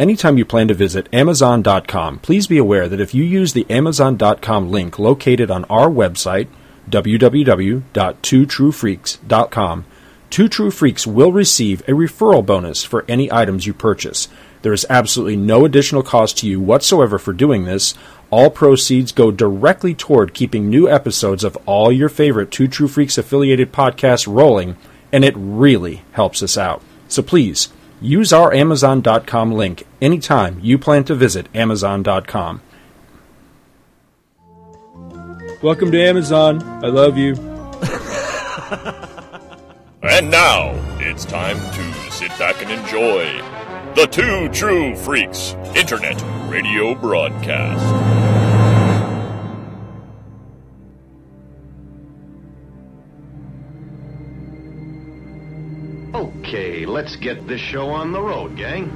Anytime you plan to visit Amazon.com, please be aware that if you use the Amazon.com link located on our website, www.twotruefreaks.com, Two True Freaks will receive a referral bonus for any items you purchase. There is absolutely no additional cost to you whatsoever for doing this. All proceeds go directly toward keeping new episodes of all your favorite Two True Freaks affiliated podcasts rolling, and it really helps us out. So please, use our Amazon.com link anytime you plan to visit Amazon.com. Welcome to Amazon. I love you. And now it's time to sit back and enjoy the Two True Freaks Internet Radio Broadcast. Okay, let's get this show on the road, gang.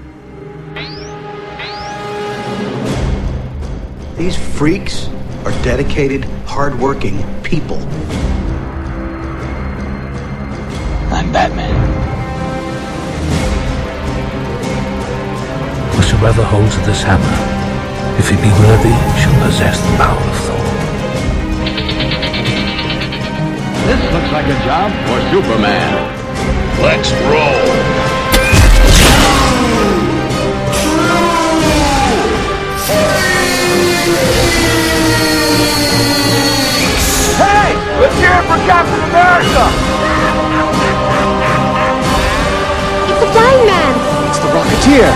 These freaks are dedicated, hardworking people. I'm Batman. Whosoever holds this hammer, if he be worthy, shall possess the power of Thor. This looks like a job for Superman. Let's roll. Hey, let's hear it for Captain America! It's the Flying Man! It's the Rocketeer.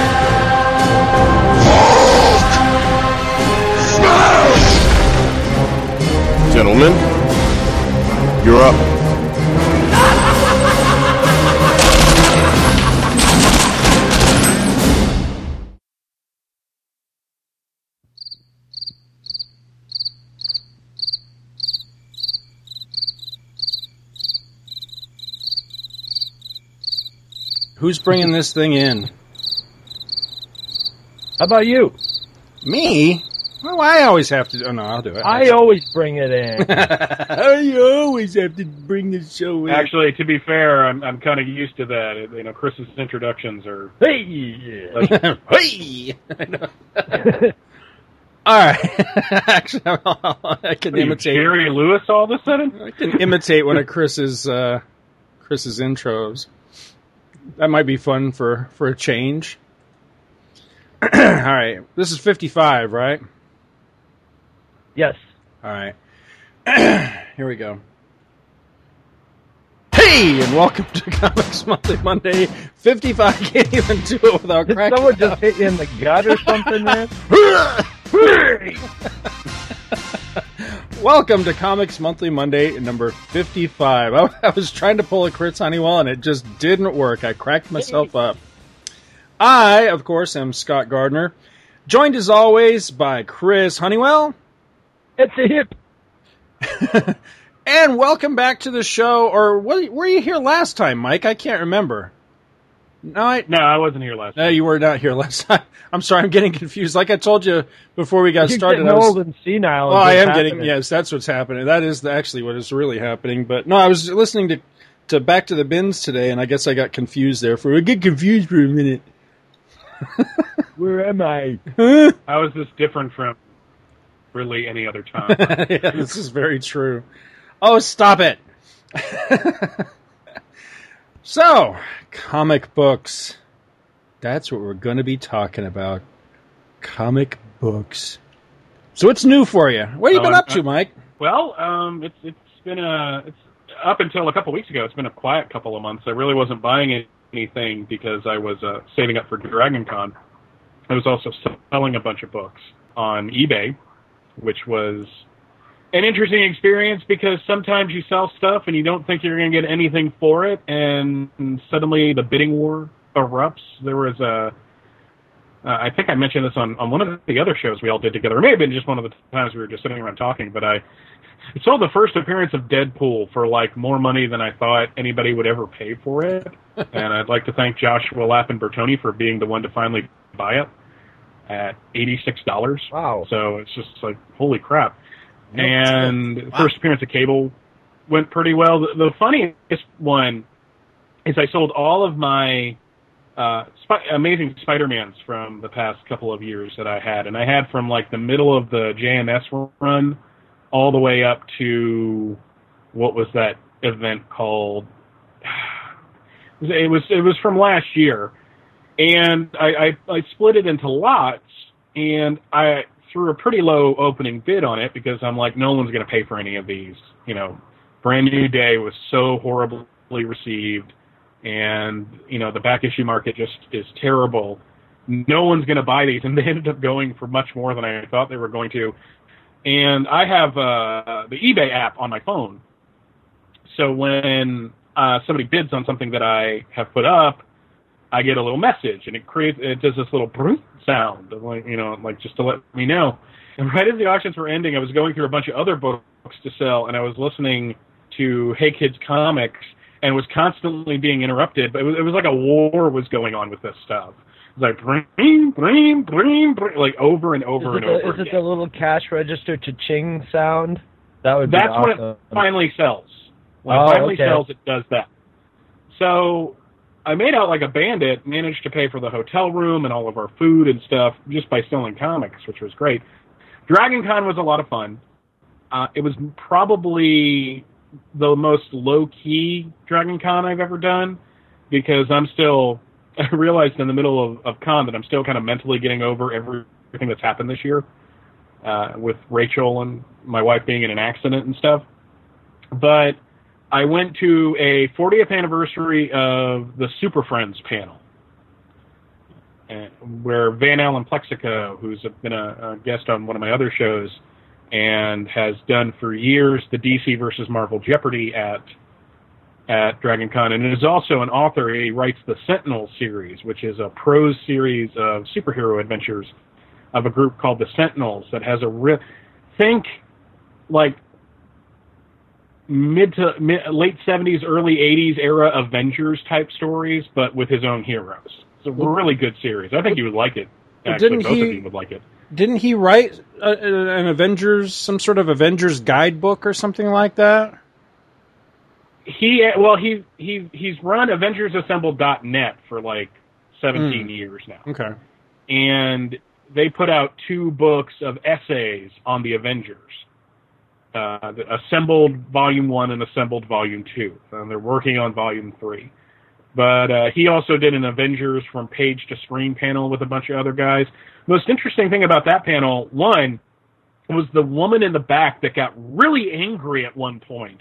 Gentlemen, you're up. Who's bringing this thing in? How about you? Me? Well, I always have to. Oh no, I'll do it. I always bring it in. I always have to bring the show in. Actually, to be fair, I'm I'm kind of used to that. You know, Chris's introductions are. hey! hey! All right. Actually, I can Are you imitate. Jerry Lewis all of a sudden? I can imitate one of Chris's uh, Chris's intros. That might be fun for for a change. All right, this is fifty five, right? Yes. All right. Here we go. Hey, and welcome to Comics Monthly Monday 55. Can't even do it without Did cracking someone up. just hit you in the gut or something, man? Welcome to Comics Monthly Monday number 55. I, I was trying to pull a Chris Honeywell and it just didn't work. I cracked myself up. I, of course, am Scott Gardner, joined as always by Chris Honeywell. It's a hip. And welcome back to the show. Or were you here last time, Mike? I can't remember. No, I, No, I wasn't here last. no, you were not here last time. I'm sorry, I'm getting confused. Like I told you before we got You're started, getting I was, old and senile. Well, is oh, I what's am getting yes, that's what's happening. That is actually what is really happening. But no, I was listening to to Back to the Bins today, and I guess I got confused there for I get confused for a minute. Where am I? How is this different from really any other time? yeah, this is very true. Oh, stop it! So, comic books. That's what we're going to be talking about. Comic books. So, what's new for you? What have you been up to, Mike? well, um, it's it's been a it's up until a couple weeks ago. It's been a quiet couple of months. I really wasn't buying anything because I was uh, saving up for Dragon Con. I was also selling a bunch of books on eBay, which was an interesting experience because sometimes you sell stuff and you don't think you're going to get anything for it, and suddenly the bidding war erupts. There was a, uh, I think I mentioned this on, on one of the other shows we all did together. It may have been just one of the times we were just sitting around talking, but I saw the first appearance of Deadpool for like more money than I thought anybody would ever pay for it. and I'd like to thank Joshua Lappin Bertoni for being the one to finally buy it at eighty-six dollars. Wow. So it's just like holy crap. And first appearance of Cable went pretty well. The, the funniest one is I sold all of my uh, Sp- Amazing Spider-Mans from the past couple of years that I had, and I had from like the middle of the JMS run all the way up to what was that event called? It was it was from last year, and I, I, I split it into lots, and I threw a pretty low opening bid on it because I'm like, no one's going to pay for any of these. You know, Brand New Day was so horribly received, and you know the back issue market just is terrible. No one's going to buy these, and they ended up going for much more than I thought they were going to. And I have uh, the eBay app on my phone, so when uh, somebody bids on something that I have put up, I get a little message, and it creates it does this little sound, of like you know, like just to let me know. And right as the auctions were ending, I was going through a bunch of other books to sell, and I was listening to Hey Kids Comics, and was constantly being interrupted. But it was, it was like a war was going on with this stuff. It was like bring, bring, bring, bring, like over and over and the, over. Is it again. the little cash register cha-ching sound? That would be That's awesome. when it finally sells. When Oh, it finally okay. sells, it does that. So I made out like a bandit, managed to pay for the hotel room and all of our food and stuff just by selling comics, which was great. Dragon Con was a lot of fun. Uh, it was probably the most low key Dragon Con I've ever done because I'm still, I realized in the middle of, of con that I'm still kind of mentally getting over everything that's happened this year uh, with Rachel and my wife being in an accident and stuff. But I went to a 40th anniversary of the Super Friends panel, where Van Allen Plexico, who's been a, a guest on one of my other shows, and has done for years the DC versus Marvel Jeopardy at at Dragon Con, and is also an author. He writes the Sentinel series, which is a prose series of superhero adventures of a group called the Sentinels that has a think like mid to mid, late 70s early 80s era avengers type stories but with his own heroes it's a really good series i think you would like it actually didn't both he- of you would like it Didn't he write a, an Avengers, some sort of Avengers guidebook or something like that? he well he he he's run avengersassembled.net for like 17 Hmm. years now Okay. and they put out two books of essays on the Avengers. Uh, Assembled Volume 1 and Assembled Volume 2. And they're working on Volume 3. But uh, he also did an Avengers from page to screen panel with a bunch of other guys. Most interesting thing about that panel, one, was the woman in the back that got really angry at one point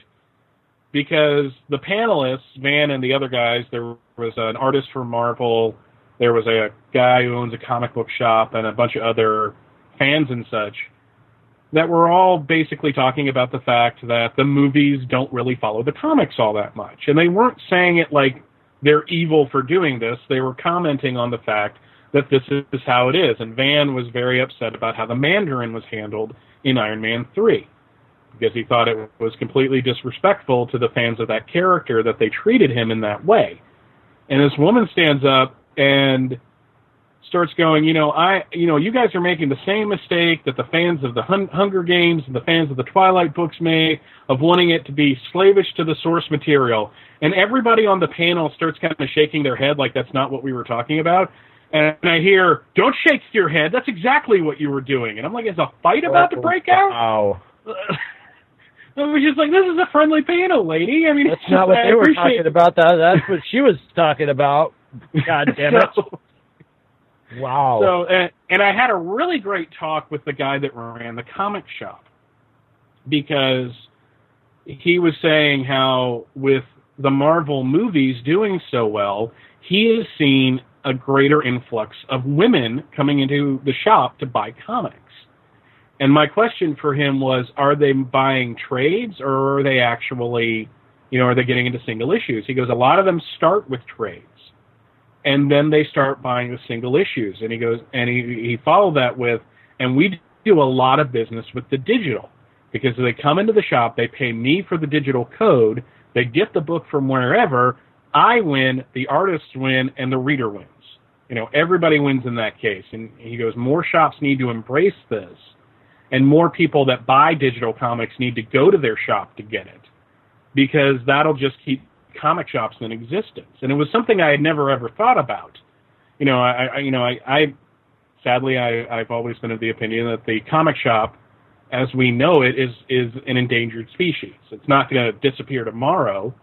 because the panelists, Van and the other guys, there was an artist from Marvel, there was a guy who owns a comic book shop, and a bunch of other fans and such that were all basically talking about the fact that the movies don't really follow the comics all that much. And they weren't saying it like they're evil for doing this. They were commenting on the fact that this is how it is. And Van was very upset about how the Mandarin was handled in Iron Man 3 because he thought it was completely disrespectful to the fans of that character that they treated him in that way. And this woman stands up and starts going, you know, I, you know, you guys are making the same mistake that the fans of the Hun- Hunger Games and the fans of the Twilight books made of wanting it to be slavish to the source material. And everybody on the panel starts kind of shaking their head like that's not what we were talking about. And I hear, "Don't shake your head. That's exactly what you were doing." And I'm like, "Is a fight about to oh, break out?" Wow. I was just like, "This is a friendly panel, lady." I mean, That's it's not what I they were talking about. That that's what she was talking about. God damn it! So- Wow. So, and, and I had a really great talk with the guy that ran the comic shop because he was saying how with the Marvel movies doing so well, he has seen a greater influx of women coming into the shop to buy comics. And my question for him was, are they buying trades or are they actually, you know, are they getting into single issues? He goes, a lot of them start with trades and then they start buying the single issues. And he goes, and he, he followed that with, and we do a lot of business with the digital because they come into the shop, they pay me for the digital code, they get the book from wherever, I win, the artists win, and the reader wins. You know, everybody wins in that case. And he goes, more shops need to embrace this, and more people that buy digital comics need to go to their shop to get it because that'll just keep comic shops in existence. And it was something I had never ever thought about you know, I, I you know, I, I sadly, I, I've always been of the opinion that the comic shop, as we know it, is is an endangered species. It's not going to disappear tomorrow,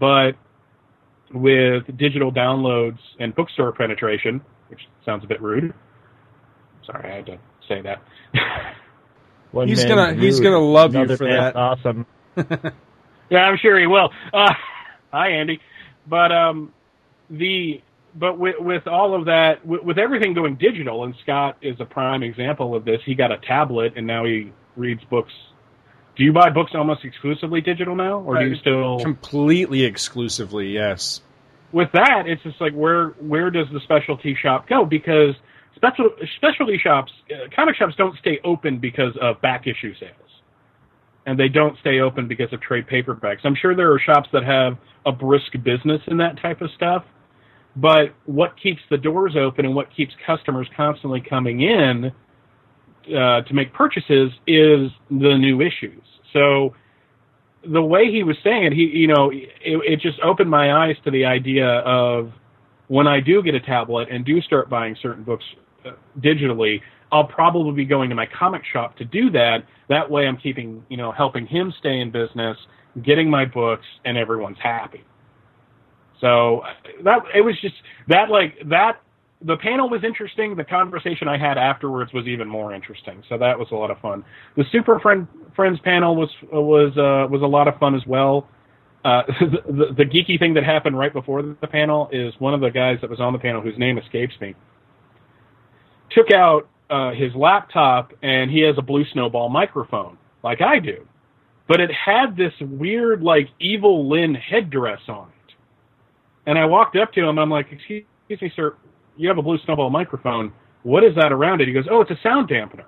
but with digital downloads and bookstore penetration, which sounds a bit rude. Sorry, I had to say that. One He's gonna- he's gonna love you for that. Awesome. Yeah, I'm sure he will. Uh, hi, Andy. But um, the but with with all of that, with, with everything going digital, and Scott is a prime example of this. He got a tablet, and now he reads books. Do you buy books almost exclusively digital now, or do you still? completely exclusively? Yes. with that, it's just like where where does the specialty shop go? Because special specialty shops, uh, comic shops don't stay open because of back issue sales, and they don't stay open because of trade paperbacks. I'm sure there are shops that have a brisk business in that type of stuff, but what keeps the doors open and what keeps customers constantly coming in uh, to make purchases is the new issues. So the way he was saying it, he you know it, it just opened my eyes to the idea of when I do get a tablet and do start buying certain books uh, digitally, I'll probably be going to my comic shop to do that. That way, I'm keeping you know helping him stay in business, getting my books, and everyone's happy. So that it was just that like that. The panel was interesting. The conversation I had afterwards was even more interesting. So that was a lot of fun. The Super Friend Friends panel was was uh, was a lot of fun as well. Uh, the, the geeky thing that happened right before the panel is one of the guys that was on the panel, whose name escapes me, took out uh, his laptop and he has a blue snowball microphone like I do, but it had this weird like Evil-Lyn headdress on it. And I walked up to him. I'm like, "Excuse me, sir, you have a blue snowball microphone. What is that around it?" He goes, "Oh, it's a sound dampener."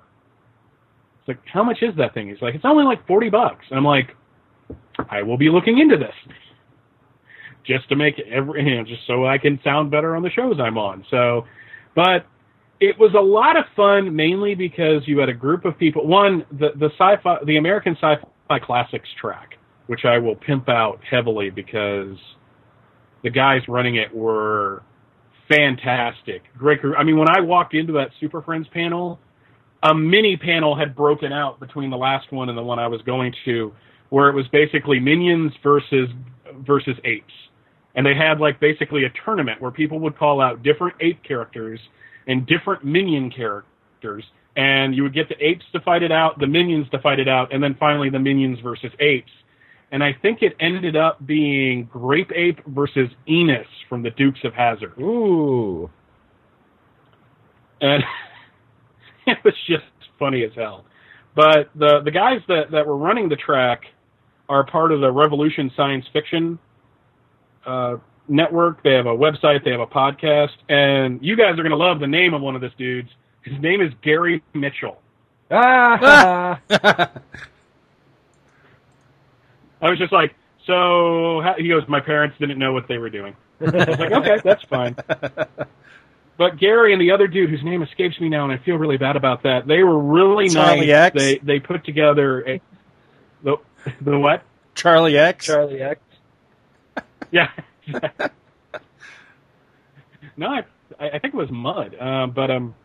It's like, "How much is that thing?" He's like, "It's only like forty bucks." And I'm like, "I will be looking into this." Just to make every, you know, just so I can sound better on the shows I'm on. So, but it was a lot of fun mainly because you had a group of people. One, the the sci-fi, the American Sci-Fi Classics track, which I will pimp out heavily because the guys running it were fantastic. Great group. I mean, when I walked into that Super Friends panel, a mini panel had broken out between the last one and the one I was going to, where it was basically minions versus versus apes, and they had like basically a tournament where people would call out different ape characters and different minion characters, and you would get the apes to fight it out, the minions to fight it out, and then finally the minions versus apes. And I think it ended up being Grape Ape versus Enos from the Dukes of Hazzard. Ooh. And it was just funny as hell. But the the guys that, that were running the track are part of the Revolution Science Fiction uh, network. They have a website, they have a podcast, and you guys are going to love the name of one of this dudes. His name is Gary Mitchell. Ah! I was just like, so how, he goes, my parents didn't know what they were doing. I was like, okay, that's fine. But Gary and the other dude, whose name escapes me now, and I feel really bad about that. They were really Charlie nice. X? They they put together a the the what? Charlie X. Charlie X. Yeah. no, I I think it was Mud. Um, but um,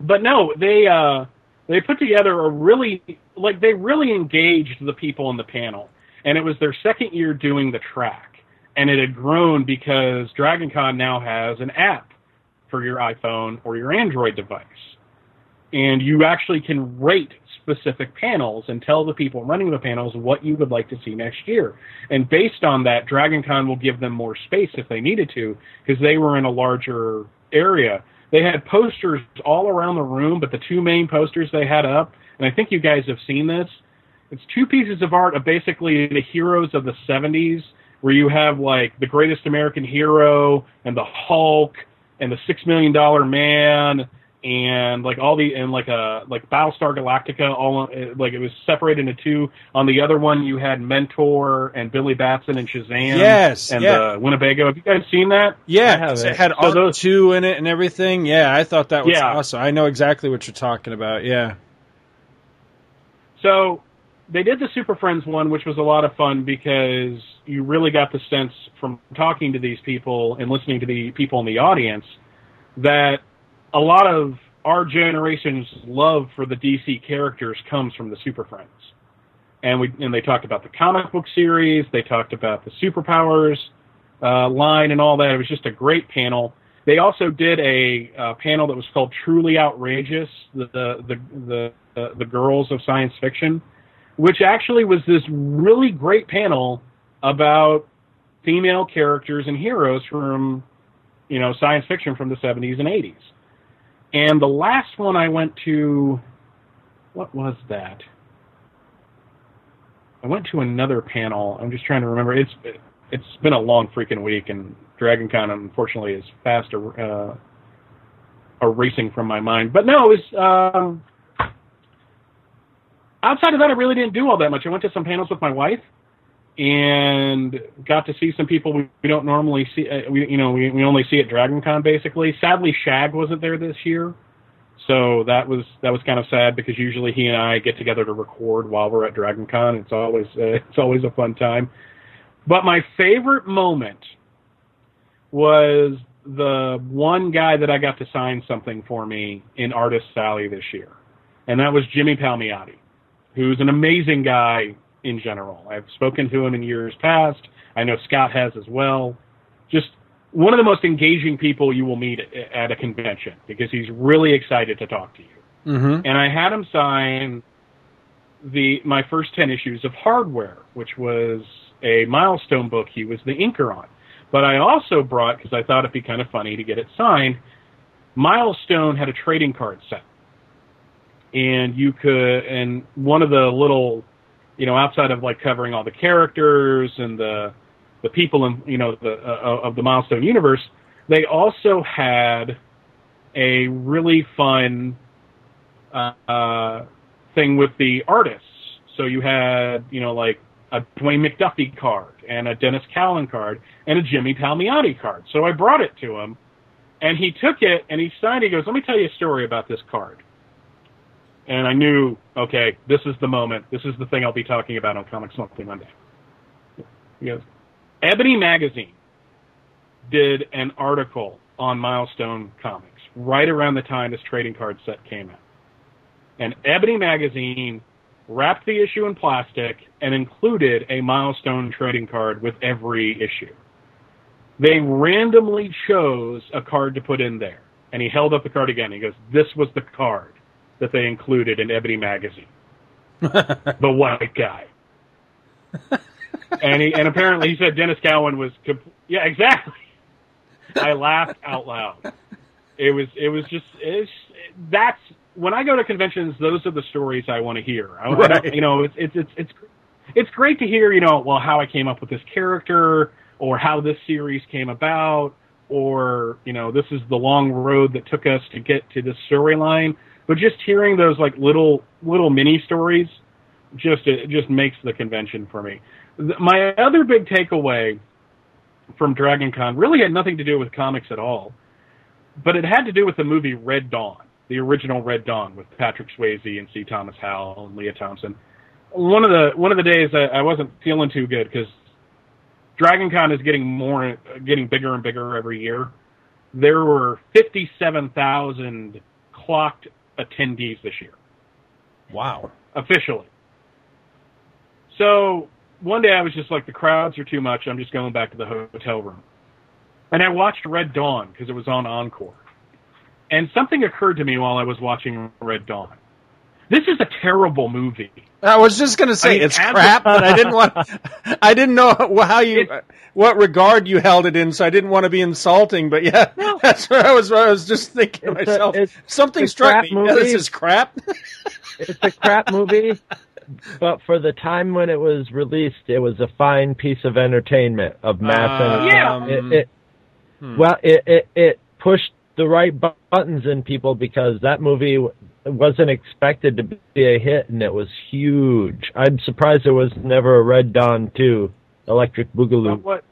but no, they uh they put together a really like they really engaged the people in the panel, and it was their second year doing the track, and it had grown because DragonCon now has an app for your iPhone or your Android device, and you actually can rate specific panels and tell the people running the panels what you would like to see next year. And based on that, DragonCon will give them more space if they needed to, because they were in a larger area. They had posters all around the room, but the two main posters they had up, and I think you guys have seen this, it's two pieces of art of basically the heroes of the 70s, where you have like the greatest American hero and the Hulk and the Six Million Dollar Man and like all the and like a like Battlestar Galactica all uh, like it was separated into two. On the other one, you had Mentor and Billy Batson and Shazam. Yes, and yeah. uh, Winnebago. Have you guys seen that? Yeah, I it. it had So those- two in it and everything. Yeah, I thought that was Yeah. awesome. I know exactly what you're talking about. Yeah. So they did the Super Friends one, which was a lot of fun because you really got the sense from talking to these people and listening to the people in the audience that a lot of our generation's love for the DC characters comes from the Super Friends. And we and they talked about the comic book series, they talked about the superpowers uh, line and all that. It was just a great panel. They also did a uh, panel that was called "Truly Outrageous: the the the the, the girls of science fiction," which actually was this really great panel about female characters and heroes from you know science fiction from the 70s and 80s. And the last one I went to, what was that? I went to another panel. I'm just trying to remember. It's it's been a long freaking week, and Dragon Con unfortunately is fast uh, erasing from my mind. But no, it was um, outside of that. I really didn't do all that much. I went to some panels with my wife and got to see some people we, don't normally see. Uh, we you know we we only see at Dragon Con basically. Sadly, Shag wasn't there this year. So that was that was kind of sad because usually he and I get together to record while we're at Dragon Con. It's always uh, it's always a fun time. But my favorite moment was the one guy that I got to sign something for me in Artist Alley this year, and that was Jimmy Palmiotti, who's an amazing guy in general. I've spoken to him in years past. I know Scott has as well. Just one of the most engaging people you will meet at a convention because he's really excited to talk to you. Mm-hmm. And I had him sign the my first ten issues of Hardware, which was a milestone book he was the inker on. But I also brought because I thought it'd be kind of funny to get it signed. Milestone had a trading card set, and you could and one of the little, you know, outside of like covering all the characters and the the people in you know the uh, of the Milestone universe, they also had a really fun uh, uh, thing with the artists. So you had you know like a Dwayne McDuffie card and a Denys Cowan card and a Jimmy Palmiotti card. So I brought it to him, and he took it and he signed. It, he goes, "Let me tell you a story about this card." And I knew, okay, this is the moment. This is the thing I'll be talking about on Comics Monthly Monday. Goes, Ebony Magazine did an article on Milestone Comics right around the time this trading card set came out. And Ebony Magazine wrapped the issue in plastic and included a Milestone trading card with every issue. They randomly chose a card to put in there. And he held up the card again. He goes, This was the card that they included in Ebony Magazine. the white guy. and he and apparently he said Denys Cowan was comp- yeah exactly. I laughed out loud. It was it was just it's that's when I go to conventions. Those are the stories I want to hear. I, I Right. you know it's it's it's it's it's great to hear you know well how I came up with this character or how this series came about or you know this is the long road that took us to get to this storyline. But just hearing those like little little mini stories just it just makes the convention for me. My other big takeaway from Dragon Con really had nothing to do with comics at all, but it had to do with the movie Red Dawn, the original Red Dawn with Patrick Swayze and C. Thomas Howell and Lea Thompson. One of the one of the days I, I wasn't feeling too good because Dragon Con is getting more getting bigger and bigger every year. There were fifty seven thousand clocked attendees this year Wow. officially. So one day I was just like, the crowds are too much. I'm just going back to the hotel room. And I watched Red Dawn because it was on Encore. And something occurred to me while I was watching Red Dawn. This is a terrible movie. I was just gonna say I mean, it's as- crap, but I didn't want. I didn't know how you, what regard you held it in, so I didn't want to be insulting. But yeah, that's what I was. I was just thinking to It's a- myself. it's- something struck crap me. Yeah, this is crap. it's a crap movie, but for the time when it was released, it was a fine piece of entertainment of mass. Um, yeah. It, it, hmm. Well, it, it it pushed the right buttons in people because that movie w- wasn't expected to be a hit, and it was huge. I'm surprised there was never a Red Dawn 2, Electric Boogaloo. But what?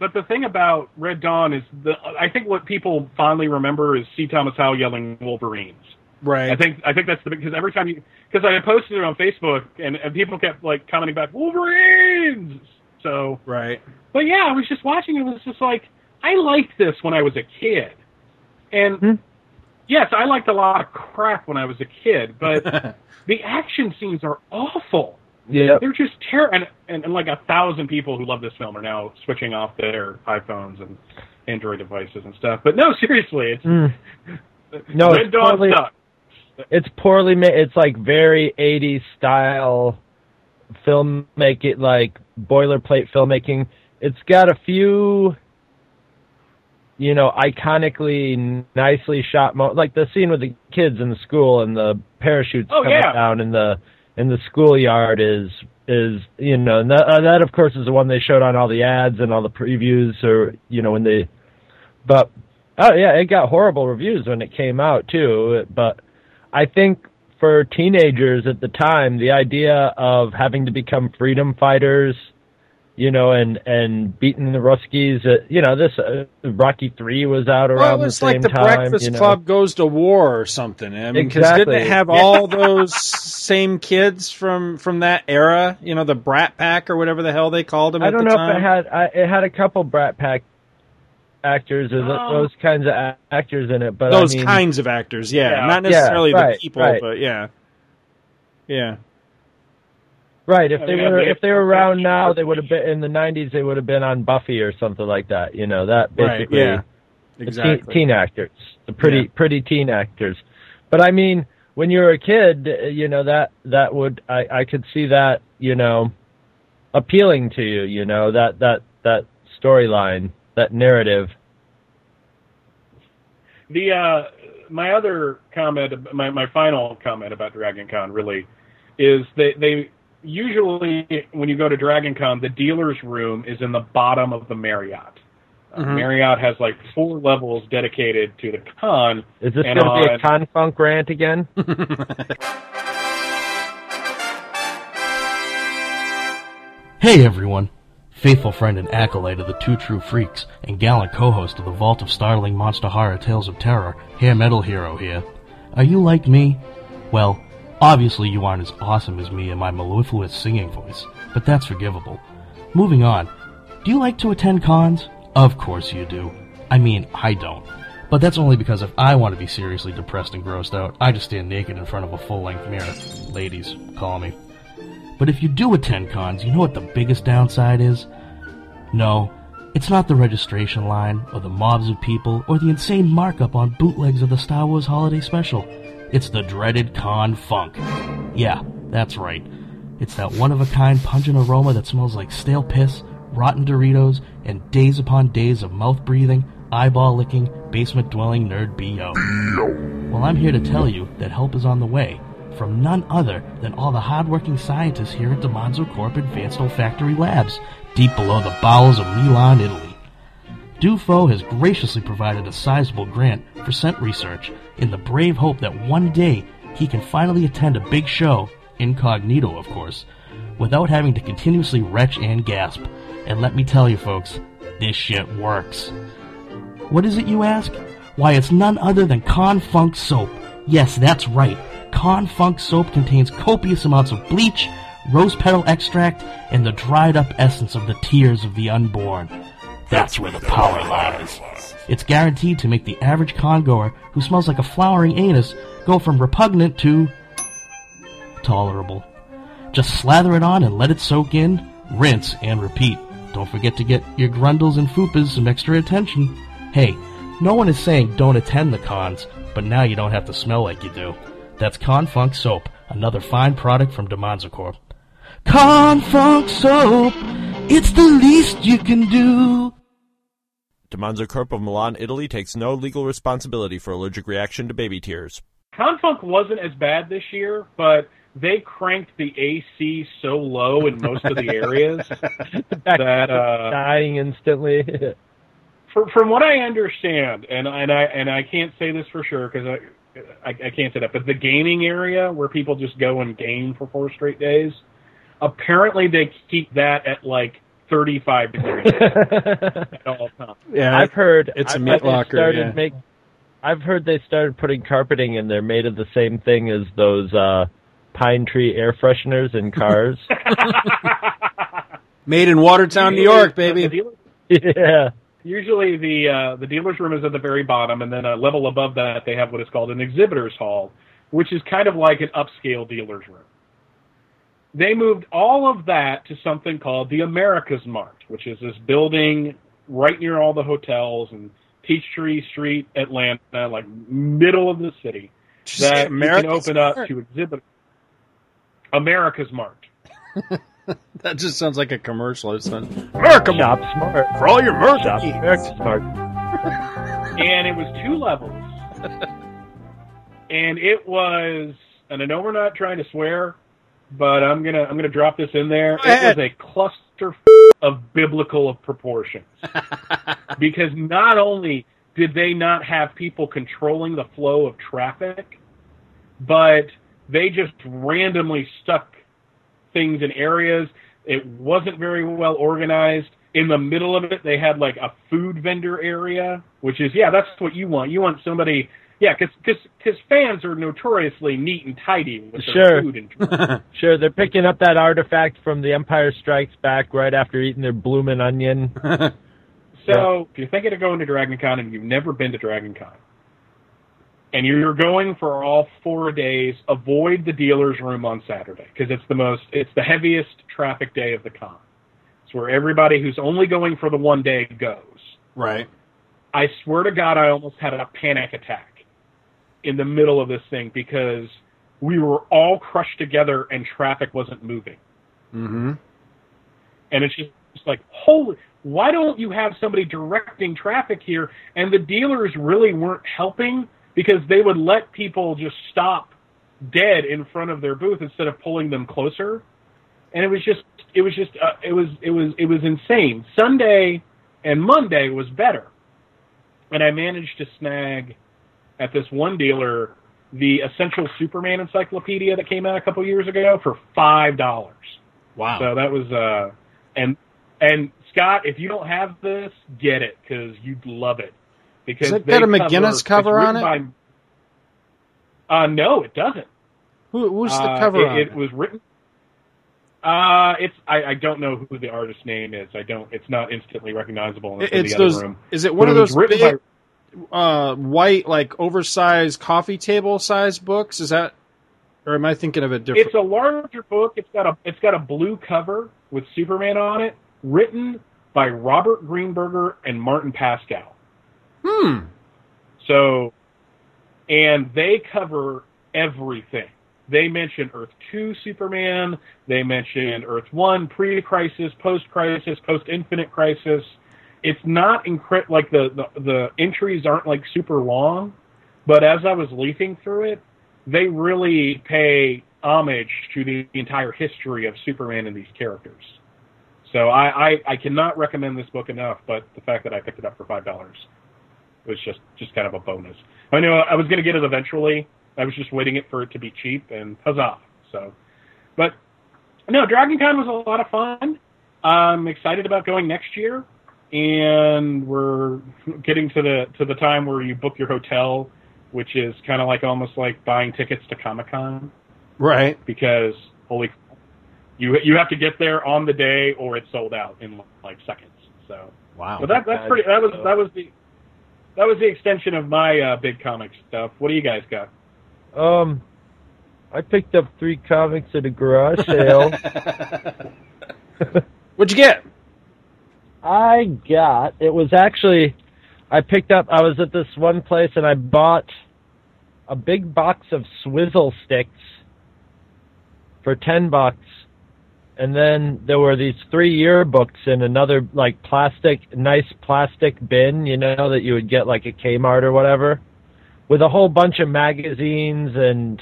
But the thing about Red Dawn is the I think what people fondly remember is C. Thomas Howell yelling Wolverines. Right. I think I think that's the because every time you because I posted it on Facebook and, and people kept like commenting back Wolverines. So right. but yeah, I was just watching it. It was just like I liked this when I was a kid, And Hmm. Yes, I liked a lot of crap when I was a kid, but the action scenes are awful. Yeah. They're just terrible. And, and, and like a thousand people who love this film are now switching off their iPhones and Android devices and stuff. But no, seriously, it's Mm. No, Red it's Dawn poorly, sucks. it's poorly made. It's like very 80s style filmmaking, like boilerplate filmmaking. It's got a few, you know, iconically nicely shot, mo- like the scene with the kids in the school and the parachutes Oh, coming yeah. down in the in the schoolyard is is you know and that, uh, that of course is the one they showed on all the ads and all the previews or you know when they but oh yeah it got horrible reviews when it came out too but i think for teenagers at the time the idea of having to become freedom fighters you know and and beating the ruskies uh, you know this uh, rocky 3 was out around Well, it the was same like the time Breakfast you know. Club goes to war or something. I mean, 'cause Exactly. didn't it have all those same kids from from that era? You know, the Brat Pack or whatever the hell they called them. I don't the know time? if it had I, it had a couple Brat Pack actors or Oh. those kinds of a- actors in it, but those I mean, kinds of actors. Yeah, Yeah. not necessarily Yeah, right, the people, right. but yeah, yeah. Right? If I they mean, were if they were around now, they would have been in the '90s. They would have been on Buffy or something like that. You know that Right, basically. yeah. Exactly. teen, teen actors, the pretty Yeah. pretty teen actors. But I mean, when you're a kid, you know that that would I I could see that you know appealing to you. You know that that that storyline, that narrative. The uh, my other comment, my my final comment about Dragon Con really is that they usually when you go to Dragon Con, the dealer's room is in the bottom of the Marriott. Uh, Mhm. Marriott has like four levels dedicated to the con. Is this going to be a con funk rant again? Hey everyone! Faithful friend and acolyte of the Two True Freaks, and gallant co-host of the Vault of Startling Monster Horror Tales of Terror, Hair Metal Hero here. Are you like me? Well, obviously you aren't as awesome as me and my mellifluous singing voice, but that's forgivable. Moving on. Do you like to attend cons? Of course you do. I mean, I don't. But that's only because if I want to be seriously depressed and grossed out, I just stand naked in front of a full-length mirror. Ladies, call me. But if you do attend cons, you know what the biggest downside is? No, it's not the registration line, or the mobs of people, or the insane markup on bootlegs of the Star Wars Holiday Special. It's the dreaded con funk. Yeah, that's right. It's that one of a kind pungent aroma that smells like stale piss, rotten Doritos, and days upon days of mouth breathing, eyeball licking, basement dwelling nerd BO. Well, I'm here to tell you that help is on the way from none other than all the hardworking scientists here at DeMonzo Corp Advanced Olfactory Labs, deep below the bowels of Milan, Italy. Dufo has graciously provided a sizable grant for scent research in the brave hope that one day he can finally attend a big show, incognito of course, without having to continuously retch and gasp. And let me tell you folks, this shit works. What is it, you ask? Why, it's none other than Con Funk soap. Yes, that's right. Con Funk soap contains copious amounts of bleach, rose petal extract, and the dried up essence of the tears of the unborn. That's where the power lies. It's guaranteed to make the average con goer who smells like a flowering anus go from repugnant to tolerable. Just slather it on and let it soak in, rinse, and repeat. Don't forget to get your grundles and fupas some extra attention. Hey, no one is saying don't attend the cons, but now you don't have to smell like you do. That's Con Funk Soap, another fine product from DeMonzo Corp. Con Funk Soap, it's the least you can do. DeMonzo Corp of Milan, Italy takes no legal responsibility for allergic reaction to baby tears. Confunk wasn't as bad this year, but they cranked the AC so low in most of the areas that uh, dying instantly. for, from what I understand, and and I and I can't say this for sure because I, I I can't say that, but the gaming area where people just go and game for four straight days, apparently they keep that at like 35 degrees at all times. Yeah, I've heard it's a I've meat locker, Started yeah. make, I've heard they started putting carpeting in there made of the same thing as those uh, pine tree air fresheners in cars. Made in Watertown, New York, baby. yeah. Usually the uh, the dealer's room is at the very bottom, and then a level above that they have what is called an exhibitor's hall, which is kind of like an upscale dealer's room. They moved all of that to something called the America's Mart, which is this building right near all the hotels and Peachtree Street, Atlanta, like middle of the city, Did you say that you America's can open up Mart? to exhibit. America's Mart. That just sounds like a commercial. It's an America Shop Smart. for all your merch. Shop America Smart. and it was two levels. and it was, and I know we're not trying to swear, but I'm gonna I'm gonna drop this in there. It was a cluster of biblical proportions because not only did they not have people controlling the flow of traffic, but they just randomly stuck things in areas. It wasn't very well organized. In the middle of it, they had like a food vendor area, which is yeah, that's what you want. You want somebody, yeah, because fans are notoriously neat and tidy with their Sure. food and drink. Sure, they're picking up that artifact from The Empire Strikes Back right after eating their bloomin' onion. So if you're thinking of going to Dragon Con and you've never been to Dragon Con, and you're going for all four days, avoid the dealer's room on Saturday because it's the most, it's the heaviest traffic day of the con. It's where everybody who's only going for the one day goes. Right. I swear to God, I almost had a panic attack in the middle of this thing because we were all crushed together and traffic wasn't moving. Mm-hmm. And it's just it's like, holy, why don't you have somebody directing traffic here? And the dealers really weren't helping because they would let people just stop dead in front of their booth instead of pulling them closer. And it was just, it was just, uh, it was, it was, it was insane. Sunday and Monday was better. And I managed to snag at this one dealer the Essential Superman Encyclopedia that came out a couple years ago for five dollars. Wow. So that was uh, and and Scott, if you don't have this, get it because you'd love it. Because Has it they got a cover- McGinnis it's cover on it? By, uh, no, it doesn't. Who, who's the Uh, cover it, on it it? was written. Uh, it's I, I don't know who the artist's name is. I don't. It's not instantly recognizable in, it's the other those. room. Is it one But of it those written big, uh, white, like oversized coffee table size books? Is that, or am I thinking of a different? It's a larger book. It's got a it's got a blue cover with Superman on it, written by Robert Greenberger and Martin Pasko. hmm. So, and they cover everything. They mention Earth 2 Superman. They mention Earth 1 pre-crisis, post-crisis, post-infinite crisis. It's not incre- like the, the the entries aren't like super long, but as I was leafing through it, they really pay homage to the entire history of Superman and these characters. So I, I, I cannot recommend this book enough, but the fact that I picked it up for five dollars was just just kind of a bonus. I knew I was going to get it eventually. I was just waiting it for it to be cheap, and huzzah! So, but no, Dragon Con was a lot of fun. I'm excited about going next year, and we're getting to the to the time where you book your hotel, which is kind of like almost like buying tickets to Comic Con Right. because holy, you you have to get there on the day or it's sold out in like seconds. So, Wow. but that that's pretty. That was that was the that was the extension of my uh, big comic stuff. What do you guys got? Um, I picked up three comics at a garage sale. What'd you get? I got it was actually I picked up I was at this one place and I bought a big box of swizzle sticks for ten bucks and then there were these three yearbooks in another like plastic nice plastic bin, you know, that you would get like a Kmart or whatever, with a whole bunch of magazines and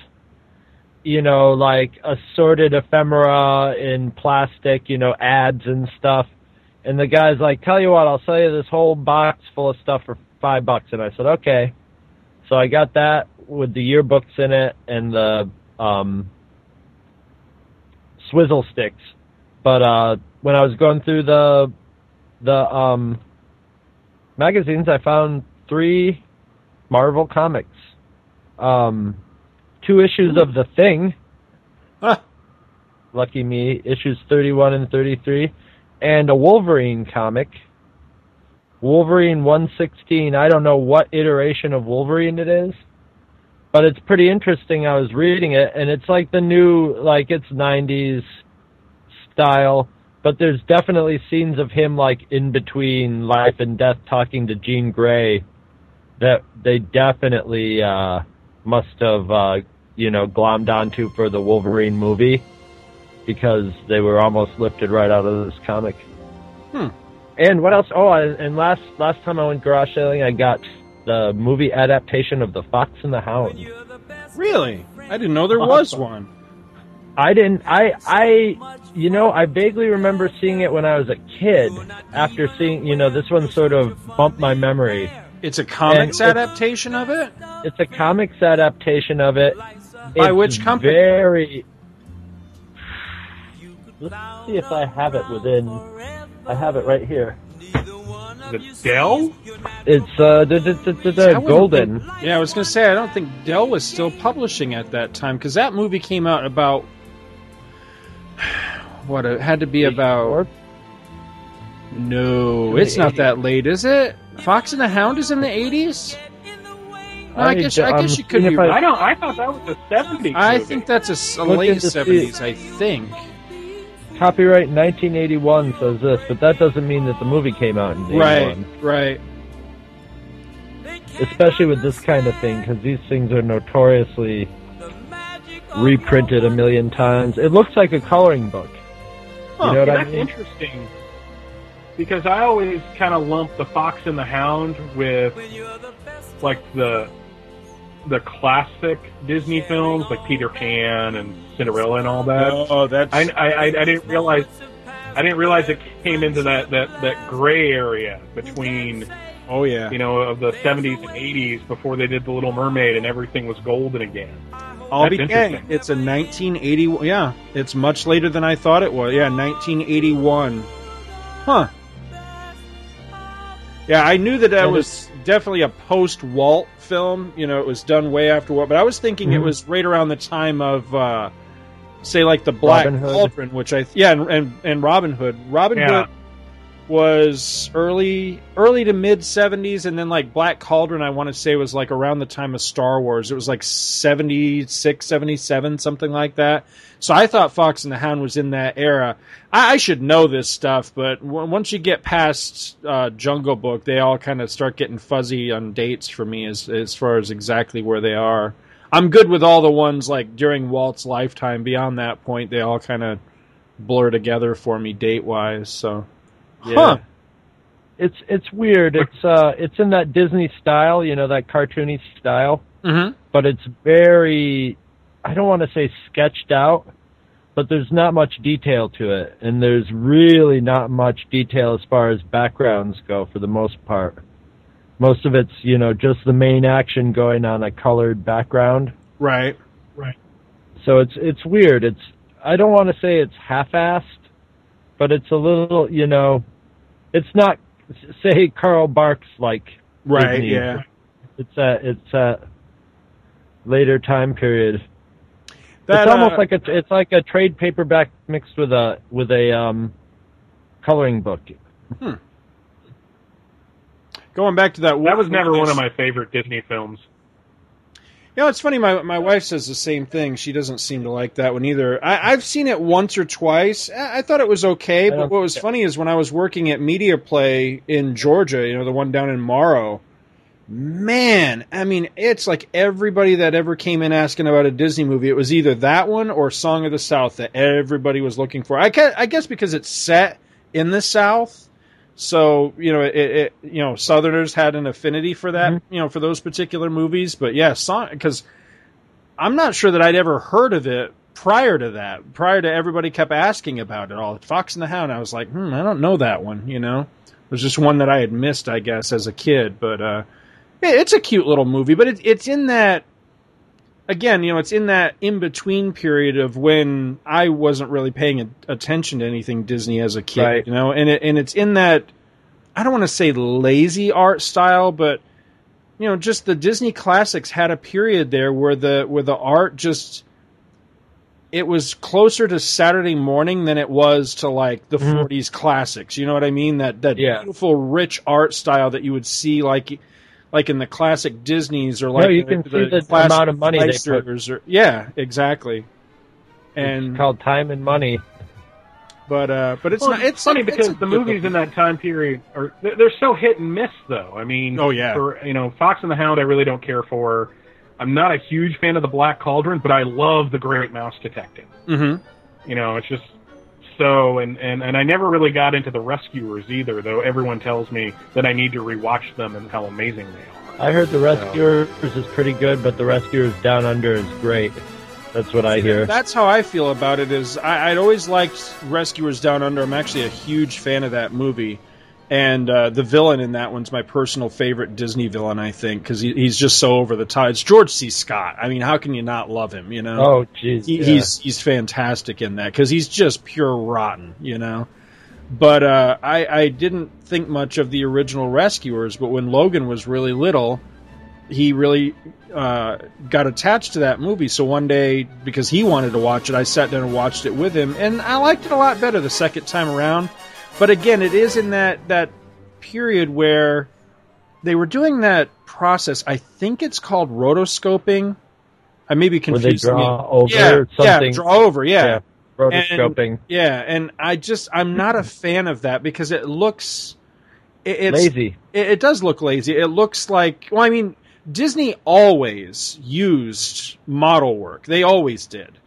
you know, like assorted ephemera in plastic, you know, ads and stuff. And the guy's like, "Tell you what, I'll sell you this whole box full of stuff for five bucks." And I said, "Okay." So I got that with the yearbooks in it and the um, swizzle sticks. But uh, when I was going through the the um, magazines, I found three Marvel comics, um, two issues of The Thing. Lucky me, issues thirty-one and thirty-three, and a Wolverine comic. Wolverine 116. I don't know what iteration of Wolverine it is, but it's pretty interesting. I was reading it, and it's like the new, like it's 90s style, but there's definitely scenes of him like in between life and death talking to Jean Grey that they definitely uh, must have, uh, you know, glommed onto for the Wolverine movie because they were almost lifted right out of this comic. Hmm. And what else? Oh, and and last last time I went garage sailing, I got the movie adaptation of The Fox and the Hound. Really? I didn't know there was one. I didn't. I I you know I vaguely remember seeing it when I was a kid. After seeing you know this one sort of bumped my memory. It's a comics And it- adaptation of it. It's a comics adaptation of it. By It's which company? Very. Let's see if I have it within. I have it right here. The Dell? It's uh, the, the, the, the, See, I wouldn't golden. think- yeah, I was going to say I don't think Dell was still publishing at that time because that movie came out about what it had to be about. No, it's not that late, is it? Fox and the Hound is in the eighties. I, I guess d- I I'm guess you could be. if I- I don't. I thought that was the seventies. I think that's a, Look late seventies. I think. Copyright 1981 says this, but that doesn't mean that the movie came out in 81. Right, right. Especially with this kind of thing, because these things are notoriously reprinted a million times. It looks like a coloring book. Huh. You oh, know what I that's mean? interesting because I always kind of lump the Fox and the Hound with like the the classic Disney films like Peter Pan and Cinderella and all that. Oh, that's. I, I, I, I didn't realize I didn't realize it came into that, that, that gray area between oh yeah, you know of the 70s and 80s before they did the Little Mermaid and everything was golden again. I'll That's be interesting. dang. It's a 1980. Yeah, it's much later than I thought it was. Yeah, 1981. Huh. Yeah, I knew that that was definitely a post Walt film. You know, it was done way after Walt, but I was thinking it Mhm. was right around the time of, uh, say, like the Black Cauldron, which I yeah, and and, and Robin Hood. Robin Yeah. Hood was early early to mid 70s and then like black cauldron i want to say was like around the time of star wars. It was like 76 77 something like that. So i thought fox and the hound was in that era. I, I should know this stuff but w- once you get past uh, jungle book they all kind of start getting fuzzy on dates for me as, as far as exactly where they are. I'm good with all the ones like during walt's lifetime. Beyond that point they all kind of blur together for me date wise so Yeah. Huh. It's it's weird. It's uh it's in that Disney style, you know, that cartoony style, Mm-hmm. but it's very I don't want to say sketched out, but there's not much detail to it and there's really not much detail as far as backgrounds go for the most part. Most of it's, you know, just the main action going on a colored background. Right. Right. So it's it's weird. It's I don't want to say it's half-assed, but it's a little, you know, it's not say Carl Barks like Right. Disney. Yeah. It's a it's a later time period. That, it's almost uh, like a it's like a trade paperback mixed with a with a um coloring book. Going back to that. That was never one of my favorite Disney films. You know, it's funny. My my wife says the same thing. She doesn't seem to like that one either. I, I've seen it once or twice. I, I thought it was okay, but what was funny is when I was working at Media Play in Georgia, you know, the one down in Morrow. Man, I mean, it's like everybody that ever came in asking about a Disney movie, it was either that one or Song of the South that everybody was looking for. I guess, I guess because it's set in the South, so you know, it, it you know, Southerners had an affinity for that, you know, for those particular movies. But yeah, song because I'm not sure that I'd ever heard of it prior to that. Prior to everybody kept asking about it all. Fox and the Hound. I was like, hmm, I don't know that one. You know, it was just one that I had missed, I guess, as a kid. But uh, it's a cute little movie. But it, it's in that. Again, you know, it's in that in between period of when I wasn't really paying attention to anything Disney as a kid, Right. you know, and it, and it's in that I don't want to say lazy art style, but you know, just the Disney classics had a period there where the where the art just it was closer to Saturday morning than it was to like the Mhm. 40s classics. You know what I mean? That that Yeah. beautiful, rich art style that you would see like like in the classic Disney's or like No, you the, can see the classic amount of money they put. Or yeah, exactly. And it's called time and money. but uh, but it's Well, not. It's funny it's because a the movies looking- in that time period are they're, they're so hit and miss though. I mean, Oh, yeah. for you know Fox and the Hound, I really don't care for. I'm not a huge fan of the Black Cauldron, but I love the Great Mouse Detective. Mhm. You know, it's just so and and and I never really got into the Rescuers either, though everyone tells me that I need to rewatch them and how amazing they are. I heard the Rescuers is pretty good, but the Rescuers Down Under is great. That's what I hear. That's how I feel about it. Is I, I'd always liked Rescuers Down Under. I'm actually a huge fan of that movie, and uh, the villain in that one's my personal favorite Disney villain. I think because he, he's just so over the top. It's George C. Scott. I mean, how can you not love him? You know? Oh, jeez. He, yeah. He's he's fantastic in that because he's just pure rotten. You know. But uh, I, I didn't think much of the original Rescuers, but when Logan was really little, he really uh, got attached to that movie. So one day, because he wanted to watch it, I sat down and watched it with him, and I liked it a lot better the second time around. But again, it is in that that period where they were doing that process. I think it's called rotoscoping. I may be Where they confusing draw over yeah, something. Yeah, draw over. Yeah. Yeah, rotoscoping. And, yeah, and I just I'm not a fan of that because it looks it, it's Lazy. It, it does look lazy. It looks like well, I mean, Disney always used model work. They always did.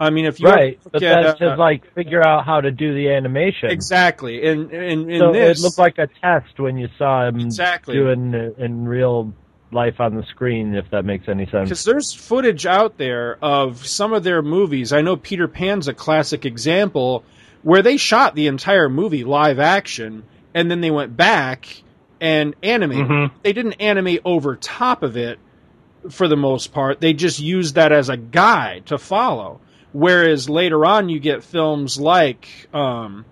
I mean, if you Right, but at, that's uh, to like figure out how to do the animation. exactly, and and in so this it looked like a test when you saw him Exactly. doing in real life on the screen, if that makes any sense. Because there's footage out there of some of their movies. I know Peter Pan's a classic example where they shot the entire movie live action and then they went back and animated. Mhm. They didn't animate over top of it for the most part. They just used that as a guide to follow. Whereas later on, you get films like, um,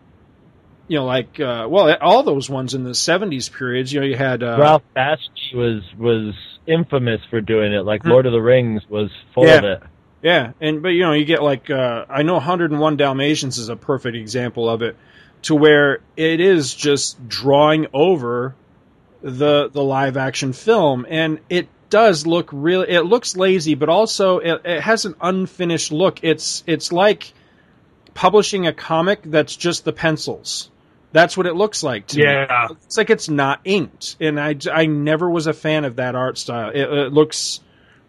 you know, like uh, well, all those ones in the '70s periods. You know, you had uh, Ralph Bakshi was was infamous for doing it. Like Hmm. Lord of the Rings was full Yeah. of it. Yeah, and but you know you get like uh, I know 101 Dalmatians is a perfect example of it, to where it is just drawing over the the live action film, and it does look really. It looks lazy, but also it, it has an unfinished look. It's it's like publishing a comic that's just the pencils. That's what it looks like to me. Yeah. It's like it's not inked, and I, I never was a fan of that art style. It, it looks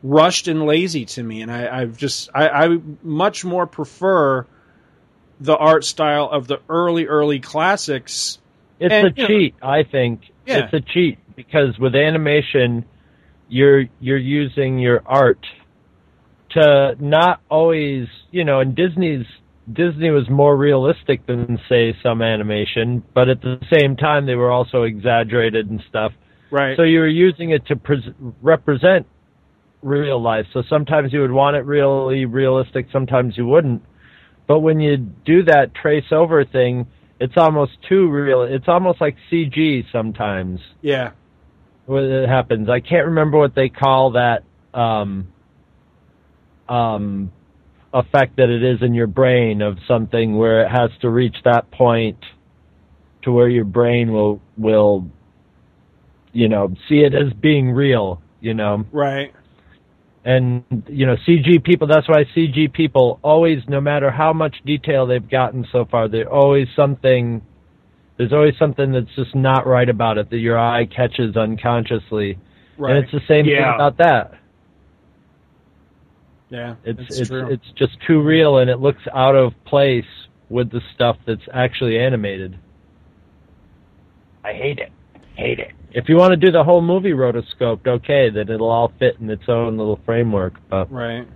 rushed and lazy to me, and I, I've just I, I much more prefer the art style of the early early classics. It's And, a you know, cheat, I think. Yeah. It's a cheat because with animation, you're you're using your art to not always, you know, and Disney's Disney was more realistic than say some animation, but at the same time they were also exaggerated and stuff. Right. So you were using it to pres represent real life. So sometimes you would want it really realistic, sometimes you wouldn't. But when you do that trace over thing, it's almost too real. It's almost like CG sometimes yeah. It happens. I can't remember what they call that um, um, effect that it is in your brain of something where it has to reach that point to where your brain will will you know see it as being real. You know, Right. and you know CG people. That's why CG people always, no matter how much detail they've gotten so far, there's always something. There's always something that's just not right about it that your eye catches unconsciously, Right. and it's the same thing about that. yeah. It's it's true. it's just too real, and it looks out of place with the stuff that's actually animated. I hate it. Hate it. If you want to do the whole movie rotoscoped, okay, then it'll all fit in its own little framework. But Right.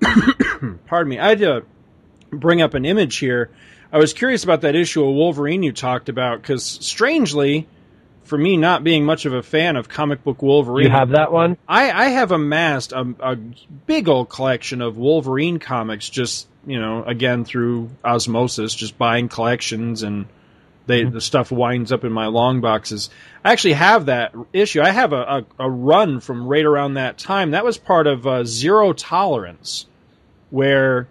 Pardon me. I had to bring up an image here. I was curious about that issue of Wolverine you talked about because, strangely, for me not being much of a fan of comic book Wolverine, you have that one. I, I have amassed a, a big old collection of Wolverine comics. Just you know, again through osmosis, just buying collections, and they the stuff winds up in my long boxes. I actually have that issue. I have a, a, a run from right around that time. That was part of uh, Zero Tolerance, where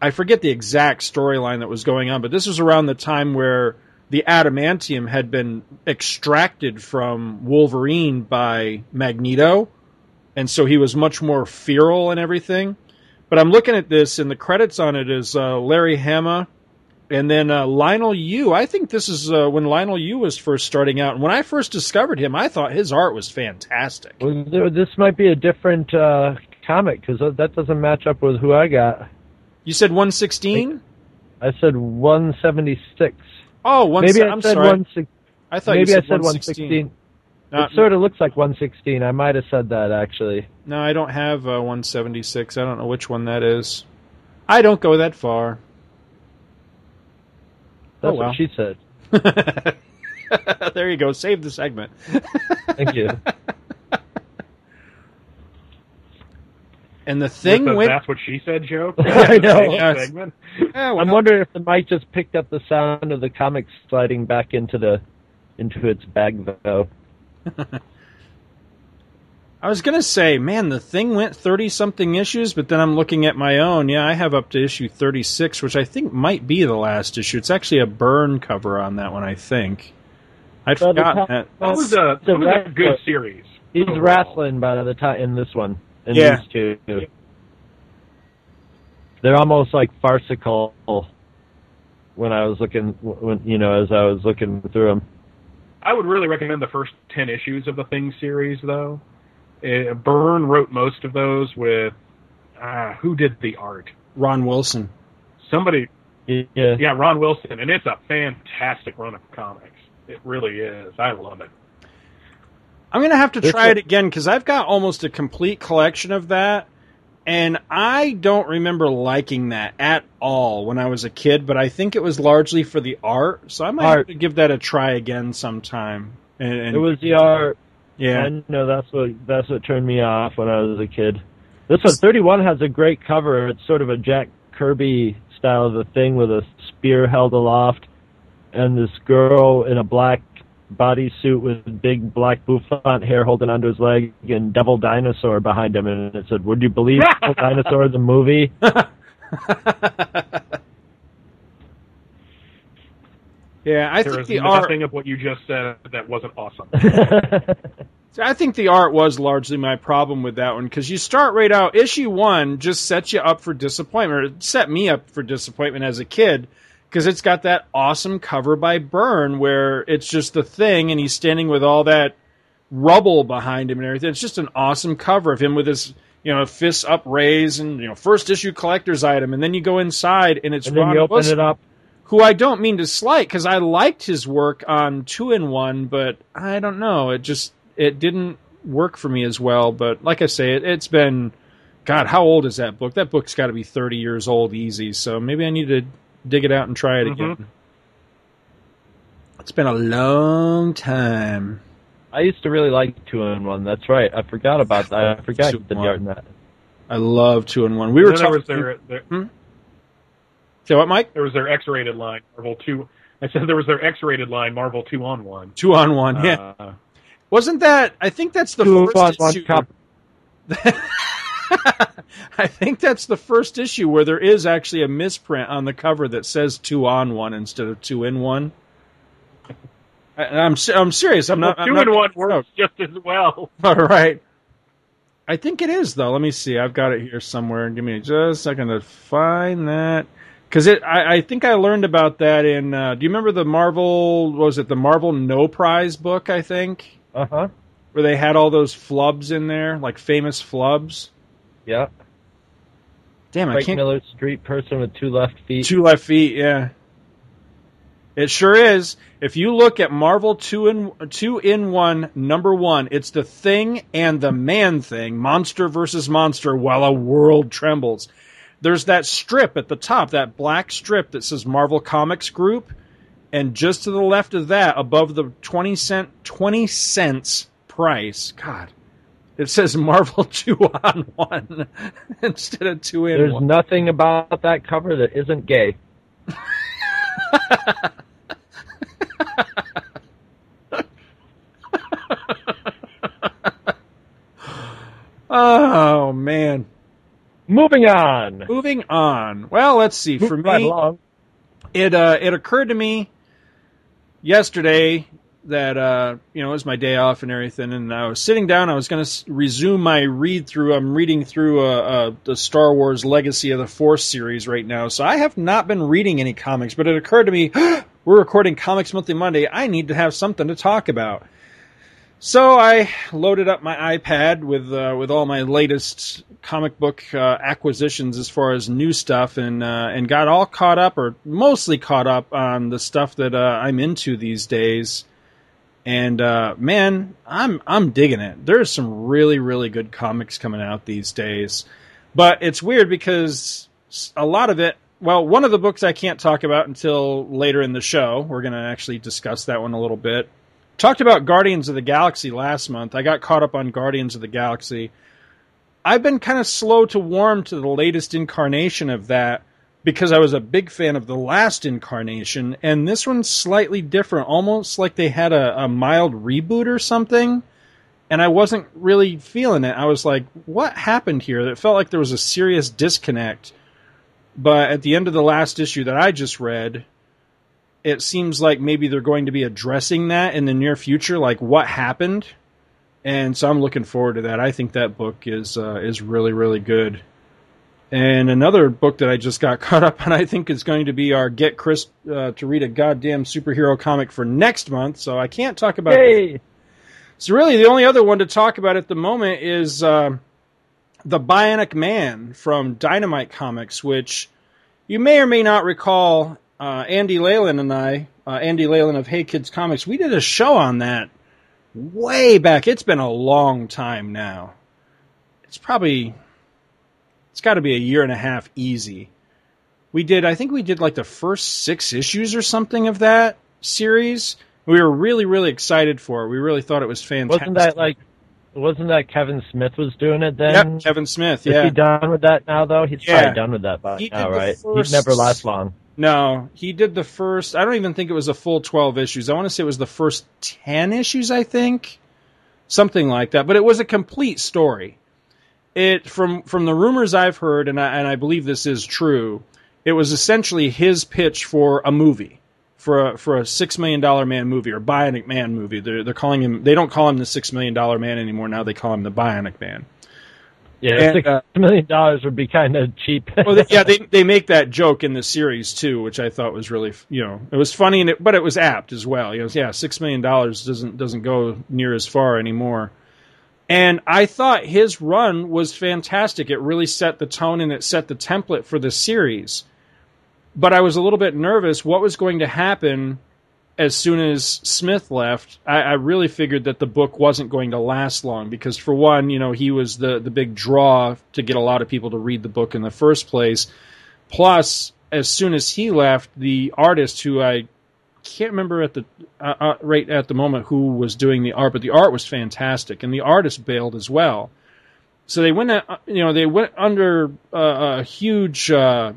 I forget the exact storyline that was going on, but this was around the time where the adamantium had been extracted from Wolverine by Magneto, and so he was much more feral and everything. But I'm looking at this, and the credits on it is uh, Larry Hama, and then uh, Leinil Yu. I think this is uh, when Leinil Yu was first starting out. And when I first discovered him, I thought his art was fantastic. Well, this might be a different uh, comic because that doesn't match up with who I got. You said 116? I said 176. Oh, one maybe I I'm said sorry. 116. I thought you maybe said I said 116. 116. No, it sort of looks like 116. I might have said that actually. No, I don't have uh, 176. I don't know which one that is. I don't go that far. That's Oh, well. what she said. there you go. Save the segment. Thank you. And the thing With the with that's what she said Joe. I know. Next segment. Yeah, well, I'm wondering if the mic just picked up the sound of the comic sliding back into the into its bag though. I was gonna say, man, the thing went thirty something issues, but then I'm looking at my own. Yeah, I have up to issue thirty six, which I think might be the last issue. It's actually a Byrne cover on that one, I think. I'd Well, forgotten that. That was a, that was a good series. He's overall. wrestling by the time in this one. In Yeah. these two. They're almost like farcical when I was looking when you know as I was looking through them. I would really recommend the first ten issues of the Thing series, though. Uh, Byrne wrote most of those with uh, who did the art? Ron Wilson. Somebody, Yeah. yeah, Ron Wilson, and it's a fantastic run of comics. It really is. I love it. I'm gonna have to try one- it again because I've got almost a complete collection of that, and I don't remember liking that at all when I was a kid. But I think it was largely for the art, so I might have to give that a try again sometime. And, and It was the art. yeah, I know that's what that's what turned me off when I was a kid. This one, 31, has a great cover. It's sort of a Jack Kirby style of a thing with a spear held aloft, and this girl in a black bodysuit with big black bouffant hair holding onto his leg, and Devil Dinosaur behind him, and it said, "Would you believe Devil Dinosaur the movie?" yeah. I There think the art. nothing of what you just said that wasn't awesome. I think the art was largely my problem with that one because you start right out. Issue one just sets you up for disappointment. Or it set me up for disappointment as a kid because it's got that awesome cover by Byrne where it's just the thing and he's standing with all that rubble behind him and everything. It's just an awesome cover of him with his you know fists upraised and you know first issue collector's item. And then you go inside and it's and Ron you open it up. who I don't mean to slight because I liked his work on Two in One, but I don't know. It just it didn't work for me as well. But like I say, it, it's been God. How old is that book? That book's got to be thirty years old, easy. So maybe I need to dig it out and try it Mhm. again. It's been a long time. I used to really like two in one. That's right. I forgot about that. I forgot Two in the one. that. I love Two in One. We were And then there talking. was their, their Say what, Mike? there was their X-rated line, Marvel two. I said there was their X-rated line, Marvel two on one. Two on one. Yeah. Uh, Wasn't that? I think that's the Two in first one, issue. one cup. I think that's the first issue where there is actually a misprint on the cover that says two on one instead of two in one. I, I'm I'm serious. I'm well, not. I'm two not in one works just as well. All right. I think it is though. Let me see. I've got it here somewhere. Give me just a second to find that. Because it, I, I think I learned about that in. Uh, do you remember the Marvel? what Was it the Marvel No Prize book? I think Uh huh. where they had all those flubs in there, like famous flubs. Yeah. Damn, I Frank can't. Miller Street person with two left feet. Two left feet, yeah. It sure is. If you look at Marvel two in two in one number one, it's the thing and the man thing, monster versus monster, while a world trembles. There's that strip at the top, that black strip that says Marvel Comics Group, and just to the left of that, above the twenty cent twenty cents price, God, it says Marvel two on one instead of two in There's one. nothing about that cover that isn't gay. Oh man. Moving on. Moving on. Well, let's see. Move For me, it uh, it occurred to me yesterday that uh, you know it was my day off and everything, and I was sitting down. I was going to resume my read through. I'm reading through uh, uh, the Star Wars Legacy of the Force series right now, so I have not been reading any comics. But it occurred to me we're recording Comics Monthly Monday. I need to have something to talk about. So I loaded up my iPad with uh, with all my latest comic book uh, acquisitions as far as new stuff, and uh, and got all caught up, or mostly caught up on the stuff that uh, I'm into these days. And uh, man, I'm I'm digging it. There's some really really good comics coming out these days, but it's weird because a lot of it. Well, one of the books I can't talk about until later in the show. We're going to actually discuss that one a little bit talked about Guardians of the Galaxy last month. I got caught up on Guardians of the Galaxy. I've been kind of slow to warm to the latest incarnation of that because I was a big fan of the last incarnation, and this one's slightly different, almost like they had a, a mild reboot or something. And I wasn't really feeling it. I was like, what happened here? It felt like there was a serious disconnect. But at the end of the last issue that I just read, it seems like maybe they're going to be addressing that in the near future, like what happened. And so I'm looking forward to that. I think that book is uh, is really really good. And another book that I just got caught up on, I think, is going to be our get Chris uh, to read a goddamn superhero comic for next month. So I can't talk about. Hey. So really, the only other one to talk about at the moment is uh, the Bionic Man from Dynamite Comics, which you may or may not recall. Uh, Andy Leyland and I, uh, Andy Leyland of Hey Kids Comics, we did a show on that way back. It's been a long time now. It's probably it's got to be a year and a half easy. We did, I think we did like the first six issues or something of that series. We were really, really excited for it. We really thought it was fantastic. Wasn't that like? Wasn't that Kevin Smith was doing it then? Yep, Kevin Smith. Is Yeah, he done with that now though? He's Yeah. probably done with that by He now, right? first- He'd never last long. No, he did the first. I don't even think it was a full twelve issues. I want to say it was the first ten issues. I think something like that. But it was a complete story. It from from the rumors I've heard, and I, and I believe this is true. It was essentially his pitch for a movie, for a for a six million dollar man movie or Bionic Man movie. They're they're calling him. They don't call him the six million dollar man anymore. Now they call him the Bionic Man. Yeah, And, six uh, million dollars would be kind of cheap. well, they, yeah, they they make that joke in the series too, which I thought was really, you know, it was funny and it, but it was apt as well. You know, yeah, six million dollars doesn't doesn't go near as far anymore. And I thought his run was fantastic. It really set the tone and it set the template for the series. But I was a little bit nervous what was going to happen as soon as Smith left. I, I really figured that the book wasn't going to last long because, for one, you know, he was the, the big draw to get a lot of people to read the book in the first place. Plus, as soon as he left, the artist who I can't remember at the uh, uh, right at the moment who was doing the art, but the art was fantastic, and the artist bailed as well. So they went, uh, you know, they went under uh, a huge, uh,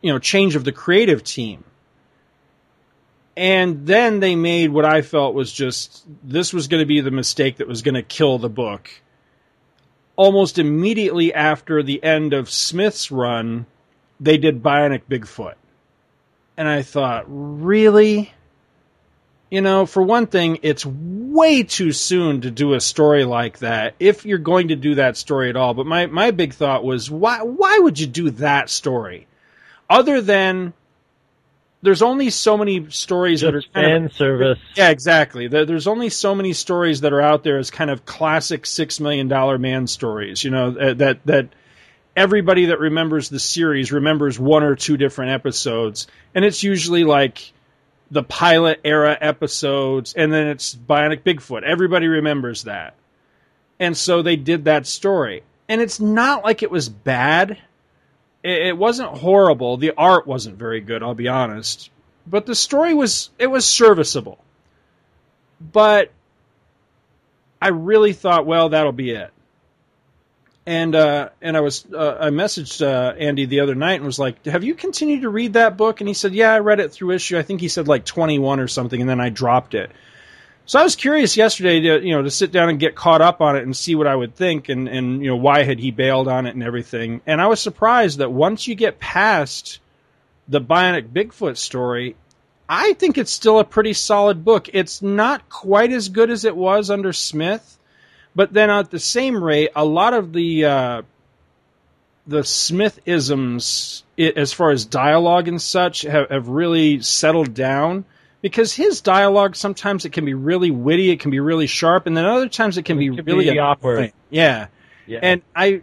you know, change of the creative team, and then they made what I felt was just this was going to be the mistake that was going to kill the book. Almost immediately after the end of Smith's run, they did Bionic Bigfoot and I thought, really? You know, for one thing, it's way too soon to do a story like that if you're going to do that story at all. But my, my big thought was, why, why would you do that story? Other than there's only so many stories that are Just fan of, service. Yeah, exactly. There's only so many stories that are out there as kind of classic six million dollar man stories. You know that that everybody that remembers the series remembers one or two different episodes, and it's usually like the pilot era episodes, and then it's Bionic Bigfoot. Everybody remembers that, and so they did that story, and it's not like it was bad. It, wasn't horrible. The art wasn't very good, I'll be honest, but the story was it was serviceable. But I really thought, well, that'll be it and uh, and I was uh, I messaged uh, Andy the other night and was like, "Have you continued to read that book?" And he said, "Yeah, I read it through issue. I think he said like 21 or something, and then I dropped it." So I was curious yesterday to you know to sit down and get caught up on it and see what I would think and and you know why had he bailed on it and everything. And I was surprised that once you get past the Bionic Bigfoot story, I think it's still a pretty solid book. It's not quite as good as it was under Smith, but then at the same rate, a lot of the uh, the Smith isms, as far as dialogue and such, have, have really settled down because his dialogue sometimes it can be really witty, it can be really sharp, and then other times it can be could really be awkward. Yeah. Yeah. And I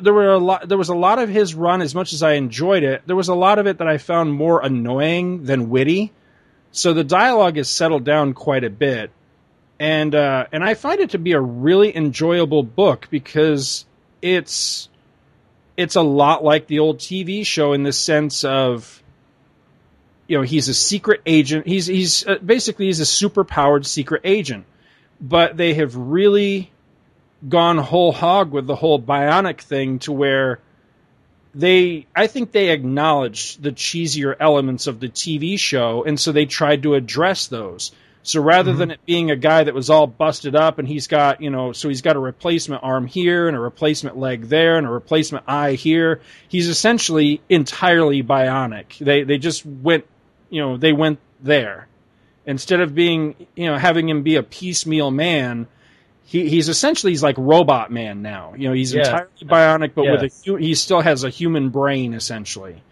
there were a lot there was a lot of his run as much as I enjoyed it, there was a lot of it that I found more annoying than witty. So the dialogue has settled down quite a bit. And uh and I find it to be a really enjoyable book because it's it's a lot like the old TV show in the sense of you know he's a secret agent. He's he's uh, basically he's a super powered secret agent, but they have really gone whole hog with the whole bionic thing to where they I think they acknowledged the cheesier elements of the TV show, and so they tried to address those. So rather mm-hmm. than it being a guy that was all busted up and he's got, you know, so he's got a replacement arm here and a replacement leg there and a replacement eye here, he's essentially entirely bionic. They they just went, you know, they went there. Instead of being, you know, having him be a piecemeal man, he, he's essentially he's like robot man now. You know, he's Yes. entirely bionic, but with a he still has a human brain essentially.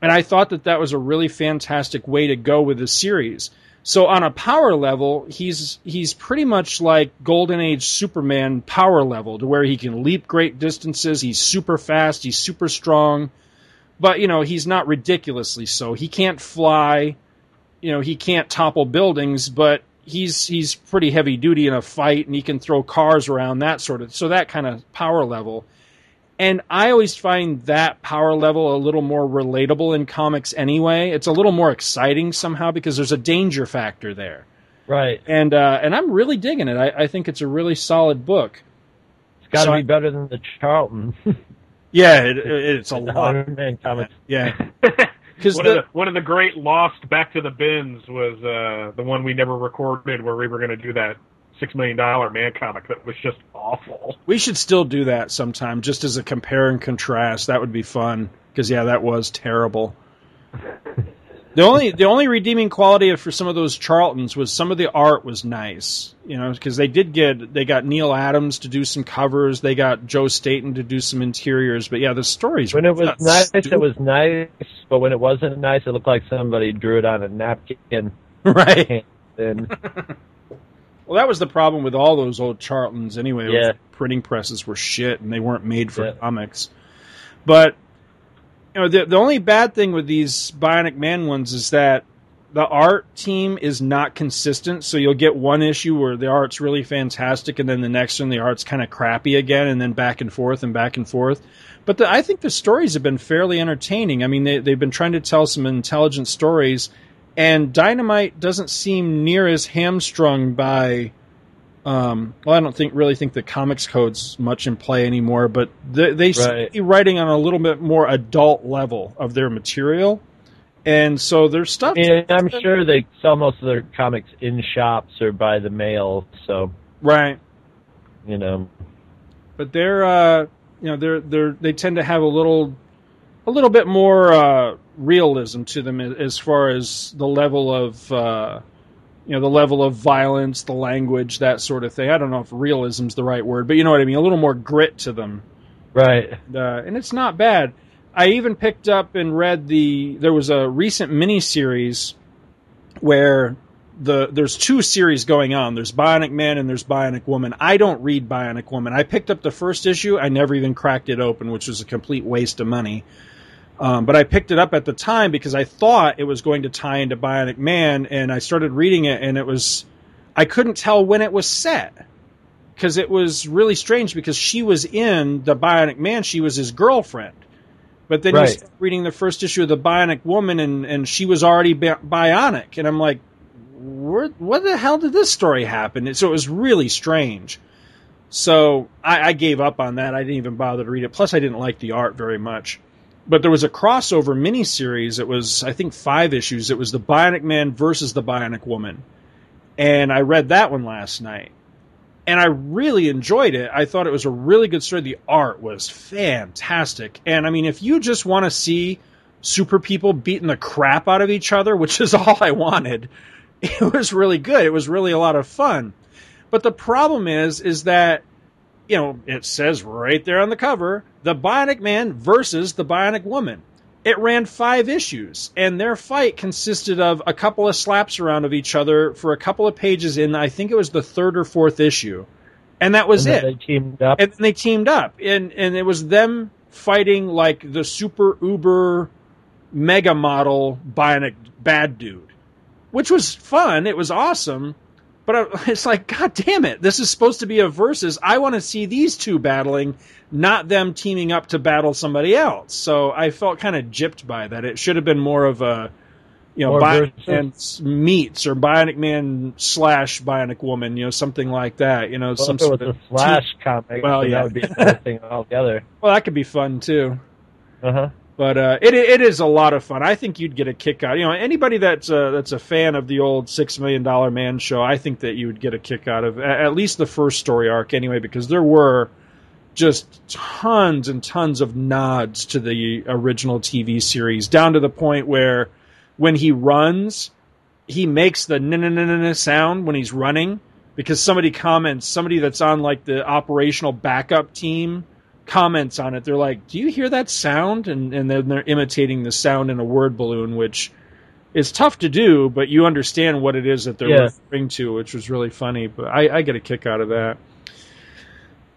And I thought that that was a really fantastic way to go with the series. So on a power level, he's he's pretty much like Golden Age Superman power level, to where he can leap great distances. He's super fast. He's super strong, but you know he's not ridiculously so. He can't fly. You know he can't topple buildings, but he's he's pretty heavy duty in a fight, and he can throw cars around that sort of. So that kind of power level. And I always find that power level a little more relatable in comics anyway. It's a little more exciting somehow because there's a danger factor there. Right. And uh, and I'm really digging it. I, I think it's a really solid book. It's got to So be I- better than the Charlton. Yeah, it, it, it's a lot. Iron Man comics. Yeah, because one, of the, one of the great lost back to the bins was uh, the one we never recorded where we were going to do that six million dollar man comic that was just awful. we should still do that sometime, just as a compare and contrast. That would be fun. Because yeah, that was terrible. The only the only redeeming quality for some of those Charltons was some of the art was nice, you know, because they did get they got Neal Adams to do some covers, they got Joe Staton to do some interiors, but yeah, the stories When it was nice, stupid. it was nice, but when it wasn't nice, it looked like somebody drew it on a napkin. right. And Well, that was the problem with all those old Charltons anyway. Yeah. printing presses were shit and they weren't made for Yeah. comics. But you know, the the only bad thing with these Bionic Man ones is that the art team is not consistent. So you'll get one issue where the art's really fantastic, and then the next one the art's kind of crappy again, and then back and forth and back and forth. But the, I think the stories have been fairly entertaining. I mean, they, they've been trying to tell some intelligent stories, and Dynamite doesn't seem near as hamstrung by. Um, well, I don't think really think the comics code's much in play anymore, but they, they seem to Right. be writing on a little bit more adult level of their material, and so their stuff. and I'm sure they sell most of their comics in shops or by the mail. So right, you know, but they're uh, you know they're they're they tend to have a little a little bit more uh, realism to them as, far as the level of uh, you know the level of violence, the language, that sort of thing. I don't know if realism's the right word, but you know what I mean. A little more grit to them. right? uh, and it's not bad. I even picked up and read the. There was a recent miniseries where the there's two series going on. There's Bionic Man and there's Bionic Woman. I don't read Bionic Woman. I picked up the first issue. I never even cracked it open, which was a complete waste of money. Um, but I picked it up at the time because I thought it was going to tie into Bionic Man, and I started reading it, and it was I couldn't tell when it was set because it was really strange because she was in the Bionic Man, she was his girlfriend. But then you Right. start reading the first issue of the Bionic Woman, and and she was already bi- bionic, and I'm like, where, what the hell did this story happen? And so it was really strange. So I, I gave up on that. I didn't even bother to read it. Plus, I didn't like the art very much. But there was a crossover miniseries. It was, I think, five issues. It was the Bionic Man versus the Bionic Woman. and I read that one last night. And I really enjoyed it. I thought it was a really good story. The art was fantastic. And I mean, if you just want to see super people beating the crap out of each other, which is all I wanted, it was really good. It was really a lot of fun. But the problem is, is that, you know, it says right there on the cover, the Bionic Man versus the Bionic Woman. It ran five issues, and their fight consisted of a couple of slaps around of each other for a couple of pages in, I think it was the third or fourth issue. And that was And it. they teamed up. And they teamed up. And, and it was them fighting like the super uber mega model bionic bad dude, which was fun. It was awesome. But it's like, God damn it. This is supposed to be a versus. I want to see these two battling, not them teaming up to battle somebody else. So I felt kind of gypped by that. It should have been more of a, you know, More Bionic versus. Man meets or Bionic Man slash Bionic Woman, you know, something like that. You know, Well, some if it was sort of a Flash comic, Well, yeah. that would be another thing altogether. Well, that could be fun too. Uh huh. But uh, it it is a lot of fun. I think you'd get a kick out. You know, anybody that's uh, that's a fan of the old Six Million Dollar Man show, I think that you would get a kick out of at least the first story arc anyway, because there were just tons and tons of nods to the original TV series, down to the point where when he runs, he makes the na na na na sound when he's running because somebody comments, somebody that's on like the operational backup team comments on it. They're like, "Do you hear that sound?" And and then they're imitating the sound in a word balloon, which is tough to do, but you understand what it is that they're Yeah. referring to, which was really funny. But I, I get a kick out of that.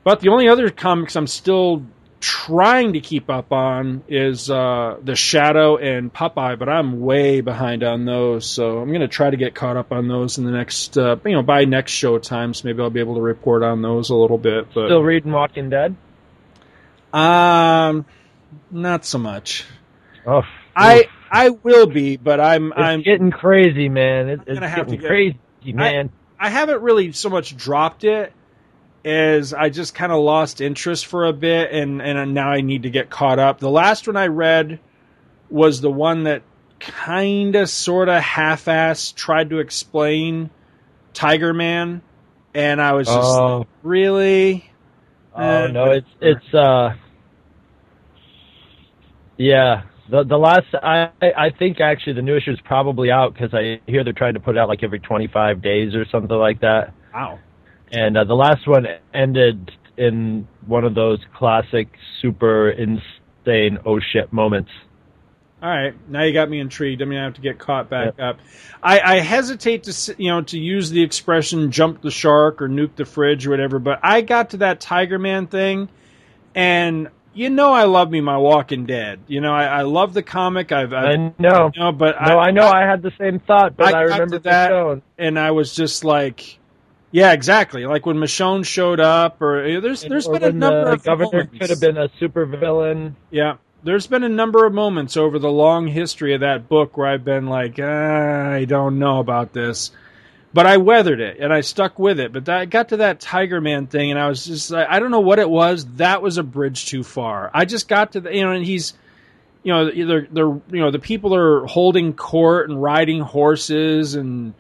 But the only other comics I'm still trying to keep up on is uh, the Shadow and Popeye, but I'm way behind on those. So I'm going to try to get caught up on those in the next, uh, you know, by next show time. So maybe I'll be able to report on those a little bit. But Still reading Walking Dead? Um, not so much. Oh, I I will be, but I'm it's I'm getting crazy, man. It, it's gonna have to get- crazy, man. I haven't really so much dropped it as I just kind of lost interest for a bit, and and now I need to get caught up. The last one I read was the one that kind of, sort of, half-ass tried to explain Tiger Man, and I was just Oh. like, really. Oh Eh, no, it's it's uh, yeah. The the last I I think actually the new issue is probably out because I hear they're trying to put it out like every 25 days or something like that. Wow. And uh, the last one ended in one of those classic super insane oh shit moments. All right, now you got me intrigued. I'm gonna have to get caught back up. I, I hesitate to you know to use the expression "jump the shark" or "nuke the fridge" or whatever, but I got to that Tiger Man thing, and you know I love me my Walking Dead. You know I, I love the comic. I've, I've I know. you know, but No, I, know I, had the same thought, but I, remember that, Michonne. and I was just like, yeah, exactly. Like when Michonne showed up, or there's there's Or been a number the of governor moments. could have been a super villain. Yeah, there's been a number of moments over the long history of that book where I've been like, ah, I don't know about this, but I weathered it and I stuck with it. But that, I got to that Tiger Man thing, and I was just, like, I don't know what it was. That was a bridge too far. I just got to the, you know, and he's, you know, they're, they're, you know, the people are holding court and riding horses and,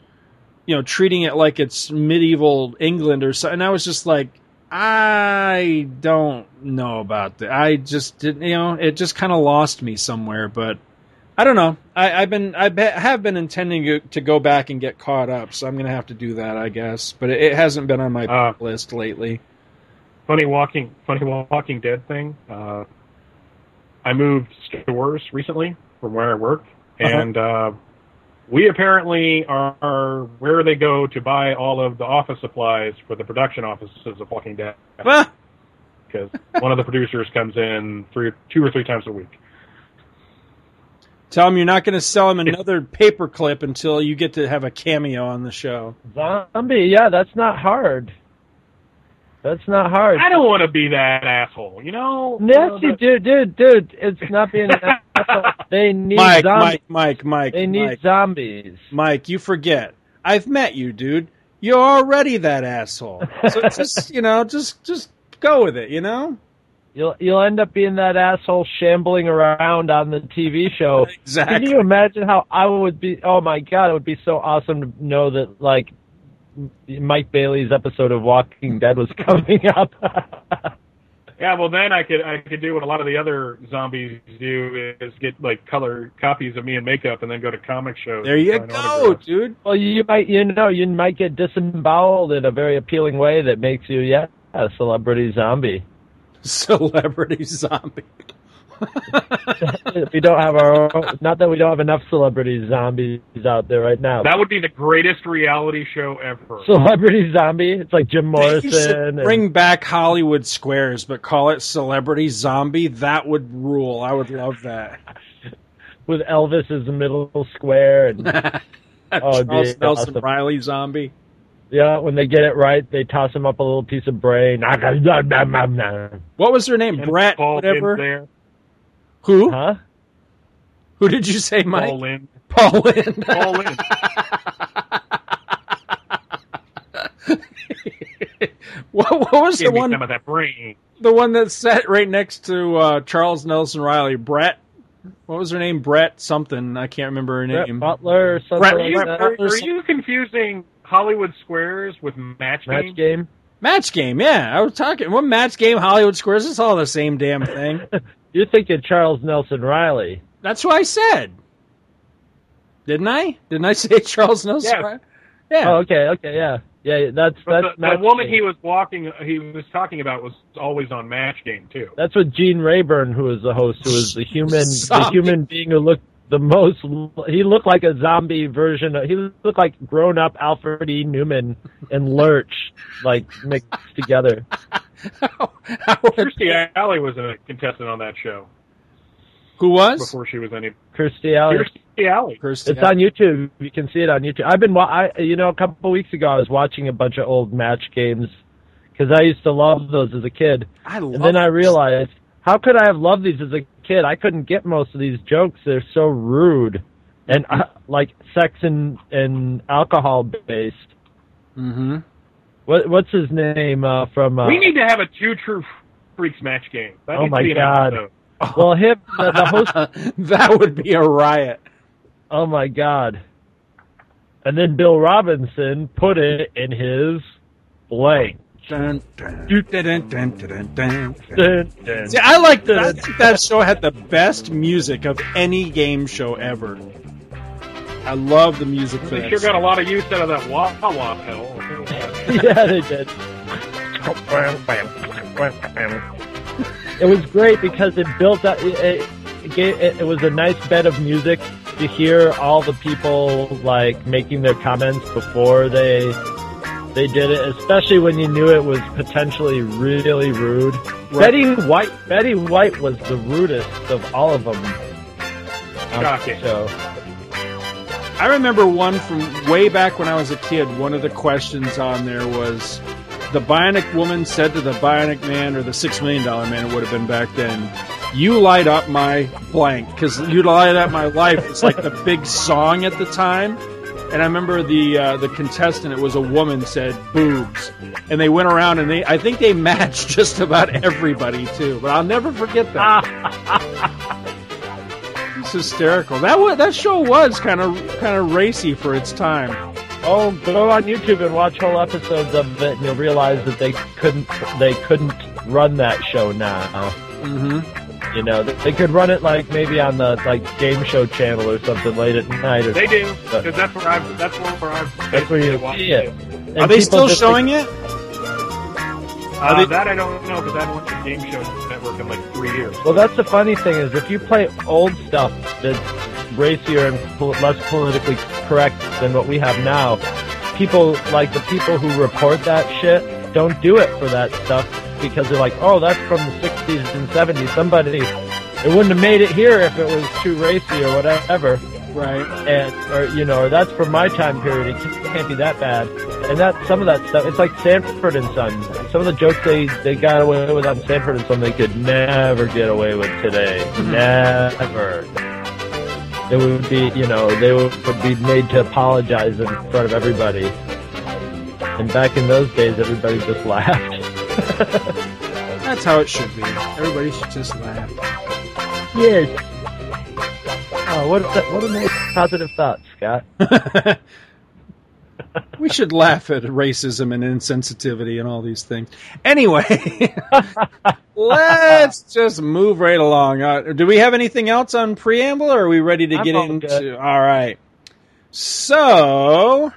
you know, treating it like it's medieval England or something. And I was just like, I don't know about that. I just didn't, you know, it just kind of lost me somewhere. But I don't know. I, I've been, I be, have been intending to, to go back and get caught up, so I'm going to have to do that, I guess. But it, it hasn't been on my Uh, list lately. funny walking funny Walking Dead thing. Uh, I moved stores recently from where I work, Uh-huh. and uh, we apparently are, are where they go to buy all of the office supplies for the production offices of Walking Dead. Because one of the producers comes in three, two or three times a week. Tell him you're not going to sell him another paperclip until you get to have a cameo on the show. Zombie, yeah, that's not hard. That's not hard. I don't want to be that asshole, you know. Yes, You you know, do, dude, dude. It's not being an asshole. They need Mike, zombies. Mike, Mike, Mike, They need Mike, zombies. Mike, you forget. I've met you, dude. You're already that asshole. So just, you know, just, just go with it, you know? You'll you'll end up being that asshole shambling around on the TV show. Exactly. Can you imagine how I would be? Oh my god, it would be so awesome to know that like Mike Bailey's episode of Walking Dead was coming up. Yeah, well then I could I could do what a lot of the other zombies do is get like color copies of me in makeup and then go to comic shows. There you go, dude. well, you might, you know, you might get disemboweled in a very appealing way that makes you, yeah, a celebrity zombie. Celebrity zombie. If we don't have our own, not that we don't have enough celebrity zombies out there right now. That would be the greatest reality show ever. celebrity zombie. It's like Jim Morrison. and- bring back Hollywood Squares, but call it Celebrity Zombie. That would rule. I would love that. with Elvis as the middle square, and Oh, it'd be Charles Nelson awesome. Reilly Zombie. Yeah, when they get it right, they toss him up a little piece of brain. What was her name? And Brett, Paul whatever. There. Who? Huh? Who did you say, Mike? Paul Lynde. Paul Lynde. Paul Lynde. what, what was the Give me one? some of that brain. The one that sat right next to uh, Charles Nelson Reilly. Brett. What was her name? Brett something. I can't remember her Brett name. Butler or something Brett- Are like you, that. are, are you confusing Hollywood Squares with Match Game? Match game. Match game. Yeah, I was talking. What match game? Hollywood Squares. It's all the same damn thing. You're thinking Charles Nelson Reilly. That's what I said. Didn't I? Didn't I say Charles Nelson? Yes. Reilly? Yeah. Oh, okay, okay, yeah, yeah. That's But that's the, the woman Game. he was walking, he was talking about, was always on Match Game too. That's what Gene Rayburn, who was the host, who was the human, the human being who looked the most. He looked like a zombie version. Of, he looked like grown up Alfred E. Neuman and Lurch, like mixed together. How- how would- Kirstie Alley was a contestant on that show Who was? before she was any. Kirstie Alley. Kirstie Alley. Kirstie It's on YouTube. You can see it on YouTube. I've been, wa- I, you know, a couple of weeks ago, I was watching a bunch of old match games because I used to love those as a kid. I love And then I realized, how could I have loved these as a kid? I couldn't get most of these jokes. They're so rude and uh, like sex and and alcohol based. Mm-hmm. What what's his name uh, from? Uh, we need to have a two true freaks match game. That Oh my to be an God. episode. well, him the, the host. that would be a riot. Oh my god! And then Bill Robinson put it in his blank. Dun, dun, dun. See, I like that. I think that show had the best music of any game show ever. I love the music for They sure got a lot of use out of that wah wah hell. yeah, they did. It was great because it built up. It, it, it, gave, it, it was a nice bed of music to hear all the people like making their comments before they they did it. Especially when you knew it was potentially really rude. Betty White. Betty White was the rudest of all of them. Um, Shocking. show. I remember one from way back when I was a kid. One of the questions on there was the Bionic Woman said to the Bionic Man, or the Six Million Dollar Man, it would have been back then. You light up my blank because you light up my life. It's like the big song at the time. And I remember the uh, the contestant, it was a woman, said boobs, and they went around and they I think they matched just about everybody too. But I'll never forget that. It's hysterical. That wa that show was kind of kind of racy for its time. Oh, go on YouTube and watch whole episodes of it, and you'll realize that they couldn't they couldn't run that show now. Mm-hmm. You know, they, they could run it like maybe on the like game show channel or something late at night. Or They do because that's where I've that's where I've That's where you basically watched see it. And Are they still just showing it? Uh, they- that I don't know because I haven't watched the Game Show Network in like three years. Well, that's the funny thing is if you play old stuff that's racier and pol- less politically correct than what we have now, people like the people who report that shit don't do it for that stuff because they're like, oh, that's from the 60s and 70s. Somebody, it wouldn't have made it here if it was too racy or whatever. Right. And, or, you know, or that's from my time period. It can't- can't be that bad. And that, some of that stuff, it's like Sanford and Son. Some of the jokes they, they got away with on Sanford and Son, they could never get away with today. Mm-hmm. Never. It would be, you know, they would, would be made to apologize in front of everybody. And back in those days, everybody just laughed. That's how it should be. Everybody should just laugh. yes. Oh, what a, what a nice positive thought, Scott. we should laugh at racism and insensitivity and all these things. Anyway, let's just move right along. Uh, do we have anything else on preamble, or are we ready to I'm get into? good. All right. So,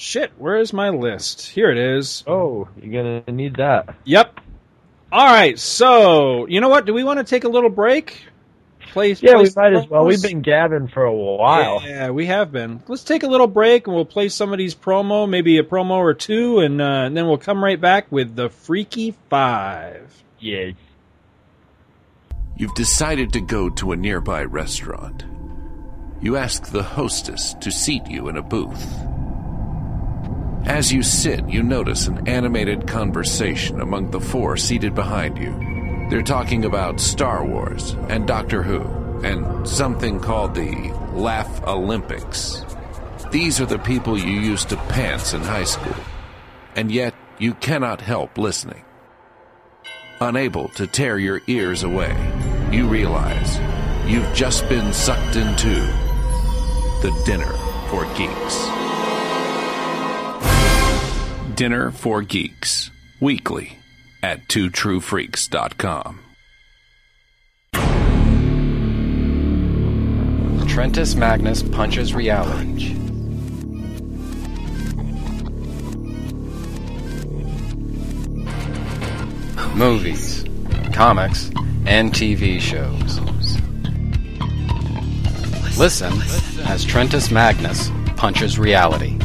shit. Where is my list? Here it is. Oh, you're gonna need that. Yep. All right. So, you know what? Do we want to take a little break? Play. Yeah, play we might as well. We've been gabbing for a while. Yeah, we have been. Let's take a little break and we'll play some of these promo, maybe a promo or two, and, uh, and then we'll come right back with the Freaky Five. Yes. You've decided to go to a nearby restaurant. You ask the hostess to seat you in a booth. As you sit, you notice an animated conversation among the four seated behind you. They're talking about Star Wars and Doctor Who and something called the Laugh Olympics. These are the people you used to pants in high school, and yet you cannot help listening. Unable to tear your ears away, you realize you've just been sucked into the Dinner for Geeks. Dinner for Geeks, weekly at twotruefreaks.com. Trentus Magnus punches reality. Movies, comics, and TV shows. Listen as Trentus Magnus punches reality.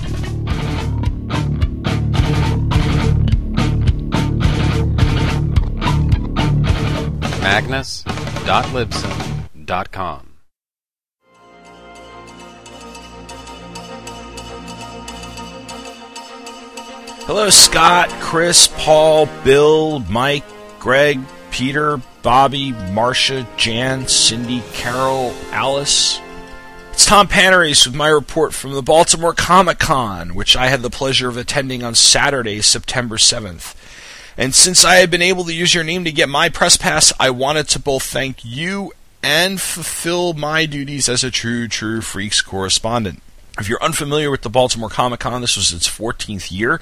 Magnus.libsyn.com. Hello, Scott, Chris, Paul, Bill, Mike, Greg, Peter, Bobby, Marcia, Jan, Cindy, Carol, Alice. It's Tom Panarese with my report from the Baltimore Comic Con, which I had the pleasure of attending on Saturday, September 7th. And since I had been able to use your name to get my press pass, I wanted to both thank you and fulfill my duties as a true, true Freaks correspondent. If you're unfamiliar with the Baltimore Comic Con, this was its 14th year,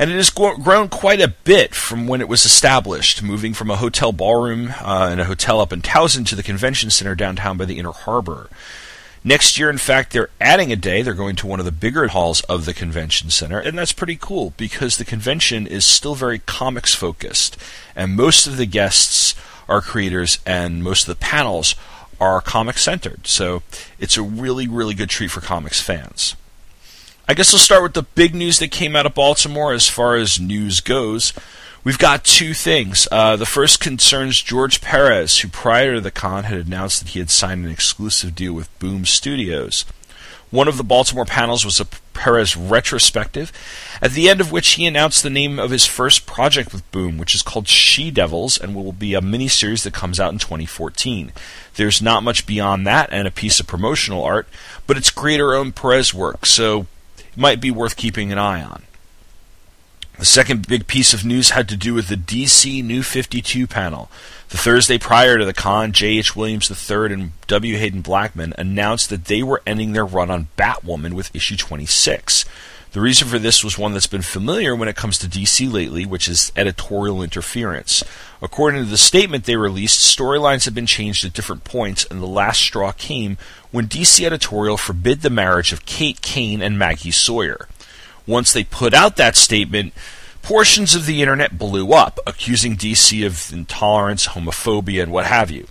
and it has grown quite a bit from when it was established, moving from a hotel ballroom uh, in a hotel up in Towson to the convention center downtown by the Inner Harbor. Next year, in fact, they're adding a day. They're going to one of the bigger halls of the convention center, and that's pretty cool because the convention is still very comics focused, and most of the guests are creators, and most of the panels are comic centered. So it's a really, really good treat for comics fans. I guess I'll start with the big news that came out of Baltimore as far as news goes. We've got two things. Uh, the first concerns George Perez, who prior to the con had announced that he had signed an exclusive deal with Boom Studios. One of the Baltimore panels was a Perez retrospective, at the end of which he announced the name of his first project with Boom, which is called She Devils and will be a miniseries that comes out in 2014. There's not much beyond that and a piece of promotional art, but it's creator owned Perez work, so it might be worth keeping an eye on. The second big piece of news had to do with the DC New 52 panel. The Thursday prior to the con, J.H. Williams III and W. Haden Blackman announced that they were ending their run on Batwoman with issue 26. The reason for this was one that's been familiar when it comes to DC lately, which is editorial interference. According to the statement they released, storylines had been changed at different points, and the last straw came when DC editorial forbid the marriage of Kate Kane and Maggie Sawyer. Once they put out that statement, portions of the internet blew up, accusing DC of intolerance, homophobia, and what have you.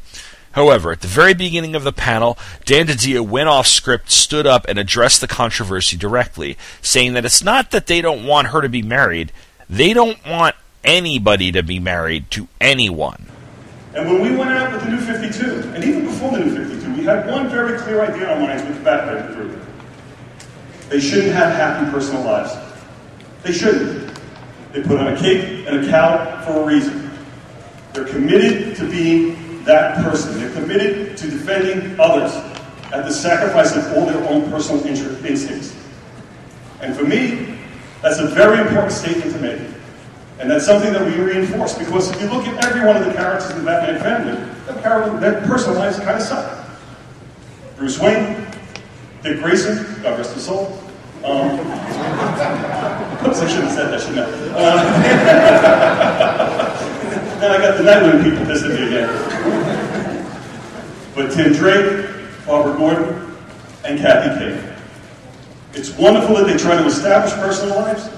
However, at the very beginning of the panel, Dan DiDio went off script, stood up, and addressed the controversy directly, saying that it's not that they don't want her to be married, they don't want anybody to be married to anyone. And when we went out with the new 52, and even before the new 52, we had one very clear idea in our minds with the Batman group. They shouldn't have happy personal lives. They shouldn't. They put on a cape and a cowl for a reason. They're committed to being that person. They're committed to defending others at the sacrifice of all their own personal instincts. And for me, that's a very important statement to make. And that's something that we reinforce because if you look at every one of the characters in the Batman family, their, character, their personal lives kind of suck. Bruce Wayne, Dick Grayson, God rest his soul, Um, oops, I shouldn't have said that, shouldn't I? Uh, now I got the Nightwing people pissing me again. But Tim Drake, Barbara Gordon, and Kathy Kane. It's wonderful that they try to establish personal lives,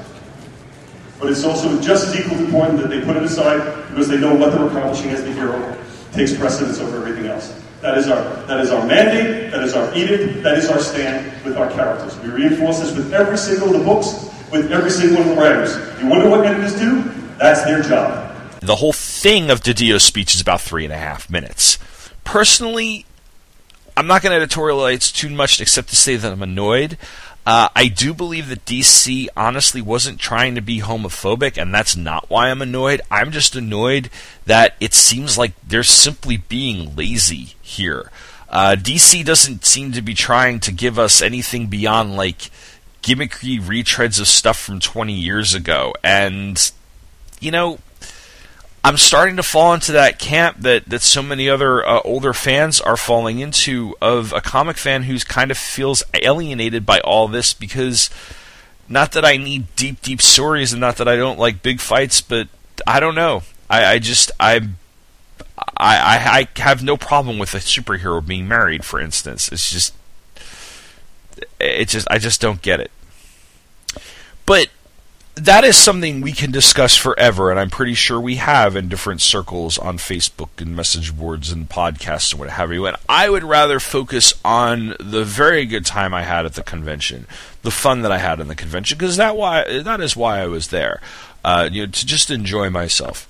but it's also just as equally important that they put it aside because they know what they're accomplishing as the hero takes precedence over everything else. That is our that is our mandate, that is our edict, that is our stand with our characters. We reinforce this with every single of the books, with every single of the writers. You wonder what editors do? That's their job. The whole thing of Didio's speech is about three and a half minutes. Personally, I'm not going to editorialize too much except to say that I'm annoyed. Uh, I do believe that DC honestly wasn't trying to be homophobic, and that's not why I'm annoyed. I'm just annoyed that it seems like they're simply being lazy here. Uh, DC doesn't seem to be trying to give us anything beyond like gimmicky retreads of stuff from 20 years ago, and you know, I'm starting to fall into that camp that, that so many other uh, older fans are falling into of a comic fan who's kind of feels alienated by all this because not that I need deep, deep stories and not that I don't like big fights, but I don't know. I, I just I, I I have no problem with a superhero being married, for instance. It's just it just I just don't get it. But that is something we can discuss forever, and I'm pretty sure we have in different circles on Facebook and message boards and podcasts and what have you. And I would rather focus on the very good time I had at the convention, the fun that I had in the convention, because that why that is why I was there, uh, you know, to just enjoy myself.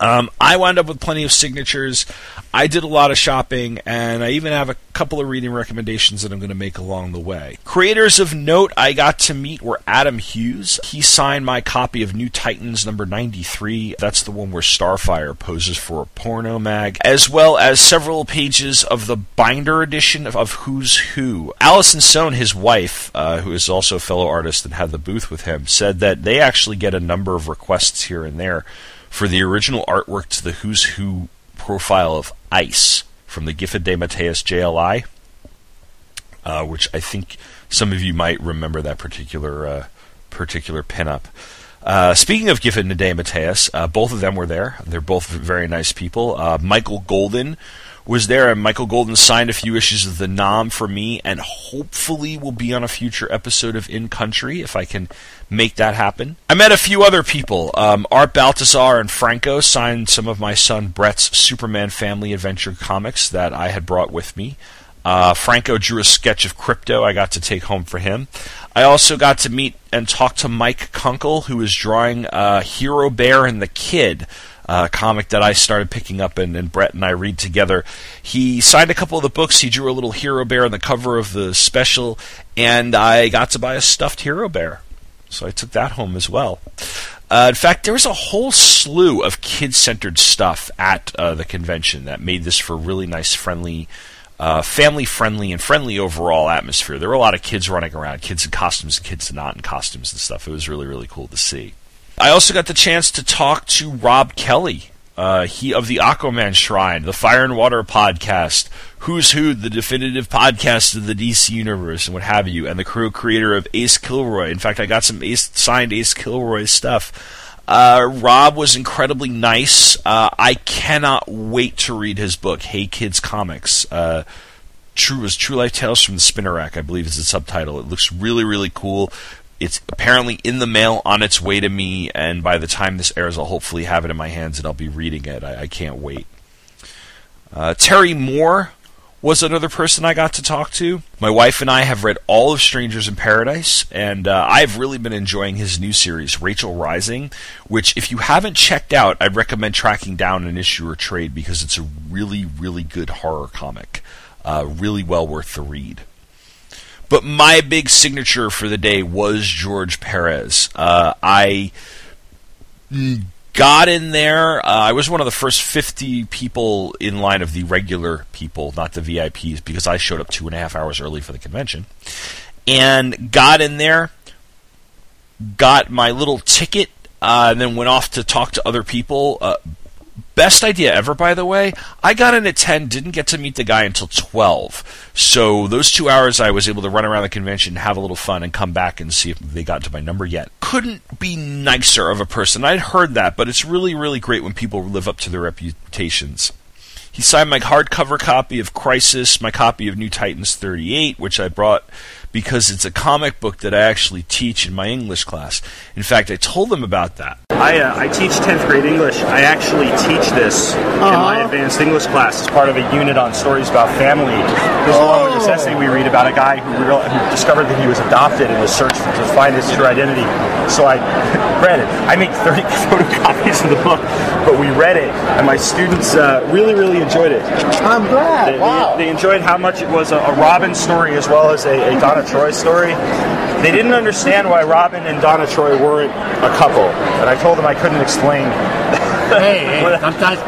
Um, I wound up with plenty of signatures. I did a lot of shopping, and I even have a couple of reading recommendations that I'm going to make along the way. Creators of note I got to meet were Adam Hughes. He signed my copy of New Titans number 93. That's the one where Starfire poses for a porno mag, as well as several pages of the binder edition of, of Who's Who. Allison Sohn, his wife, uh, who is also a fellow artist and had the booth with him, said that they actually get a number of requests here and there for the original artwork to the Who's Who profile of Ice from the Giffen DeMatteis JLI, uh, which I think some of you might remember that particular uh, particular pinup. Uh, speaking of Giffen DeMatteis, uh, both of them were there. They're both very nice people. Uh, Michael Golden was there, and Michael Golden signed a few issues of the Nam for me, and hopefully will be on a future episode of In Country if I can make that happen. I met a few other people. Um, Art Baltazar and Franco signed some of my son Brett's Superman Family Adventure comics that I had brought with me. Uh, Franco drew a sketch of Krypto I got to take home for him. I also got to meet and talk to Mike Kunkel, who is drawing uh, Hero Bear and the Kid, uh, comic that I started picking up and, and Brett and I read together. He signed a couple of the books. He drew a little hero bear on the cover of the special, and I got to buy a stuffed hero bear. So I took that home as well. Uh, in fact, there was a whole slew of kid centered stuff at uh, the convention that made this for really nice, friendly. Uh, family friendly and friendly overall atmosphere. There were a lot of kids running around, kids in costumes and kids not in costumes and stuff. It was really, really cool to see. I also got the chance to talk to Rob Kelly, uh, he of the Aquaman Shrine, the Fire and Water podcast, Who's Who, the definitive podcast of the DC universe, and what have you, and the crew creator of Ace Kilroy. In fact, I got some Ace, signed Ace Kilroy stuff. Uh, Rob was incredibly nice. Uh, I cannot wait to read his book, Hey Kids Comics. Uh, True was True Life Tales from the Spinner Rack, I believe is the subtitle. It looks really, really cool. It's apparently in the mail on its way to me, and by the time this airs, I'll hopefully have it in my hands and I'll be reading it. I, I can't wait. Uh, Terry Moore was another person I got to talk to. My wife and I have read all of Strangers in Paradise, and uh, I've really been enjoying his new series, Rachel Rising, which, if you haven't checked out, I'd recommend tracking down an issue or trade because it's a really, really good horror comic. Uh, really well worth the read. But my big signature for the day was George Perez. Uh, I got in there. Uh, I was one of the first 50 people in line of the regular people, not the VIPs, because I showed up two and a half hours early for the convention. And got in there, got my little ticket, uh, and then went off to talk to other people. Best idea ever, by the way. I got in at 10, didn't get to meet the guy until 12. So those two hours I was able to run around the convention, have a little fun, and come back and see if they got to my number yet. Couldn't be nicer of a person. I'd heard that, but it's really, really great when people live up to their reputations. He signed my hardcover copy of Crisis, my copy of New Titans 38, which I brought because it's a comic book that I actually teach in my English class. In fact, I told them about that. I, uh, I teach 10th grade English. I actually teach this in my advanced English class as part of a unit on stories about family. There's along with this essay we read about a guy who, real, who discovered that he was adopted and was searched to find his true identity. So I, granted, I make 30 photocopies of the book, but we read it, and my students uh, really, really enjoyed it. I'm glad. They, wow. they, they enjoyed how much it was a, a Robin story as well as a, a Donna Troy story. They didn't understand why Robin and Donna Troy weren't a couple, and I told them I couldn't explain. hey, hey, sometimes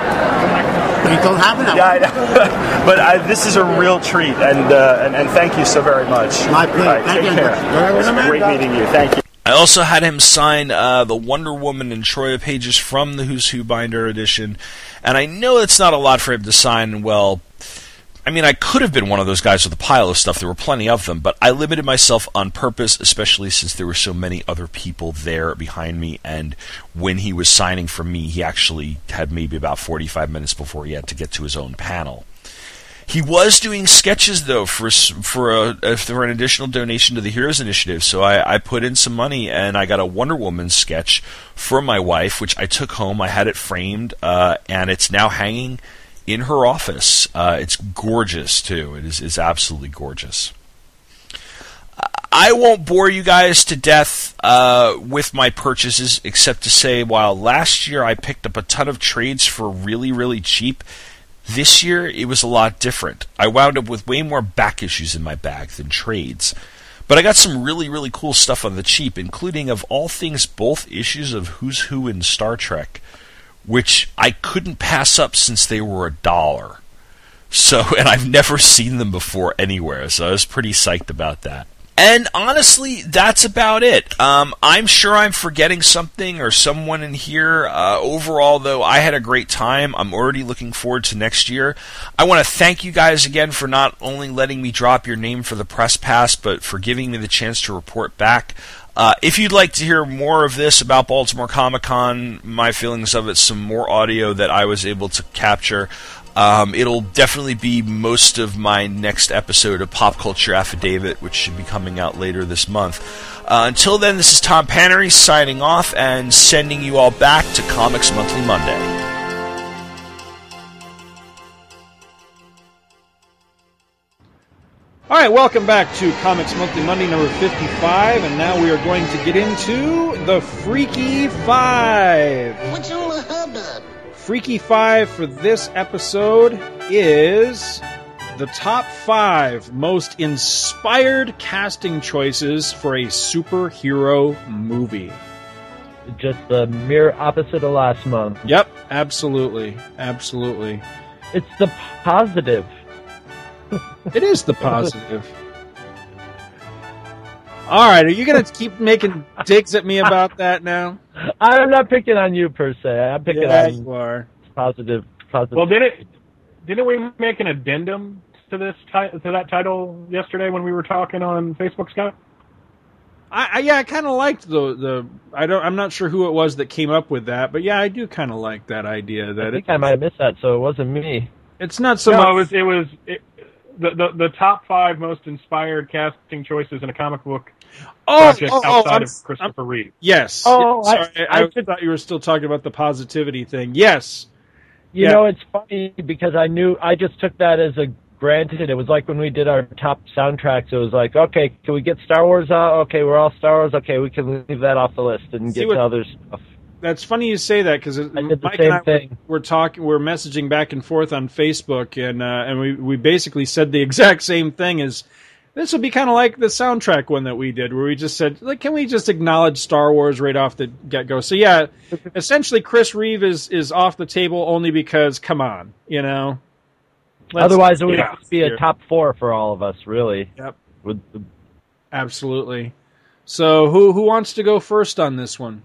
things don't happen that yeah, I know. but I, this is a real treat, and, uh, and and thank you so very much. My pleasure. All right, Thank take you. care. It was great meeting you. Thank you. I also had him sign uh, the Wonder Woman and Troia pages from the Who's Who binder edition, and I know it's not a lot for him to sign. Well, I mean, I could have been one of those guys with a pile of stuff. There were plenty of them, but I limited myself on purpose, especially since there were so many other people there behind me. And when he was signing for me, he actually had maybe about 45 minutes before he had to get to his own panel. He was doing sketches though for for a for an additional donation to the Heroes Initiative. So I, I put in some money and I got a Wonder Woman sketch for my wife, which I took home. I had it framed uh, and it's now hanging in her office. Uh, it's gorgeous too. It is is absolutely gorgeous. I won't bore you guys to death uh, with my purchases, except to say, while last year I picked up a ton of trades for really, really cheap, this year it was a lot different. I wound up with way more back issues in my bag than trades. But I got some really, really cool stuff on the cheap, including, of all things, both issues of Who's Who in Star Trek, which I couldn't pass up since they were a dollar. So, and I've never seen them before anywhere, so I was pretty psyched about that. And honestly, that's about it. Um, I'm sure I'm forgetting something or someone in here. Uh, overall, though, I had a great time. I'm already looking forward to next year. I want to thank you guys again for not only letting me drop your name for the press pass, but for giving me the chance to report back. Uh, if you'd like to hear more of this about Baltimore Comic Con, my feelings of it, some more audio that I was able to capture, um, it'll definitely be most of my next episode of Pop Culture Affidavit, which should be coming out later this month. Uh, until then, this is Tom Panarese signing off and sending you all back to Comics Monthly Monday. All right, welcome back to Comics Monthly Monday number 55, and now we are going to get into the Freaky Five. What's all the hubbub? Freaky Five for this episode is the top five most inspired casting choices for a superhero movie. Just the mere opposite of last month. Yep, absolutely. Absolutely. It's the positive. It is the positive. All right, are you going to keep making digs at me about that now? I'm not picking on you per se. I'm picking Yeah, on you are. positive. Positive. Well, didn't didn't we make an addendum to this ti- to that title yesterday when we were talking on Facebook, Scott? I, I yeah, I kind of liked the the. I don't. I'm not sure who it was that came up with that, but yeah, I do kind of like that idea. That I think it, I might have missed that, so it wasn't me. it's not so no, much. it was it was it, the, the the top five most inspired casting choices in a comic book Oh, project oh, oh, outside I'm- of Christopher Reeve. Yes. Oh, Yeah, I- sorry, I, I should- thought you were still talking about the positivity thing. Yes. You Yeah. know, it's funny because I knew I just took that as a granted. It was like when we did our top soundtracks. It was like, okay, can we get Star Wars out? Okay, we're all Star Wars. Okay, we can leave that off the list and See get what- to other stuff. That's funny you say that because Mike and I thing. were, were talking, we're messaging back and forth on Facebook, and uh, and we we basically said the exact same thing. As this would be kind of like the soundtrack one that we did, where we just said, like, can we just acknowledge Star Wars right off the get go? So yeah, essentially, Chris Reeve is is off the table only because, come on, you know. Otherwise, it would yeah. be a top four for all of us, really. Yep. With the, Absolutely. So who who wants to go first on this one?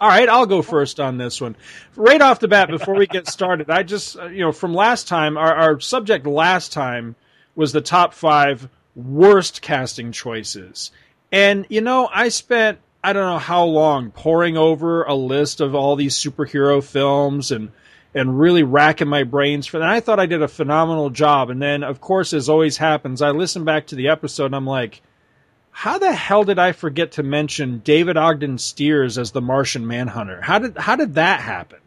All right, I'll go first on this one. Right off the bat, before we get started, I just, uh, you know, from last time, our, our subject last time was the top five worst casting choices. And, you know, I spent, I don't know how long poring over a list of all these superhero films and, and really racking my brains for that. I thought I did a phenomenal job. And then, of course, as always happens, I listen back to the episode and I'm like, how the hell did I forget to mention David Ogden Stiers as the Martian Manhunter? How did how did that happen?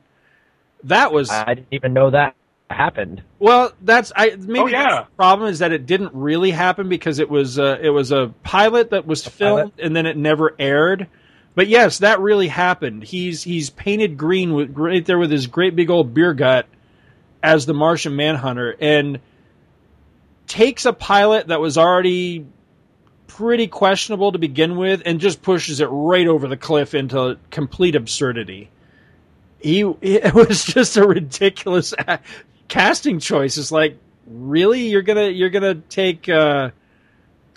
That was I didn't even know that happened. Well, that's I maybe Oh, yeah. that's the problem is that it didn't really happen because it was uh, it was a pilot that was filmed and then it never aired. But yes, that really happened. He's he's painted green with right there with his great big old beer gut as the Martian Manhunter and takes a pilot that was already pretty questionable to begin with and just pushes it right over the cliff into complete absurdity. He it was just a ridiculous a- casting choice. It's like, really, you're gonna you're gonna take uh,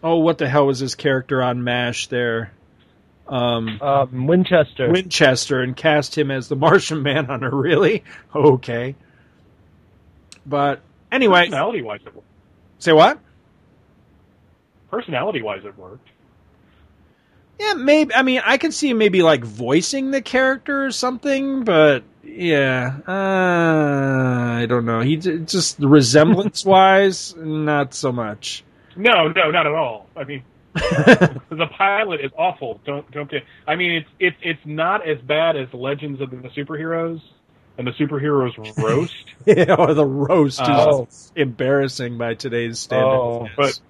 oh, what the hell was his character on Mash there? Um, Um, Winchester. Winchester and cast him as the Martian Manhunter. Really? Okay. But anyway, Personality wise, say what? Personality wise, it worked. Yeah, maybe. I mean, I could see maybe like voicing the character or something, but yeah, uh, I don't know. He just resemblance wise, not so much. No, no, not at all. I mean, the pilot is awful. Don't don't get. I mean, it's it's it's not as bad as Legends of the Superheroes and the Superheroes roast. yeah, or the roast is Oh. embarrassing by today's standards. Oh, but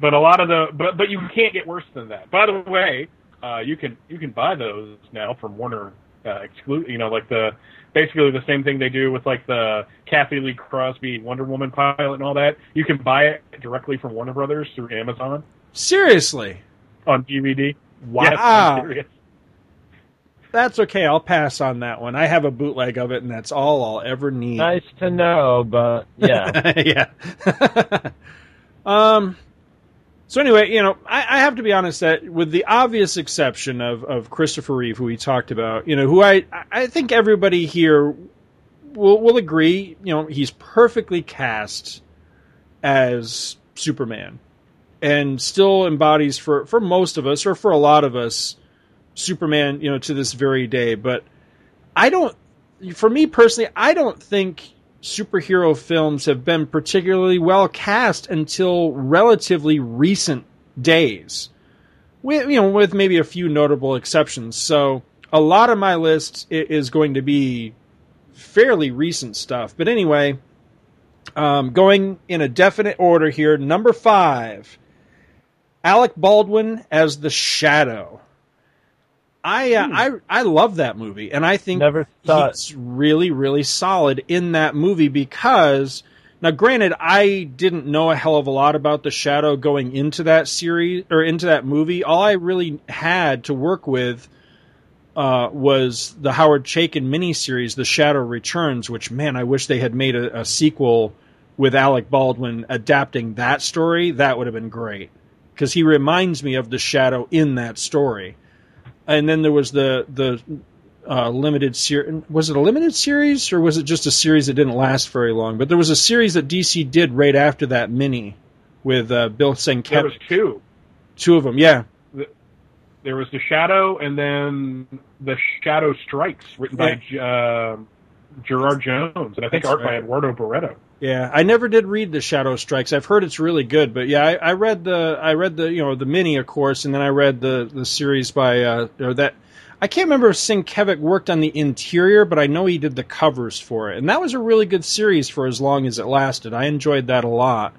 but a lot of the but but you can't get worse than that. By the way, uh, you can you can buy those now from Warner. Uh, exclude you know like the basically the same thing they do with like the Cathy Lee Crosby Wonder Woman pilot and all that. You can buy it directly from Warner Brothers through Amazon seriously, on DVD. Wow. Yes, I'm that's okay. I'll pass on that one. I have a bootleg of it, and that's all I'll ever need. Nice to know, but yeah. yeah. um. So anyway, you know, I, I have to be honest that with the obvious exception of, of Christopher Reeve, who we talked about, you know, who I I think everybody here will will agree, you know, he's perfectly cast as Superman, and still embodies for for most of us or for a lot of us Superman, you know, to this very day. But I don't, for me personally, I don't think superhero films have been particularly well cast until relatively recent days. With, you know, with maybe a few notable exceptions. So a lot of my list is going to be fairly recent stuff. But anyway, um, going in a definite order here. Number five, Alec Baldwin as the Shadow. I uh, I I love that movie, and I think Never he's really really solid in that movie because now, granted, I didn't know a hell of a lot about the Shadow going into that series or into that movie. All I really had to work with uh, was the Howard Chaykin miniseries, The Shadow Returns, which man, I wish they had made a, a sequel with Alec Baldwin adapting that story. That would have been great because he reminds me of the Shadow in that story. And then there was the the uh, limited series. Was it a limited series or was it just a series that didn't last very long? But there was a series that DC did right after that mini with uh, Bill There was two. Two of them, yeah. There was the Shadow, and then the Shadow Strikes, written by uh, Gerard Jones, and I think That's art by. Eduardo Barreto. Yeah, I never did read the Shadow Strikes. I've heard it's really good, but yeah, I, I read the I read the you know the mini, of course, and then I read the the series by uh, or that I can't remember if Sienkiewicz worked on the interior, but I know he did the covers for it, and that was a really good series for as long as it lasted. I enjoyed that a lot,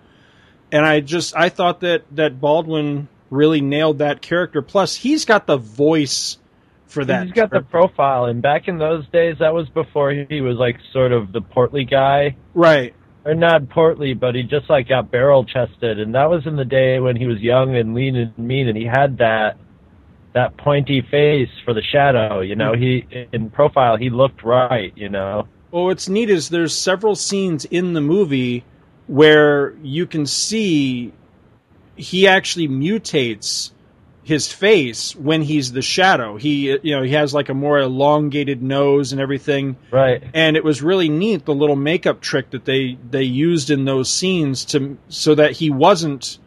and I just I thought that that Baldwin really nailed that character. Plus, he's got the voice for that. He's got the profile, and back in those days, that was before he was like sort of the portly guy. Right. Or not portly, but he just like got barrel chested, and that was in the day when he was young and lean and mean, and he had that that pointy face for the shadow. You know, he in profile he looked right. You know. Well, what's neat is there's several scenes in the movie where you can see he actually mutates his face when he's the shadow. He you know he has like a more elongated nose and everything. Right. And it was really neat the little makeup trick that they they used in those scenes to so that he wasn't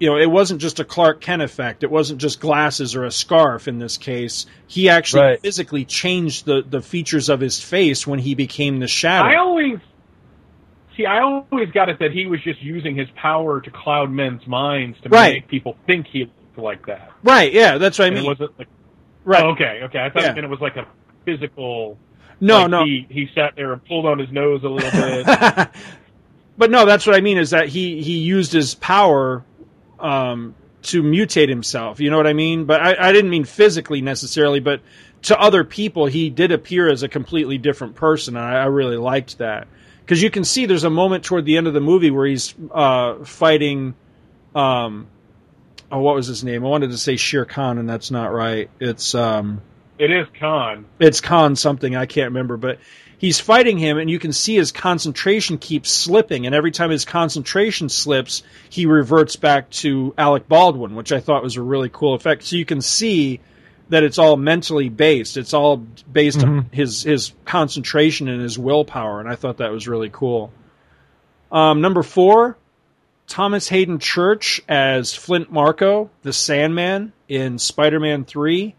you know, it wasn't just a Clark Kent effect. It wasn't just glasses or a scarf in this case. He actually Right. physically changed the, the features of his face when he became the shadow. I always see. I always got it that he was just using his power to cloud men's minds to Right. make people think he looked like that. right, yeah, that's what I And mean. it wasn't like Right. Oh, okay, okay. I thought Yeah. it was like a physical. No, like no. He he sat there and pulled on his nose a little bit. But no, that's what I mean is that he he used his power um, to mutate himself. You know what I mean? But I, I didn't mean physically necessarily, but to other people, he did appear as a completely different person, and I, I really liked that because you can see there's a moment toward the end of the movie where he's uh, fighting. Um, oh, what was his name? I wanted to say Shere Khan, and that's not right. It's um, it is Khan. it's Khan something I can't remember, but he's fighting him, and you can see his concentration keeps slipping, and every time his concentration slips, he reverts back to Alec Baldwin, which I thought was a really cool effect. So you can see that it's all mentally based. It's all based on his his concentration and his willpower, and I thought that was really cool. Um, number four, Thomas Haden Church as Flint Marko, the Sandman in Spider-Man Three.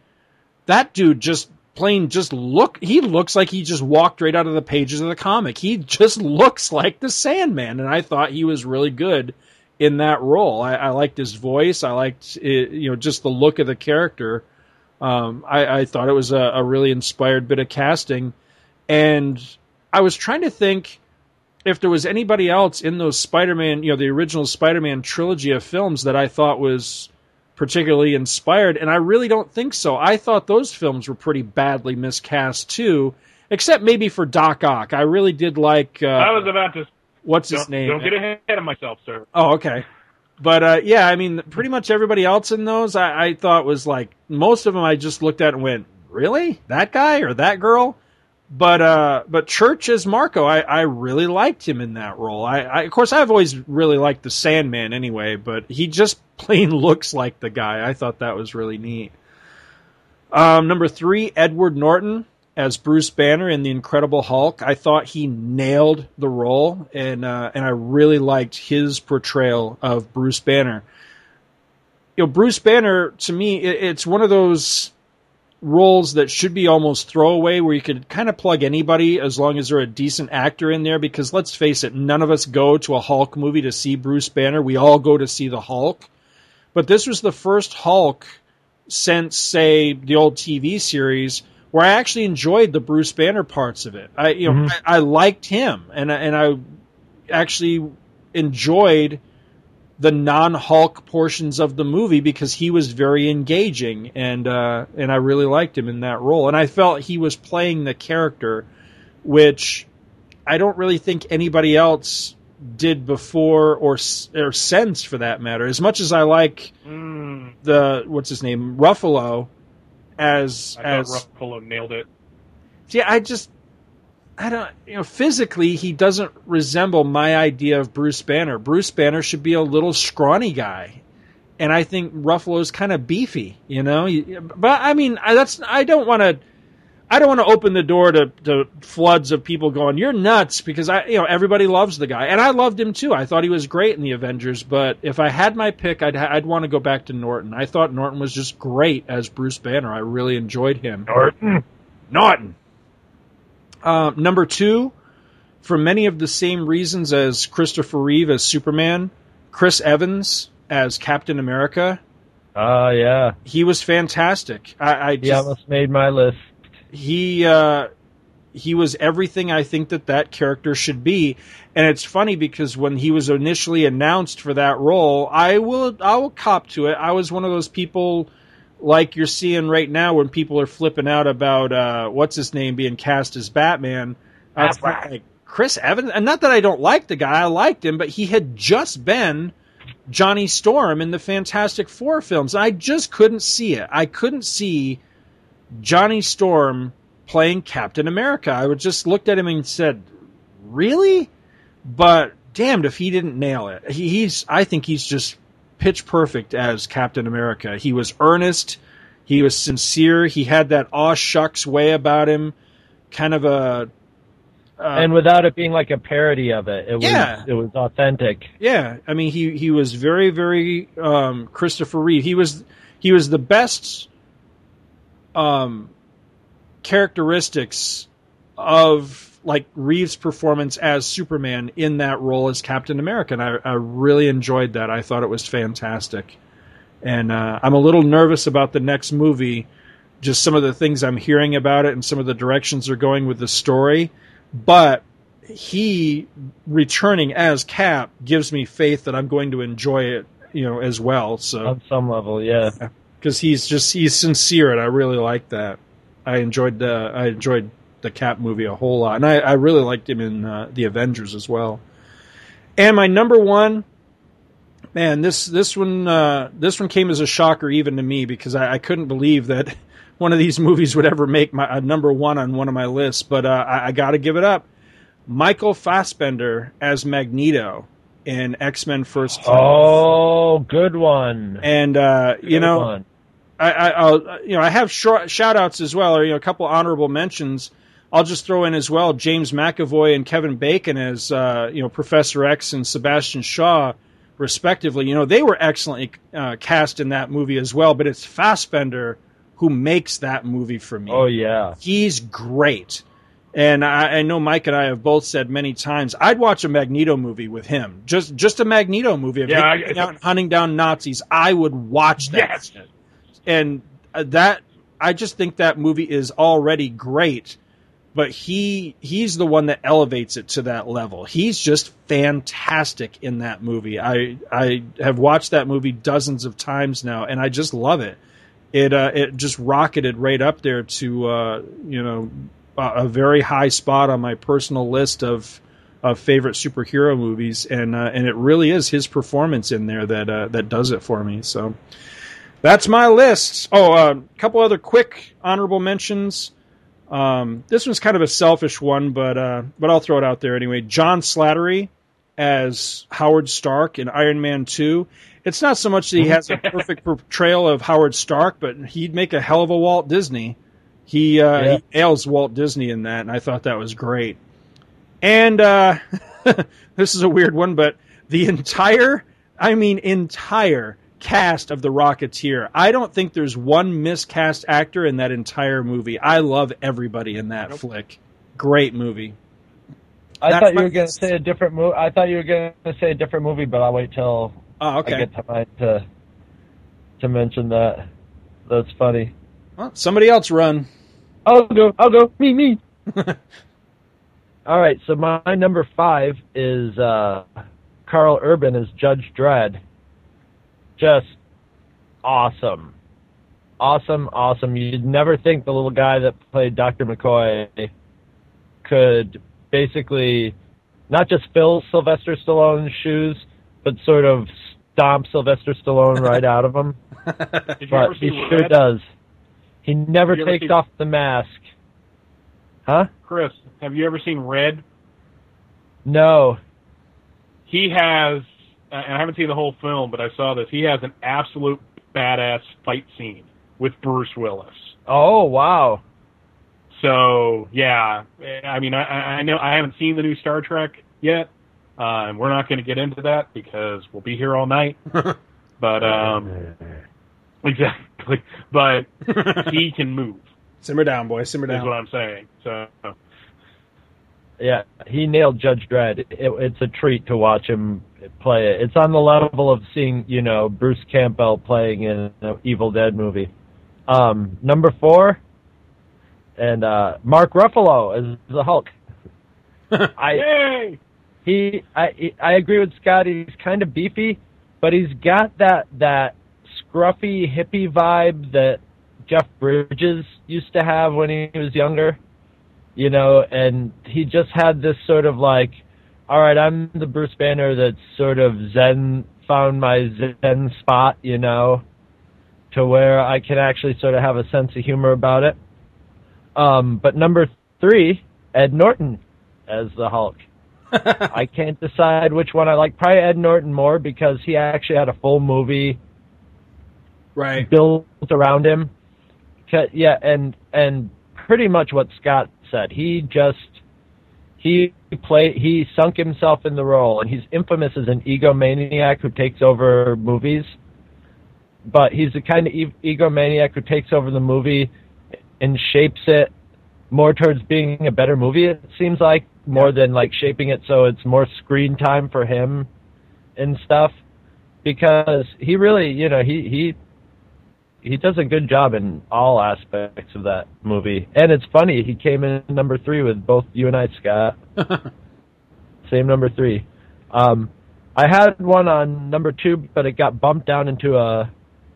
That dude just plain just look he looks like he just walked right out of the pages of the comic. He just looks like the sandman and i thought he was really good in that role. I, I liked his voice. I liked it, you know just the look of the character. Um, I, I thought it was a, a really inspired bit of casting. And i was trying to think if there was anybody else in those spider-man you know the original spider-man trilogy of films that i thought was particularly inspired, and I really don't think so. I thought those films were pretty badly miscast too, except maybe for Doc Ock. I really did like. Uh, I was about to. what's his name? Don't get ahead of myself, sir. Oh, okay. But uh, yeah, I mean, pretty much everybody else in those, I, I thought was like most of them. I just looked at and went, "Really, that guy or that girl?" But uh, but Church as Marko, I, I really liked him in that role. I, I of course I've always really liked the Sandman anyway, but he just plain looks like the guy. I thought that was really neat. Um, number three, Edward Norton as Bruce Banner in the Incredible Hulk. I thought he nailed the role, and uh, and I really liked his portrayal of Bruce Banner. You know, Bruce Banner to me, it, it's one of those roles that should be almost throwaway where you could kind of plug anybody as long as they're a decent actor in there because let's face it none of us go to a Hulk movie to see Bruce Banner. We all go to see the Hulk. But this was the first Hulk since say the old TV series where I actually enjoyed the Bruce Banner parts of it. I you know Mhm. I, I liked him and I- and I actually enjoyed the non-Hulk portions of the movie because he was very engaging and uh, and I really liked him in that role. And I felt he was playing the character which I don't really think anybody else did before or or since for that matter. As much as I like Mm, the what's his name Ruffalo as I as Ruffalo nailed it. See, I just, I don't, you know, physically he doesn't resemble my idea of Bruce Banner. Bruce Banner should be a little scrawny guy, and I think Ruffalo's kind of beefy, you know. But I mean, I, that's I don't want to. I don't want to open the door to, to floods of people going, "You're nuts," because I, you know, everybody loves the guy, and I loved him too. I thought he was great in the Avengers, but if I had my pick, I'd I'd want to go back to Norton. I thought Norton was just great as Bruce Banner. I really enjoyed him. Norton. Norton. Uh, number two, for many of the same reasons as Christopher Reeve as Superman, Chris Evans as Captain America. Oh yeah, He was fantastic. I, I he just, almost made my list. he uh, he was everything I think that that character should be. And it's funny because when he was initially announced for that role, I will I will cop to it. I was one of those people like you're seeing right now when people are flipping out about uh, what's his name being cast as Batman. I was like Chris Evans, and not that I don't like the guy, I liked him, but he had just been Johnny Storm in the Fantastic Four films. And I just couldn't see it. I couldn't see Johnny Storm playing Captain America. I would just looked at him and said, "Really?" But damned if he didn't nail it. He, he's. I think he's just pitch perfect as Captain America. He was earnest, he was sincere, he had that aw shucks way about him, kind of a. Uh, and without it being like a parody of it, it was Yeah. it was authentic. Yeah, I mean he he was very very um, Christopher Reeve. He was he was the best um, characteristics of like Reeve's performance as Superman in that role as Captain America. And I, I really enjoyed that. I thought it was fantastic. And uh, I'm a little nervous about the next movie. Just some of the things I'm hearing about it and some of the directions they're going with the story. But he returning as Cap gives me faith that I'm going to enjoy it, you know, as well. So on some level, yeah, because he's just he's sincere, and I really like that. I enjoyed the I enjoyed the Cap movie a whole lot, and I, I really liked him in uh, the Avengers as well. And my number one, man, this this one uh, this one came as a shocker even to me because I, I couldn't believe that one of these movies would ever make my a number one on one of my lists. But uh, I, I got to give it up. Michael Fassbender as Magneto in X Men First Class. Oh, good one. And uh, you know, one. I, I, I'll, you know, I have short shout outs as well, or you know, a couple honorable mentions. I'll just throw in as well James McAvoy and Kevin Bacon as uh, you know Professor X and Sebastian Shaw, respectively. You know, they were excellently uh, cast in that movie as well. But it's Fassbender who makes that movie for me. Oh yeah, he's great. And I, I know Mike and I have both said many times, I'd watch a Magneto movie with him. Just just a Magneto movie of Yeah, him I- out and hunting down Nazis. I would watch that. Yes. And uh, that I just think that movie is already great, but he he's the one that elevates it to that level. He's just fantastic in that movie. I I have watched that movie dozens of times now, and I just love it. It uh, it just rocketed right up there to uh, you know a, a very high spot on my personal list of of favorite superhero movies, and uh, and it really is his performance in there that uh, that does it for me. So that's my list. Oh, a couple other quick honorable mentions. Um, this one's kind of a selfish one, but uh, but I'll throw it out there anyway. John Slattery as Howard Stark in Iron Man Two. It's not so much that he has a perfect portrayal of Howard Stark, but he'd make a hell of a Walt Disney. He, uh, Yeah. he nails Walt Disney in that, and I thought that was great. And uh, this is a weird one, but the entire, I mean, entire cast of The Rocketeer. I don't think there's one miscast actor in that entire movie. I love everybody in that flick. Great movie. I That's thought you were going to say a different movie. I thought you were going to say a different movie, but I'll wait till Oh, okay. I get time to to mention that. That's funny. Well, somebody else run. I'll go. I'll go. Me, me. All right. So my number five is uh, Karl Urban as Judge Dredd. Just awesome, awesome, awesome. You'd never think the little guy that played Doctor McCoy could basically not just fill Sylvester Stallone's shoes, but sort of stomp Sylvester Stallone right out of them. But he sure Red? does. He never Did you ever takes see- off the mask. Huh? Chris, have you ever seen Red? No. He has, and I haven't seen the whole film, but I saw this. He has an absolute badass fight scene with Bruce Willis. Oh wow. So yeah, I mean, I, I I know I haven't seen the new Star Trek yet, uh, and we're not going to get into that because we'll be here all night. but um, exactly. But he can move. Simmer down, boy. Simmer down. Is down. what I'm saying. So Yeah, he nailed Judge Dredd. It, it's a treat to watch him play it. It's on the level of seeing, you know, Bruce Campbell playing in an Evil Dead movie. Um, number four, and uh, Mark Ruffalo as the Hulk. I Yay! he I I agree with Scott. He's kind of beefy, but he's got that that scruffy hippie vibe that Jeff Bridges used to have when he was younger. You know, and he just had this sort of like, all right, I'm the Bruce Banner that's sort of zen, found my zen spot, you know, to where I can actually sort of have a sense of humor about it. Um, but number three, Ed Norton as the Hulk. I can't decide which one I like. Probably Ed Norton more because he actually had a full movie right built around him. Yeah, and and pretty much what Scott said. He just he play he sunk himself in the role, and he's infamous as an egomaniac who takes over movies. But he's the kind of e- egomaniac who takes over the movie and shapes it more towards being a better movie. It seems like more than like shaping it so it's more screen time for him and stuff. Because he really, you know, he he he does a good job in all aspects of that movie. And it's funny, he came in number three with both you and I, Scott. Same number three. Um, I had one on number two, but it got bumped down into a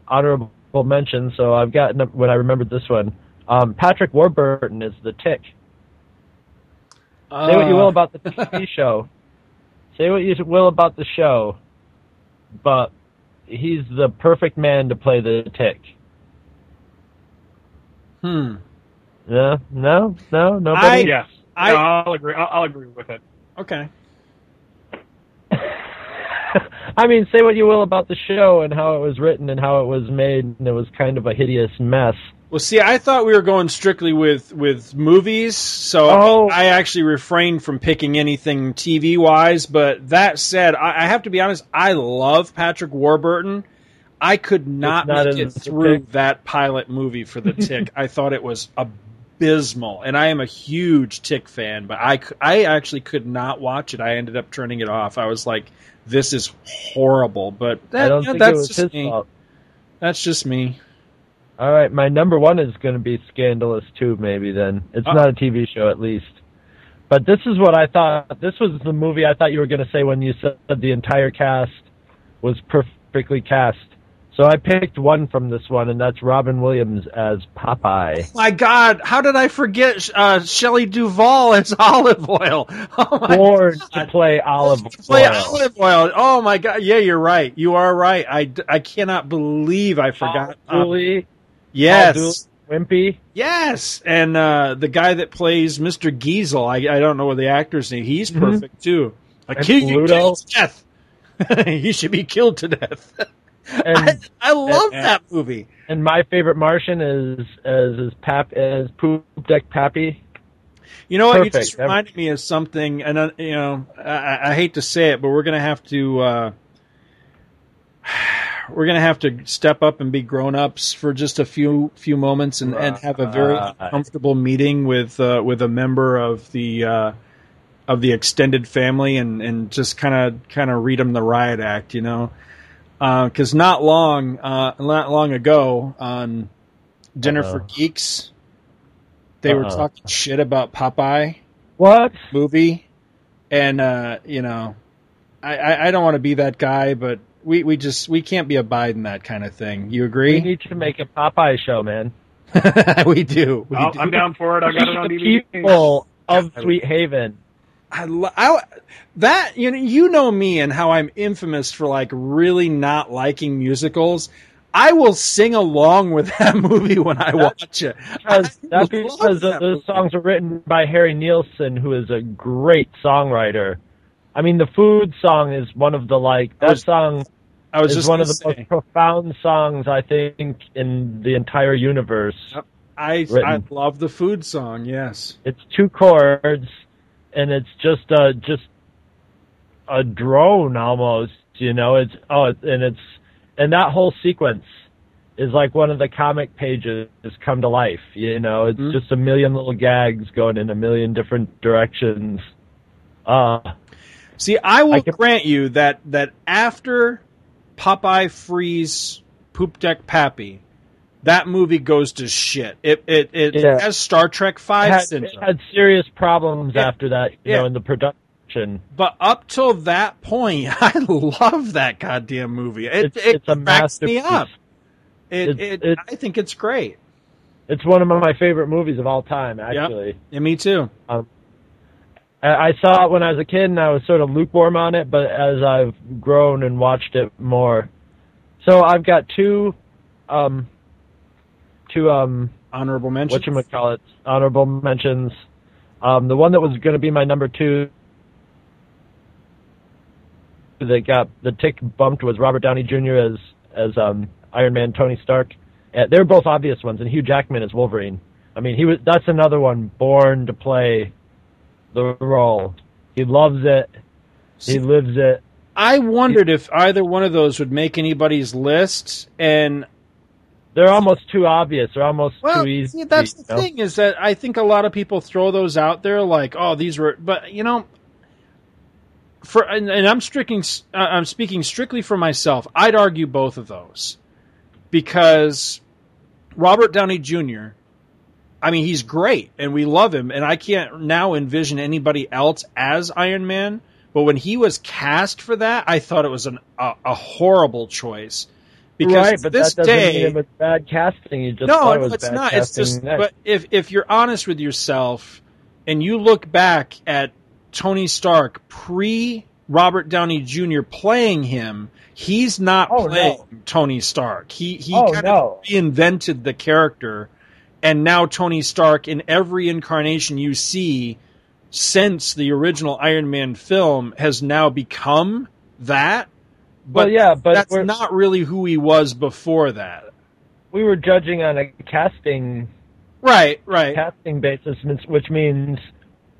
honorable mention. So I've got when I remembered this one. Um, Patrick Warburton is the Tick. Say what you will about the TV show. Say what you will about the show, but he's the perfect man to play the Tick. Hmm. No, no, no, I, yes. I- no, I'll agree. I'll, I'll agree with it. Okay. I mean, say what you will about the show and how it was written and how it was made, and it was kind of a hideous mess. Well, see, I thought we were going strictly with with movies, so Oh. I actually refrained from picking anything TV wise. But that said, I, I have to be honest. I love Patrick Warburton. I could not, not make it through Tick. that pilot movie for the Tick. I thought it was abysmal, and I am a huge Tick fan. But I I actually could not watch it. I ended up turning it off. I was like, "This is horrible." But that, I don't yeah, think that's it was just his me. fault. That's just me. All right, my number one is going to be Scandalous too. Maybe then it's Uh- not a TV show at least. But this is what I thought. This was the movie I thought you were going to say when you said the entire cast was perfectly cast. So I picked one from this one, and that's Robin Williams as Popeye. Oh My God, how did I forget uh, Shelley Duvall as Olive Oyl? Oh my Born to play Olive play Oil. Olive Oyl. Oh my God, yeah, you're right. You are right. I, I cannot believe I forgot. uh, Julie, yes, Wimpy. yes, and uh, the guy that plays Mr. Geezil, I, I don't know what the actor's name. He's Mhm. perfect too. A And kill you to death. he should be killed to death. And, I, I love and- that movie. And my favorite Martian is as is Pap as Poop Deck Pappy. You know what? You Perfect. just reminded me of something, and uh, you know, I, I hate to say it, but we're gonna have to uh, we're gonna have to step up and be grown ups for just a few few moments, and, and have a very comfortable meeting with uh, with a member of the uh, of the extended family, and and just kind of kind of read them the riot act, you know, because not long uh, not long ago on Dinner for Uh-oh. Geeks. They were Uh-oh. talking shit about Popeye What? movie, and uh, you know, I, I, I don't want to be that guy, but we, we just we can't be abiding that kind of thing. You agree? We need to make a Popeye show, man. we do. We I'll- do. I'm down for it. I got it on the DVD. people of Sweet Haven. I, lo- I that you know you know me and how I'm infamous for like really not liking musicals. I will sing along with that movie when I watch it. Because I that's because that those movie. songs are written by Harry Nilsson, who is a great songwriter. I mean, the food song is one of the like that song I was is just one of the say, most profound songs I think in the entire universe. I I written. love the food song. Yes. It's two chords, and it's just a just a drone almost. You know, it's oh, and it's and that whole sequence is like one of the comic pages come to life. You know, it's Mhm. just a million little gags going in a million different directions. Uh See, I will I can- grant you that that after Popeye frees Poop Deck Pappy, that movie goes to shit. It it it Yeah. has Star Trek Five had, it had serious problems Yeah. after that. You Yeah. know, in the production. but up till that point, I love that goddamn movie. It It's- it it's a cracks me up. It, it, it's- I think it's great. It's one of my favorite movies of all time. Actually. Yeah, me too. Um, I saw it when I was a kid, and I was sort of lukewarm on it. But as I've grown and watched it more, so I've got two, um, two um, Honorable mentions. what you call it, honorable mentions. Um, the one that was going to be my number two that got the tick bumped was Robert Downey Jr. as as um, Iron Man, Tony Stark. Uh, they're both obvious ones, and Hugh Jackman as Wolverine. I mean, he was that's another one born to play the role. He loves it. He lives it. I wondered if either one of those would make anybody's list, and they're almost too obvious. They're almost well, too easy. see, that's the know? thing is that I think a lot of people throw those out there like, oh, these were, but you know, for and, and I'm speaking, uh, I'm speaking strictly for myself. I'd argue both of those because Robert Downey Jr. I mean, he's great and we love him, and I can't now envision anybody else as Iron Man. But when he was cast for that, I thought it was an, a, a horrible choice because right, but this that doesn't day, mean it was bad casting. You just no, it no, it's not. It's just, next. but if if you're honest with yourself and you look back at Tony Stark pre Robert Downey Jr. playing him, he's not Oh, playing no. Tony Stark. He he Oh, kind no. of reinvented the character, and now Tony Stark in every incarnation you see since the original Iron Man film has now become that. But Well, yeah, but that's not really who he was before that. we were judging on a casting Right, right. casting basis, which means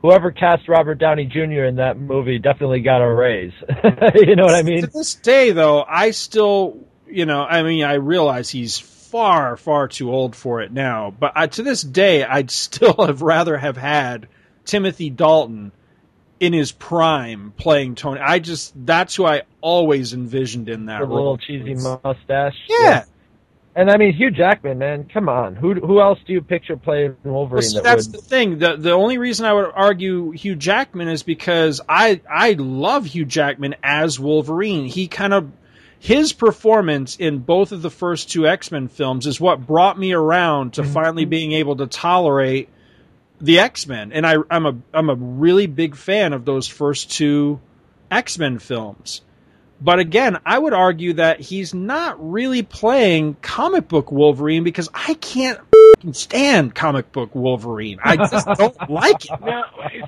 whoever cast Robert Downey Jr. in that movie definitely got a raise. you know what I mean? To this day, though, I still, you know, I mean, I realize he's far, far too old for it now, but I, to this day, I'd still have rather have had Timothy Dalton in his prime playing Tony. I just, that's who I always envisioned in that With a role. little cheesy mustache. Yeah. And I mean, Hugh Jackman, man, come on. Who who else do you picture playing Wolverine Well, see, that that's would? the thing. The the only reason I would argue Hugh Jackman is because I I love Hugh Jackman as Wolverine. He kind of his performance in both of the first two X Men films is what brought me around to mm-hmm. finally being able to tolerate the X Men, and I I'm a I'm a really big fan of those first two X Men films. But again, I would argue that he's not really playing comic book Wolverine because I can't f***ing stand comic book Wolverine. I just don't like it. Now,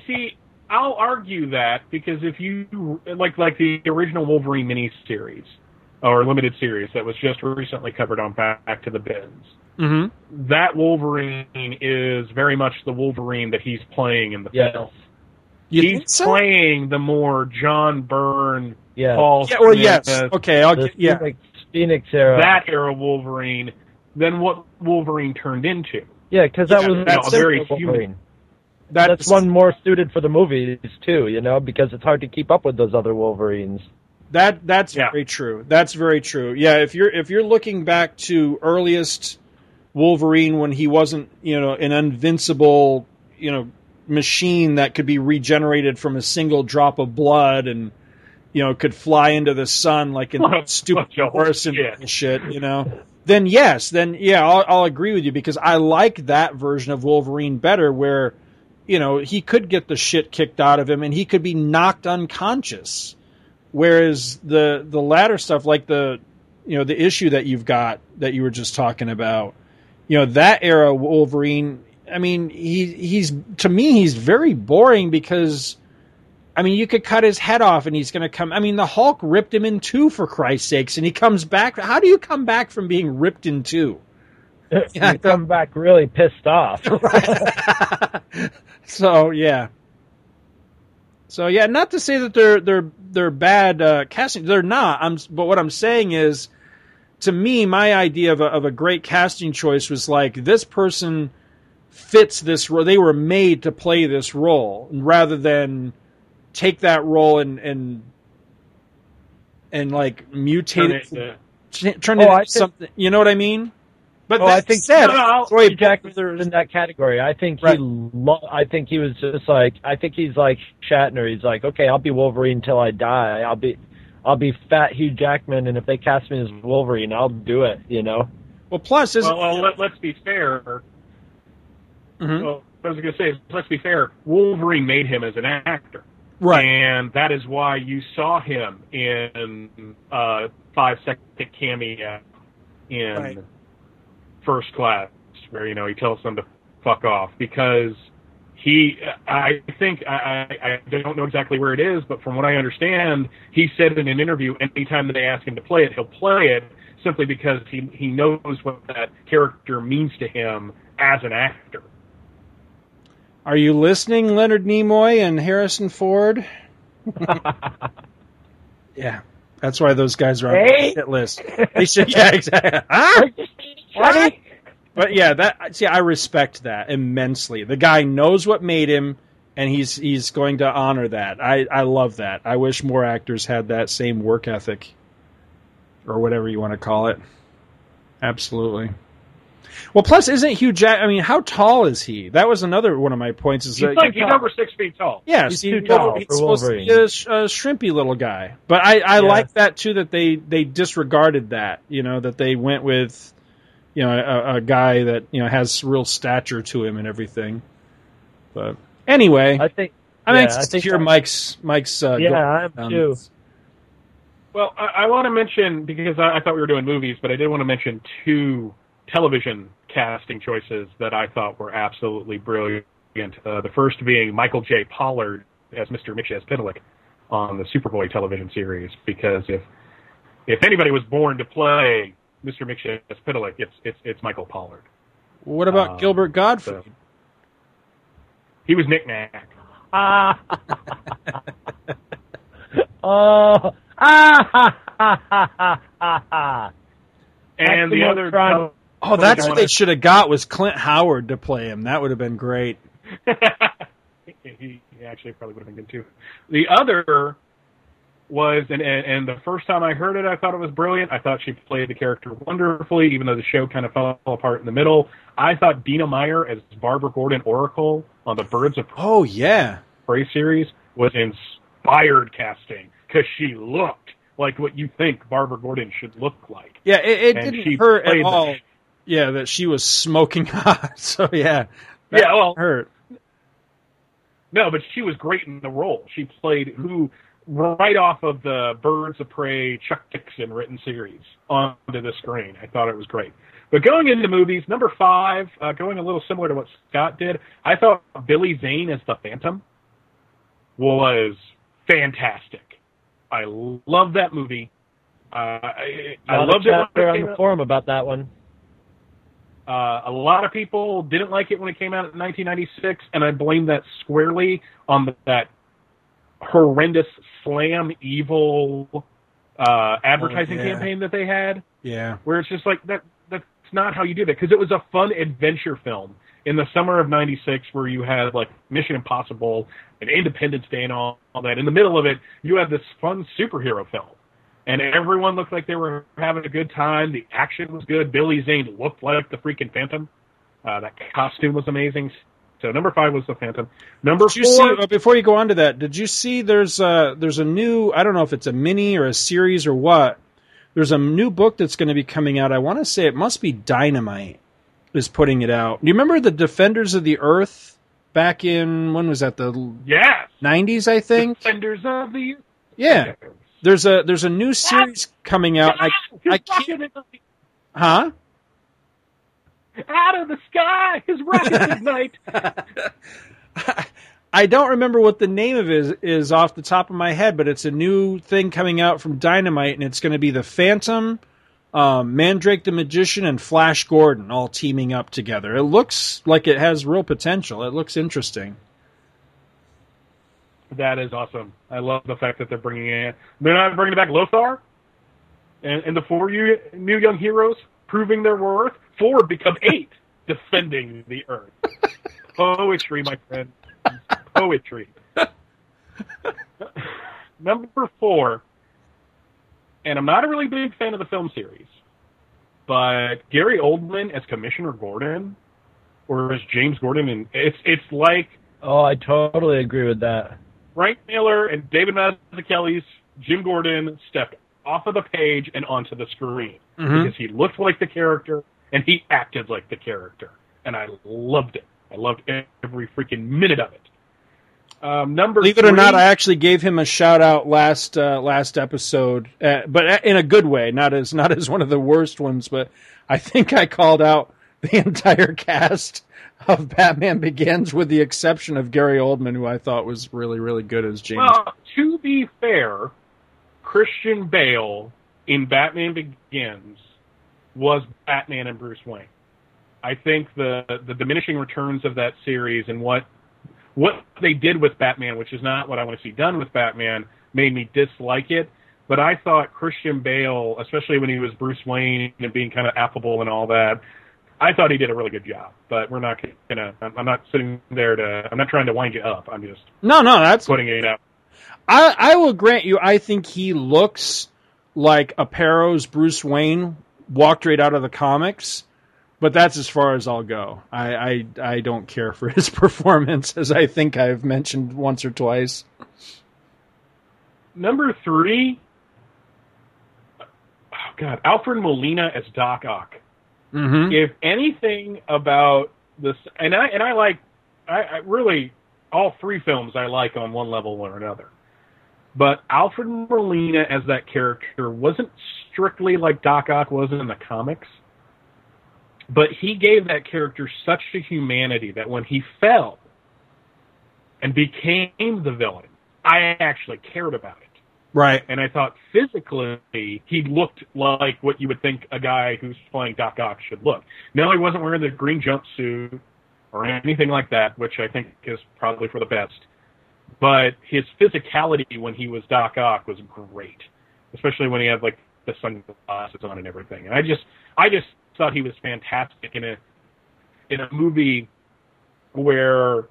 see, I'll argue that because if you like, like the original Wolverine miniseries or limited series that was just recently covered on Back to the Bins, Mm-hmm. that Wolverine is very much the Wolverine that he's playing in the Yes. film. You he's so? playing the more John Byrne, Yeah. Paul Yeah, well, Smith, yes. Okay, I'll The get, yeah. Phoenix, Phoenix era. that era Wolverine than what Wolverine turned into. yeah, because that Yeah, was that's the very simpler human. That's, That's one more suited for the movies too, you know, because it's hard to keep up with those other Wolverines. That that's Yeah. very true. That's very true. Yeah, if you're if you're looking back to earliest Wolverine when he wasn't, you know, an invincible, you know, machine that could be regenerated from a single drop of blood and you know could fly into the sun like in What stupid horse and shit. shit, you know. Then yes, then yeah, I'll, I'll agree with you because I like that version of Wolverine better, where you know he could get the shit kicked out of him and he could be knocked unconscious. Whereas the the latter stuff, like the you know the issue that you've got that you were just talking about, you know that era Wolverine. I mean, he he's to me he's very boring because. I mean, you could cut his head off and he's going to come. I mean, the Hulk ripped him in two for Christ's sakes, and he comes back. How do you come back from being ripped in two? you come back really pissed off. So yeah. So yeah, not to say that they're they're they're bad uh, casting. They're not. I'm. But what I'm saying is, to me, my idea of a, of a great casting choice was like this person fits this role. They were made to play this role, rather than take that role and and and like mutate Turn it, it, uh, ch- turn Oh, it I into think- something. You know what I mean? But oh, that I think said, no, no, I'll- Troy Hugh Jackman's in that category. I think Right. he. Lo- I think he was just like. I think he's like Shatner. He's like, okay, I'll be Wolverine till I die. I'll be, I'll be fat Hugh Jackman, and if they cast me as Wolverine, I'll do it. You know. well, plus isn't well, well let, let's be fair. Mhm. Well, I was going to say, let's be fair. Wolverine made him as an actor, right? and that is why you saw him in uh, five second cameo in Right. First Class, where you know he tells them to fuck off because he, I think, I, I don't know exactly where it is, but from what I understand, he said in an interview, anytime that they ask him to play it, he'll play it simply because he he knows what that character means to him as an actor. Are you listening, Leonard Nimoy and Harrison Ford? yeah, that's why those guys are on Hey. the hit list. They should, yeah, exactly. Huh? What? But yeah, that see, I respect that immensely. The guy knows what made him, and he's he's going to honor that. I I love that. I wish more actors had that same work ethic, or whatever you want to call it. Absolutely. Well, plus, isn't Hugh Jack? I mean, how tall is he? That was another one of my points. Is He's that like he's over six feet tall. yeah, He's see, too well, tall he's for supposed Wolverine. to be a, sh- a shrimpy little guy. But I, I Yeah. like that too that they they disregarded that. You know that they went with, you know, a, a guy that you know has real stature to him and everything. But anyway, I think. I'm yeah, anxious I to think hear Mike's Mike's. Uh, Yeah, I'm too. this. Well, I, I want to mention because I, I thought we were doing movies, but I did want to mention two television casting choices that I thought were absolutely brilliant. Uh, the first being Michael J. Pollard as Mr. Mxyzptlk on the Superboy television series, because if if anybody was born to play Mr. Mxyzptlk, it's it's it's Michael Pollard. What about Um, Gilbert Gottfried? so- He was Nick Nack. Ah. oh. Ah. Ha, ha, ha, ha, ha, ha. And the other Maximum oh, that's what wanna- they should have got was Clint Howard to play him. That would have been great. he, he actually probably would have been good too. The other was, and, and and the first time I heard it, I thought it was brilliant. I thought she played the character wonderfully, even though the show kind of fell apart in the middle. I thought Dina Meyer as Barbara Gordon Oracle on the Birds of Oh yeah, Prey series was inspired casting because she looked like what you think Barbara Gordon should look like. yeah. It, it didn't hurt at all. Yeah, that she was smoking hot. So yeah, Yeah, well- hurt. No, but she was great in the role. She played who right off of the Birds of Prey Chuck Dixon written series onto the screen. I thought it was great. But going into movies, number five, uh, going a little similar to what Scott did, I thought Billy Zane as the Phantom was fantastic. I love that movie. Uh, I, I loved it it on the out. forum about that one. Uh, a lot of people didn't like it when it came out in 1996, and I blame that squarely on the, that horrendous slam evil uh, advertising Oh, yeah. campaign that they had, Yeah. where it's just like that. That's not how you do that because it was a fun adventure film in the summer of '96, where you had like Mission Impossible and Independence Day and all, all that. In the middle of it, you had this fun superhero film and everyone looked like they were having a good time. The action was good. Billy Zane looked like the freaking Phantom. Uh, that costume was amazing. So number five was the Phantom. Number four, see uh, before you go on to that? Did you see there's a there's a new I don't know if it's a mini or a series or what. There's a new book that's going to be coming out. I want to say it must be Dynamite is putting it out. Do you remember the Defenders of the Earth back in when was that the yes, 90s I think? Defenders of the Yeah. There's a there's a new series coming out. I I can't Huh? Out of the sky, his rockets ignite. I don't remember what the name of it is, is off the top of my head, but it's a new thing coming out from Dynamite, and it's going to be the Phantom, um, Mandrake the Magician, and Flash Gordon all teaming up together. It looks like it has real potential. It looks interesting. That is awesome. I love the fact that they're bringing in. They're not bringing back Lothar, and, and the four new young heroes proving their worth. Four become eight, defending the earth. Poetry, my friend. Poetry. Number four, and I'm not a really big fan of the film series, but Gary Oldman as Commissioner Gordon, or as James Gordon, and it's it's like Oh, I totally agree with that. Frank Miller and David Mazzucchelli's Jim Gordon stepped off of the page and onto the screen Mhm. because he looked like the character and he acted like the character, and I loved it. I loved every freaking minute of it. Um, number Believe it or not, I actually gave him a shout out last uh, last episode, uh, but in a good way, not as not as one of the worst ones. But I think I called out the entire cast of Batman Begins, with the exception of Gary Oldman, who I thought was really, really good as James. Well, to be fair, Christian Bale in Batman Begins was Batman and Bruce Wayne. I think the the diminishing returns of that series and what what they did with Batman, which is not what I want to see done with Batman, made me dislike it. But I thought Christian Bale, especially when he was Bruce Wayne and being kind of affable and all that, I thought he did a really good job. But we're not gonna. I'm not sitting there to. I'm not trying to wind you up. I'm just no, no, that's putting it out. I I will grant you. I think he looks like Aparo's Bruce Wayne walked right out of the comics. But that's as far as I'll go. I, I I don't care for his performance, as I think I've mentioned once or twice. Number three, oh God, Alfred Molina as Doc Ock. Mm-hmm. If anything about this, and I and I like, I, I really all three films I like on one level or another. But Alfred Molina as that character wasn't strictly like Doc Ock was in the comics. But he gave that character such a humanity that when he fell and became the villain, I actually cared about it. Right. And I thought physically he looked like what you would think a guy who's playing Doc Ock should look. No, he wasn't wearing the green jumpsuit or anything like that, which I think is probably for the best. But his physicality when he was Doc Ock was great, especially when he had like the sunglasses on and everything. And I just, I just thought he was fantastic in a, in a movie where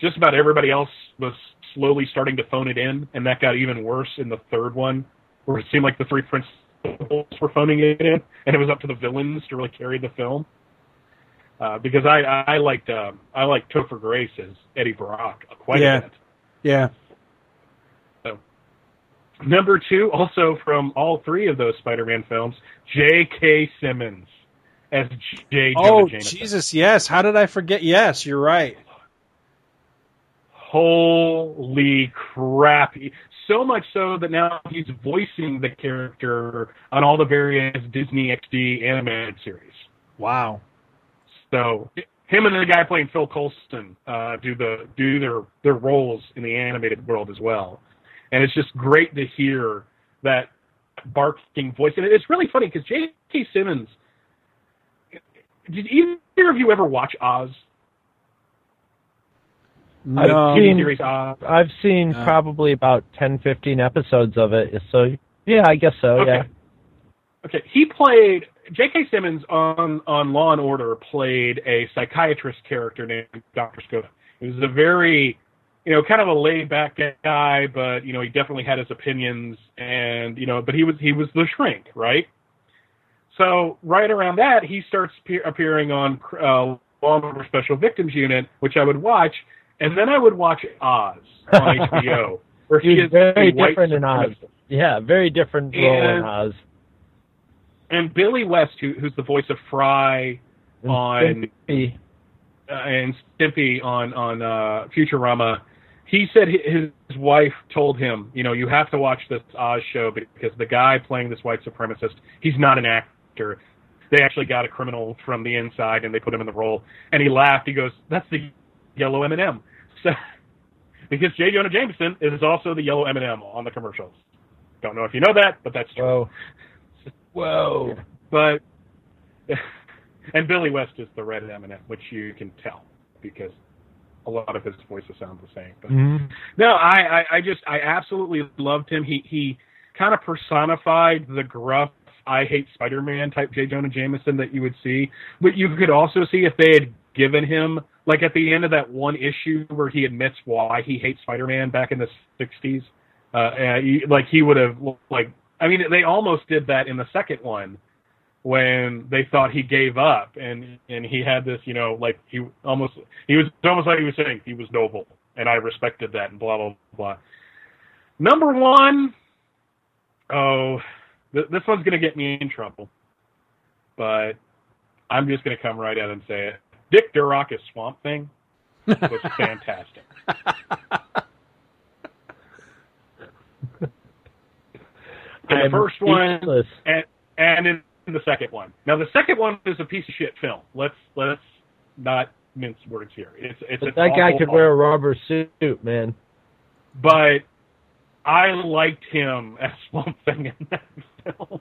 just about everybody else was slowly starting to phone it in, and that got even worse in the third one, where it seemed like the three principals were phoning it in, and it was up to the villains to really carry the film. Uh, because I I liked uh, I liked Topher Grace as Eddie Brock quite yeah. a bit. Yeah. So number two, also from all three of those Spider-Man films, J.K. Simmons as J. Oh. Jesus! Yes. How did I forget? Yes, you're right. Holy crap. So much so that now he's voicing the character on all the various Disney XD animated series. Wow. So him and the guy playing Phil Coulson uh, do the do their their roles in the animated world as well, and it's just great to hear that barking voice. And it's really funny because J.K. Simmons. Did either of you ever watch Oz? I've seen, series Oz. I've seen probably about 10, 15 episodes of it. So yeah, I guess so. Okay. Yeah. Okay, he played J.K. Simmons on on Law and Order played a psychiatrist character named Doctor Skoda. He was a very, you know, kind of a laid back guy, but you know, he definitely had his opinions, and you know, but he was he was the shrink, right? So right around that, he starts pe- appearing on uh, Law and Order Special Victims Unit, which I would watch, and then I would watch Oz on HBO, where he He's is very different in Oz. Yeah, very different role in Oz. And Billy West, who, who's the voice of Fry on Stimpy. uh, and Stimpy on on uh, Futurama, he said his wife told him, you know, you have to watch this Oz show because the guy playing this white supremacist, he's not an actor. They actually got a criminal from the inside and they put him in the role. And he laughed. He goes, "That's the yellow M and m So because J. Jonah Jameson is also the yellow M and m on the commercials. Don't know if you know that, but that's true. Whoa. But and Billy West is the red M&M, which you can tell because a lot of his voices sound the same. But Mhm. no, I, I, I just I absolutely loved him. He he kind of personified the gruff I hate Spider-Man type J. Jonah Jameson that you would see. But you could also see if they had given him like at the end of that one issue where he admits why he hates Spider-Man back in the '60s. Uh, and he, like he would have like I mean they almost did that in the second one when they thought he gave up and and he had this you know like he almost he was almost like he was saying he was noble and I respected that and blah blah blah. Number one, oh, th- this one's gonna get me in trouble, but I'm just gonna come right out and say it. Dick Durock as Swamp Thing was fantastic. In the I'm first one, and, and in the second one. Now the second one is a piece of shit film. Let's let's not mince words here. It's it's But that guy could film. wear a rubber suit, man. but I liked him as Swamp Thing in that film.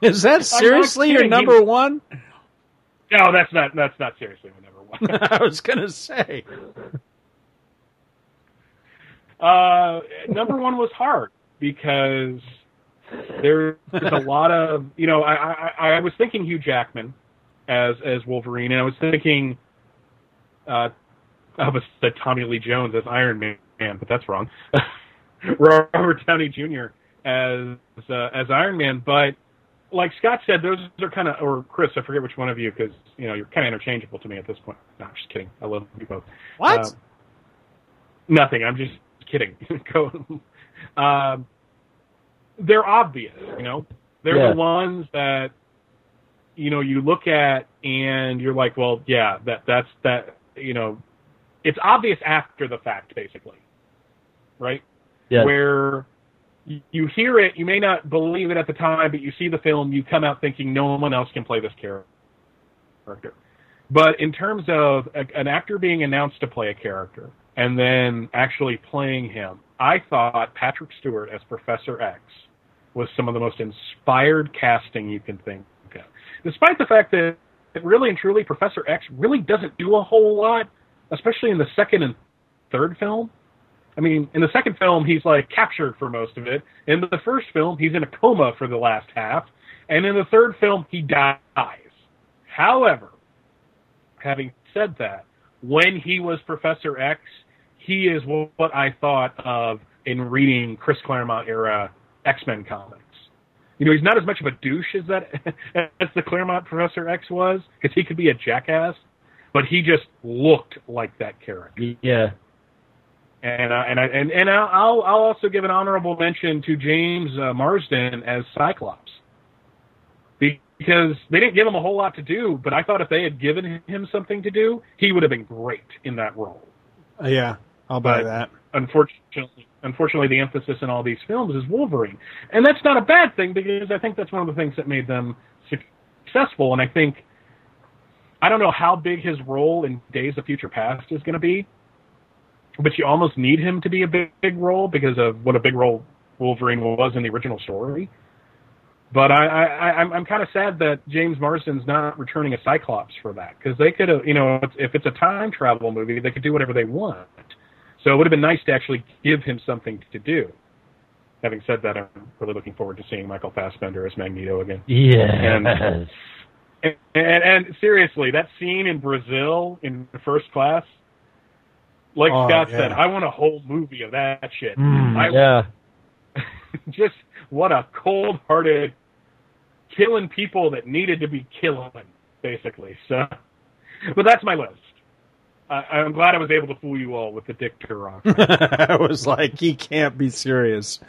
Is that seriously your kidding. He- number one? No, that's not that's not seriously my number one. I was gonna say. Uh, number one was hard because there's a lot of you know I, I I was thinking Hugh Jackman as as Wolverine and I was thinking uh I almost said Tommy Lee Jones as Iron Man but that's wrong. Robert Downey Jr. as uh, as Iron Man but like Scott said those are kind of or Chris I forget which one of you because you know you're kind of interchangeable to me at this point. No I'm just kidding. I love you both. What? Um, nothing. I'm just kidding. Go um they're obvious, you know. They're Yeah. the ones that you know you look at and you're like, well, yeah, that that's that you know, it's obvious after the fact, basically, right? Yes. Where you hear it, you may not believe it at the time, but you see the film, you come out thinking no one else can play this character. But in terms of a, an actor being announced to play a character and then actually playing him, I thought Patrick Stewart as Professor X was some of the most inspired casting you can think of. Despite the fact that, that really and truly Professor X really doesn't do a whole lot, especially in the second and third film. I mean, in the second film, he's like captured for most of it. In the first film, he's in a coma for the last half. And in the third film, he dies. However, having said that, when he was Professor X, he is what I thought of in reading Chris Claremont era X Men comics. You know, he's not as much of a douche as that as the Claremont Professor X was, because he could be a jackass, but he just looked like that character. Yeah. And uh, and I, and and I'll I'll also give an honorable mention to James uh, Marsden as Cyclops, because they didn't give him a whole lot to do, but I thought if they had given him something to do, he would have been great in that role. Uh, yeah, I'll buy But that. Unfortunately, unfortunately, the emphasis in all these films is Wolverine, and that's not a bad thing because I think that's one of the things that made them successful. And I think I don't know how big his role in Days of Future Past is going to be, but you almost need him to be a big, big role because of what a big role Wolverine was in the original story. But I, I, I'm, I'm kind of sad that James Marsden's not returning a Cyclops for that because they could have, you know, if it's a time travel movie, they could do whatever they want. So it would have been nice to actually give him something to do. Having said that, I'm really looking forward to seeing Michael Fassbender as Magneto again. Yes. And, and, and, and seriously, that scene in Brazil in first class, like Oh, Scott yeah. said, I want a whole movie of that shit. Mm, I, yeah. just what a cold-hearted killing people that needed to be killing, basically. So, but that's my list. I, I'm glad I was able to fool you all with the Dick Durock. I was like, he can't be serious.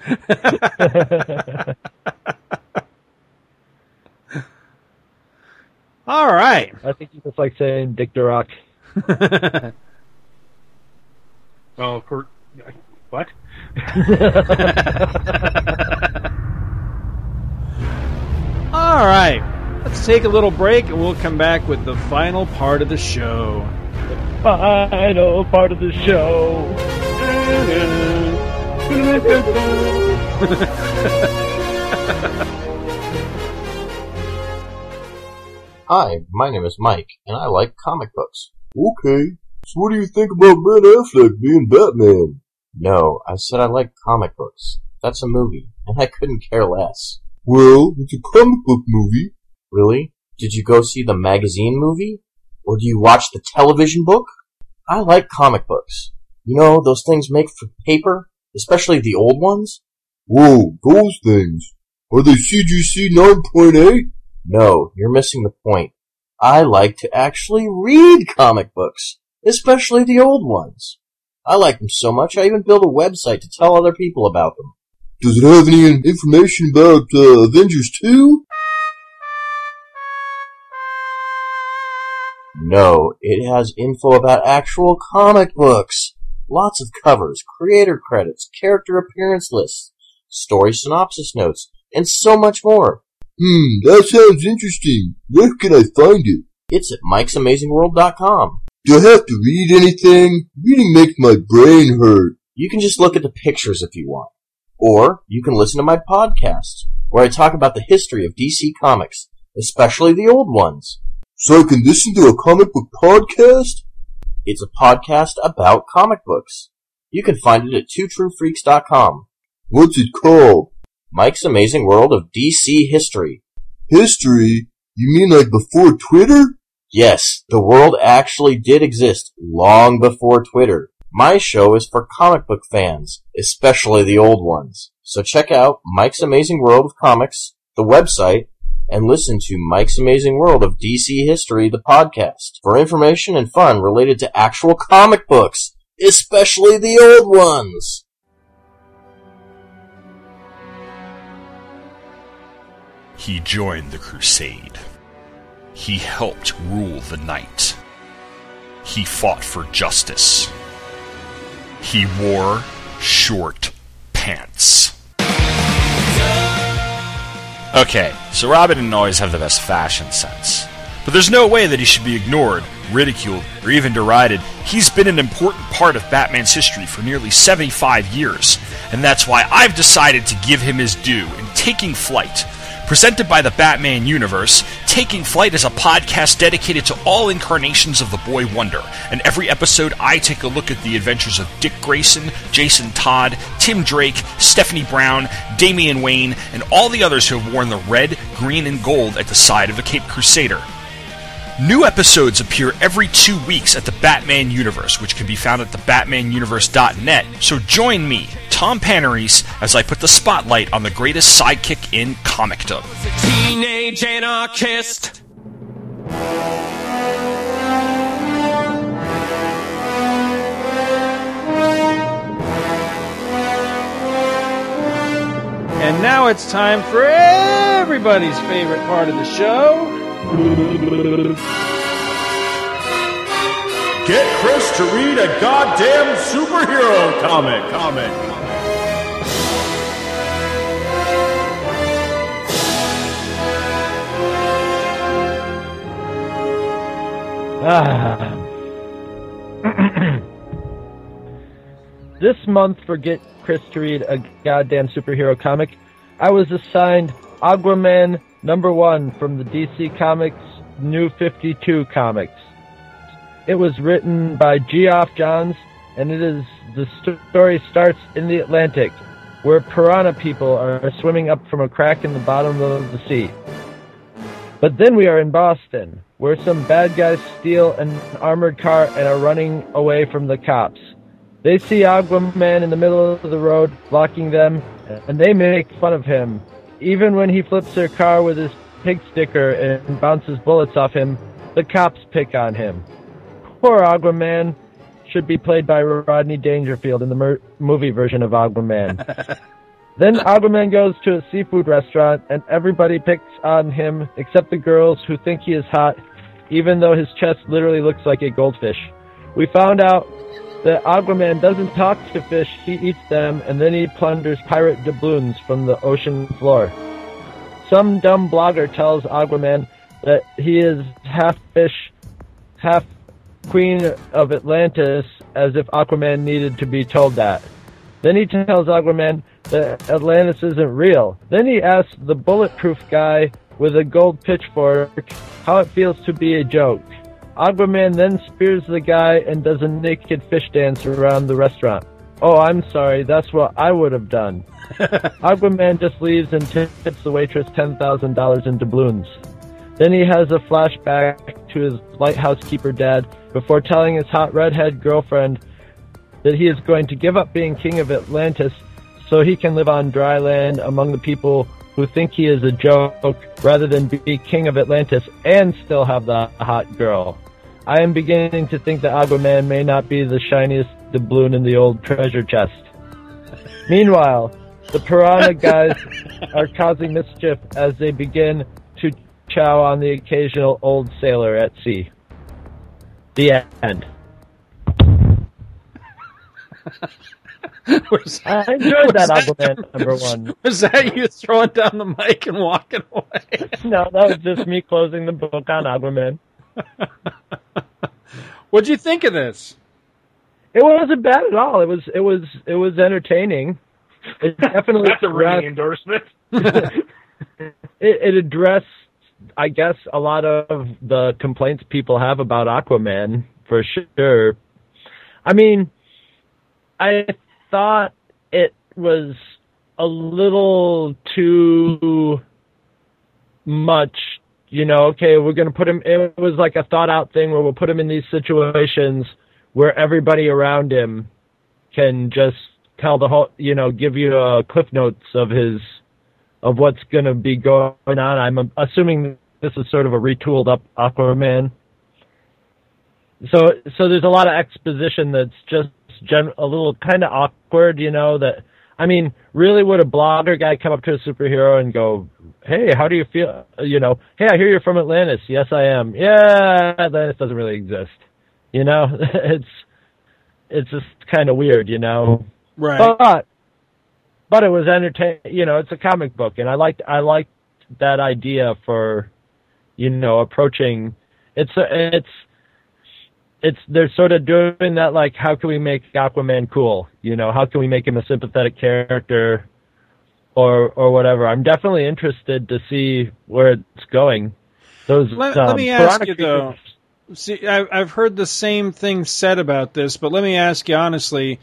All right. I think you just like saying Dick Durock. oh, Kurt, what? All right. Let's take a little break and we'll come back with the final part of the show. Final part of the show. Hi, my name is Mike, and I like comic books. Okay, so what do you think about Ben Affleck being Batman? No, I said I like comic books. That's a movie, and I couldn't care less. Well, it's a comic book movie. Really? Did you go see the magazine movie? Or do you watch the television book? I like comic books. You know, those things make for paper, especially the old ones? Whoa, those things. Are they CGC 9.8? No, you're missing the point. I like to actually read comic books, especially the old ones. I like them so much I even built a website to tell other people about them. Does it have any information about uh, Avengers 2? No, it has info about actual comic books. Lots of covers, creator credits, character appearance lists, story synopsis notes, and so much more. Hmm, that sounds interesting. Where can I find it? It's at Mike'sAmazingWorld.com. Do I have to read anything? Reading makes my brain hurt. You can just look at the pictures if you want. Or you can listen to my podcast, where I talk about the history of DC Comics, especially the old ones. So I can listen to a comic book podcast? It's a podcast about comic books. You can find it at twotruefreaks.com. What's it called? Mike's Amazing World of DC History. History? You mean like before Twitter? Yes, the world actually did exist long before Twitter. My show is for comic book fans, especially the old ones. So check out Mike's Amazing World of Comics, the website, and listen to Mike's Amazing World of DC History, the podcast, for information and fun related to actual comic books, especially the old ones. He joined the crusade. He helped rule the night. He fought for justice. He wore short pants. Okay, so Robin didn't always have the best fashion sense. But there's no way that he should be ignored, ridiculed, or even derided. He's been an important part of Batman's history for nearly 75 years, and that's why I've decided to give him his due in Taking Flight. Presented by the Batman Universe, Taking Flight is a podcast dedicated to all incarnations of the Boy Wonder. And every episode, I take a look at the adventures of Dick Grayson, Jason Todd, Tim Drake, Stephanie Brown, Damian Wayne, and all the others who have worn the red, green, and gold at the side of the Cape Crusader. New episodes appear every two weeks at the Batman Universe, which can be found at thebatmanuniverse.net. So join me, Tom Panarese, as I put the spotlight on the greatest sidekick in comicdom. Teenage anarchist. And now it's time for everybody's favorite part of the show. Get Chris to read a goddamn superhero comic. Comic. Ah. this month for Get Chris to read a goddamn superhero comic, I was assigned Aquaman number one from the DC Comics New 52 comics. It was written by Geoff Johns, and it is the story starts in the Atlantic, where piranha people are swimming up from a crack in the bottom of the sea. But then we are in Boston, where some bad guys steal an armored car and are running away from the cops. They see Aquaman in the middle of the road, blocking them, and they make fun of him. Even when he flips their car with his pig sticker and bounces bullets off him, the cops pick on him. Poor Aquaman should be played by Rodney Dangerfield in the mer- movie version of Aquaman. Then Aquaman goes to a seafood restaurant and everybody picks on him except the girls who think he is hot, even though his chest literally looks like a goldfish. We found out that Aquaman doesn't talk to fish, he eats them, and then he plunders pirate doubloons from the ocean floor. Some dumb blogger tells Aquaman that he is half fish, half queen of Atlantis, as if Aquaman needed to be told that. Then he tells Aquaman that Atlantis isn't real. Then he asks the bulletproof guy with a gold pitchfork how it feels to be a joke. Aquaman then spears the guy and does a naked fish dance around the restaurant. Oh, I'm sorry, that's what I would have done. Aquaman just leaves and tips the waitress $10,000 in doubloons. Then he has a flashback to his lighthouse keeper dad before telling his hot redhead girlfriend that he is going to give up being king of Atlantis so he can live on dry land among the people who think he is a joke rather than be king of Atlantis and still have the hot girl. I am beginning to think that Aquaman may not be the shiniest doubloon in the old treasure chest. Meanwhile, the piranha guys are causing mischief as they begin to chow on the occasional old sailor at sea. The end. was I enjoyed that was Aquaman number one. Was that you throwing down the mic and walking away? No, that was just me closing the book on Aquaman. What'd you think of this? It wasn't bad at all. It was it was it was entertaining. It definitely That's a ringing endorsement. it, it addressed, I guess, a lot of the complaints people have about Aquaman for sure. I mean, I thought it was a little too much. You know, okay, we're going to put him. It was like a thought out thing where we'll put him in these situations where everybody around him can just tell the whole, you know, give you uh, cliff notes of his of what's going to be going on. I'm assuming this is sort of a retooled up Aquaman. So, so there's a lot of exposition that's just gen- a little kind of awkward, you know. That I mean, really, would a blogger guy come up to a superhero and go, "Hey, how do you feel?" You know, "Hey, I hear you're from Atlantis." Yes, I am. Yeah, Atlantis doesn't really exist. You know, it's it's just kind of weird, you know. Right. But but it was entertaining. You know, it's a comic book, and I liked I liked that idea for you know approaching. It's a, it's it's they're sort of doing that like how can we make Aquaman cool? You know, how can we make him a sympathetic character or or whatever. I'm definitely interested to see where it's going. Those Let, um, let me ask you though. See, I, I've heard the same thing said about this, but let me ask you honestly: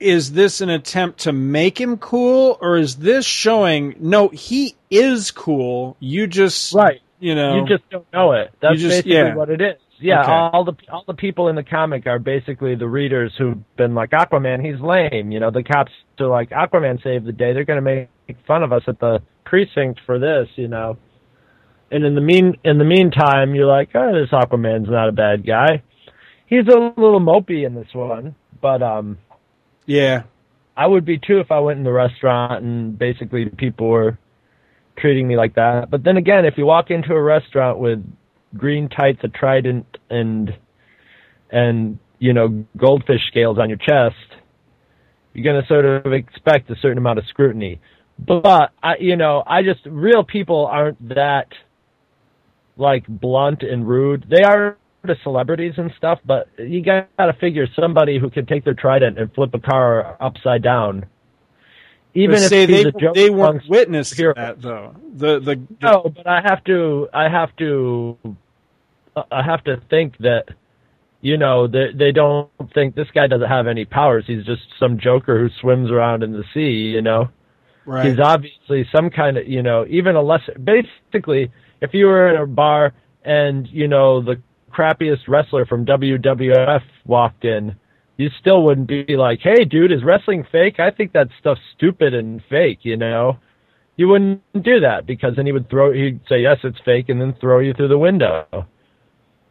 Is this an attempt to make him cool, or is this showing no, he is cool? You just right. You know, you just don't know it. That's just- basically yeah. what it is. Yeah, Okay. all the all the people in the comic are basically the readers who've been like Aquaman, he's lame. You know, the cops are like Aquaman saved the day. They're going to make fun of us at the precinct for this. You know, and in the mean in the meantime, you're like, oh, this Aquaman's not a bad guy. He's a little mopey in this one, but um, yeah, I would be too if I went in the restaurant and basically people were treating me like that. But then again, if you walk into a restaurant with green tights, a trident, and and you know goldfish scales on your chest, you're going to sort of expect a certain amount of scrutiny. But I, you know, I just real people aren't that like blunt and rude. They are to celebrities and stuff, but you got to figure somebody who can take their trident and flip a car upside down. Even if say they they weren't witness to that though. The the, No, but I have to. I have to. I have to think that you know they they don't think this guy doesn't have any powers. He's just some joker who swims around in the sea. You know, Right. he's obviously some kind of you know even a lesser. Basically, if you were in a bar and you know the crappiest wrestler from WWF walked in. You still wouldn't be like, "Hey, dude, is wrestling fake?" I think that stuff's stupid and fake. You know, you wouldn't do that because then he would throw he'd say yes it's fake and then throw you through the window.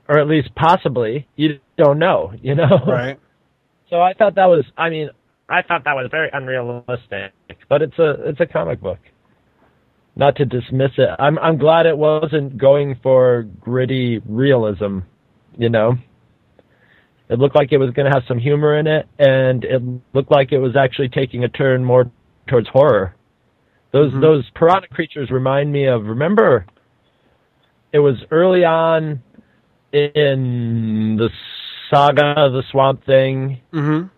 Or at least possibly you don't know you know? Right. So i thought that was i mean i thought that was very unrealistic but it's a it's a comic book. Not to dismiss it. I'm i'm glad it wasn't going for gritty realism you know it looked like it was going to have some humor in it and it looked like it was actually taking a turn more towards horror those Mm-hmm. those piranha creatures remind me of remember it was early on in the saga of the swamp thing Mhm.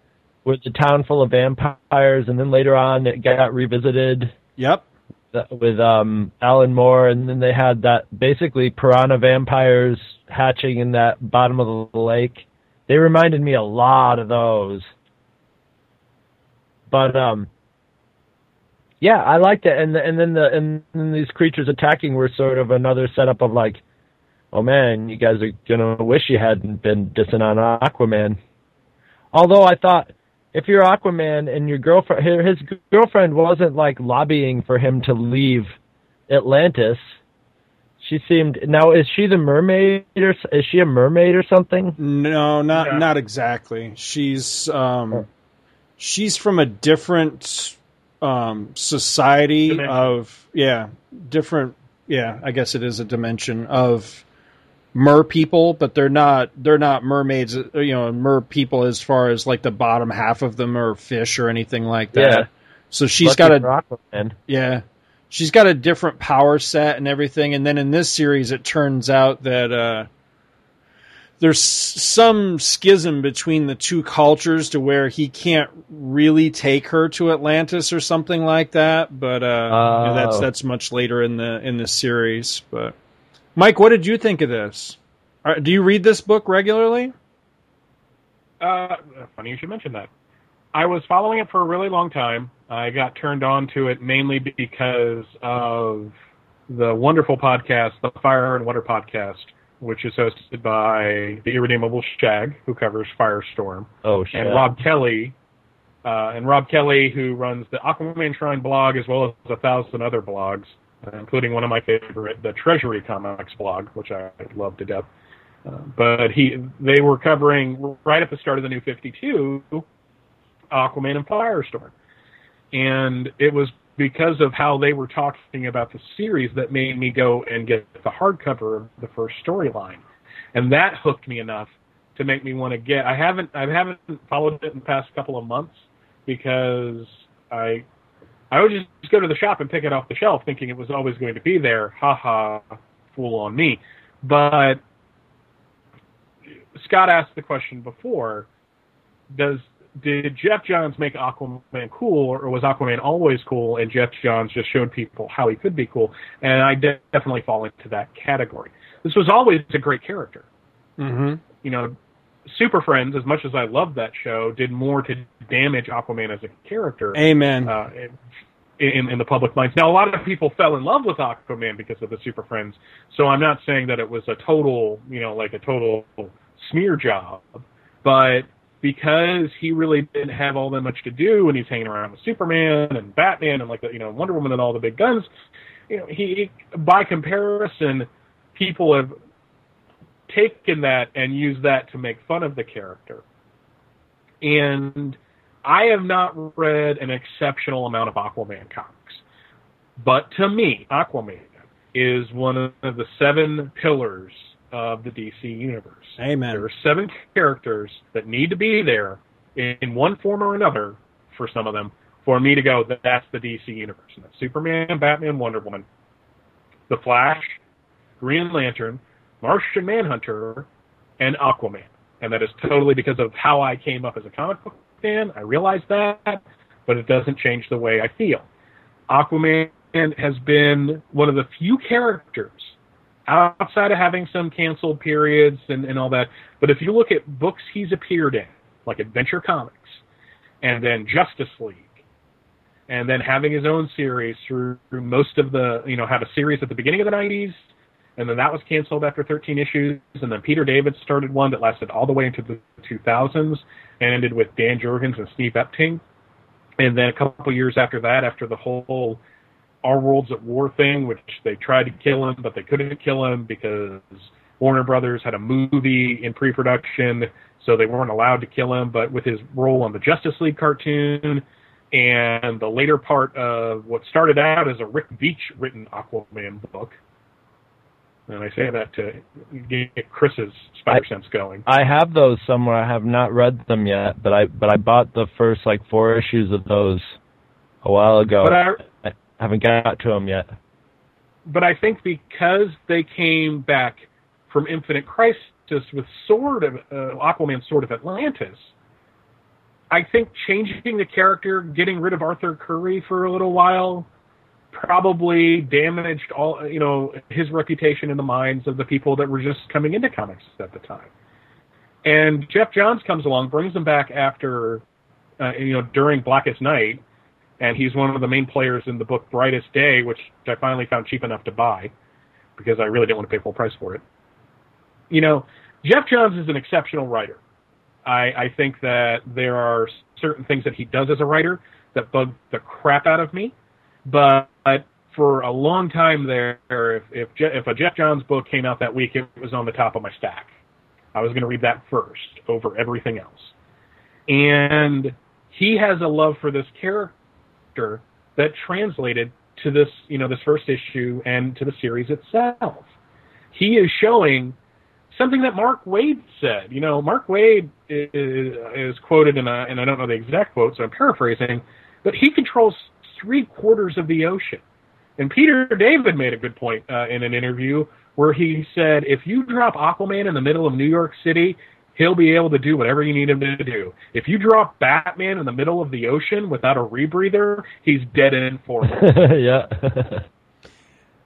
with the town full of vampires and then later on it got revisited Yep. with um Alan Moore and then they had that basically piranha vampires hatching in that bottom of the lake they reminded me a lot of those but um yeah, I liked it, and and then the and then these creatures attacking were sort of another setup of like, oh man, you guys are gonna wish you hadn't been dissing on Aquaman. Although I thought if you're Aquaman and your girlfriend, his girlfriend wasn't like lobbying for him to leave Atlantis. She seemed now is she the mermaid or is she a mermaid or something? No, not not exactly. She's um she's from a different um society Dimension. of yeah, different yeah, I guess it is a dimension of mer people, but they're not they're not mermaids. uh, You know, mer people as far as like the bottom half of them are fish or anything like that. Yeah. So she's Lucky got a for Aquaman. yeah. She's got a different power set and everything. And then in this series, it turns out that uh, there's some schism between the two cultures to where he can't really take her to Atlantis or something like that. But uh, you know, that's Oh. that's much later in the in the series. But Mike, what did you think of this? Do you read this book regularly? Uh, funny you should mention that. I was following it for a really long time. I got turned on to it mainly because of the wonderful podcast, the Fire and Water podcast, which is hosted by the irredeemable Shag, who covers Firestorm, Oh, and. Rob Kelly, uh, and Rob Kelly, who runs the Aquaman Shrine blog as well as a thousand other blogs, including one of my favorite, the Treasury Comics blog, which I love to death. Uh, but he, they were covering right at the start of the New Fifty Two, Aquaman and Firestorm, and it was because of how they were talking about the series that made me go and get the hardcover of the first storyline, and that hooked me enough to make me want to get. I haven't I haven't followed it in the past couple of months because I I would just go to the shop and pick it off the shelf, thinking it was always going to be there. Ha ha, fool on me. But Scott asked the question before: Does did Geoff Johns make Aquaman cool, or was Aquaman always cool, and Geoff Johns just showed people how he could be cool? And I de- definitely fall into that category. This was always a great character. Mm-hmm. You know, Super Friends, as much as I love that show, did more to damage Aquaman as a character. Amen. Uh, in, in the public minds. Now, a lot of people fell in love with Aquaman because of the Super Friends, so I'm not saying that it was a total, you know, like a total smear job, but because he really didn't have all that much to do, and he's hanging around with Superman and Batman and like the, you know Wonder Woman and all the big guns, you know, he by comparison, people have taken that and used that to make fun of the character. And I have not read an exceptional amount of Aquaman comics. But to me, Aquaman is one of the seven pillars of the DC universe. Amen. There are seven characters that need to be there in one form or another for some of them for me to go, that's the DC universe. And that's Superman, Batman, Wonder Woman, The Flash, Green Lantern, Martian Manhunter, and Aquaman. And that is totally because of how I came up as a comic book fan. I realize that, but it doesn't change the way I feel. Aquaman has been one of the few characters outside of having some canceled periods and, and all that. But if you look at books he's appeared in, like Adventure Comics, and then Justice League, and then having his own series through, through most of the, you know, had a series at the beginning of the 90s, and then that was canceled after 13 issues, and then Peter David started one that lasted all the way into the 2000s and ended with Dan Jurgens and Steve Epting. And then a couple years after that, after the whole Our World's at War thing, which they tried to kill him, but they couldn't kill him because Warner Brothers had a movie in pre-production, so they weren't allowed to kill him. But with his role on the Justice League cartoon and the later part of what started out as a Rick Veitch written Aquaman book, and I say that to get Chris's spider sense going. I have those somewhere. I have not read them yet, but I but I bought the first like four issues of those a while ago. But I haven't got to them yet. but I think because they came back from Infinite Crisis with Sword of uh, Aquaman, Sword of Atlantis, I think changing the character, getting rid of Arthur Curry for a little while, probably damaged all you know his reputation in the minds of the people that were just coming into comics at the time. And Geoff Johns comes along, brings him back after uh, you know during Blackest Night, and he's one of the main players in the book Brightest Day, which I finally found cheap enough to buy because I really didn't want to pay full price for it. You know, Geoff Johns is an exceptional writer. I, I think that there are certain things that he does as a writer that bug the crap out of me, but for a long time there, if if, Je- if a Geoff Johns book came out that week, it was on the top of my stack. I was going to read that first over everything else. And he has a love for this character that translated to this, you know, this first issue and to the series itself. He is showing something that Mark Waid said. You know, Mark Waid is, is quoted in a, and I don't know the exact quote, so I'm paraphrasing, but he controls three quarters of the ocean. And Peter David made a good point uh, in an interview where he said, if you drop Aquaman in the middle of New York City, he'll be able to do whatever you need him to do. If you drop Batman in the middle of the ocean without a rebreather, he's dead in four. yeah.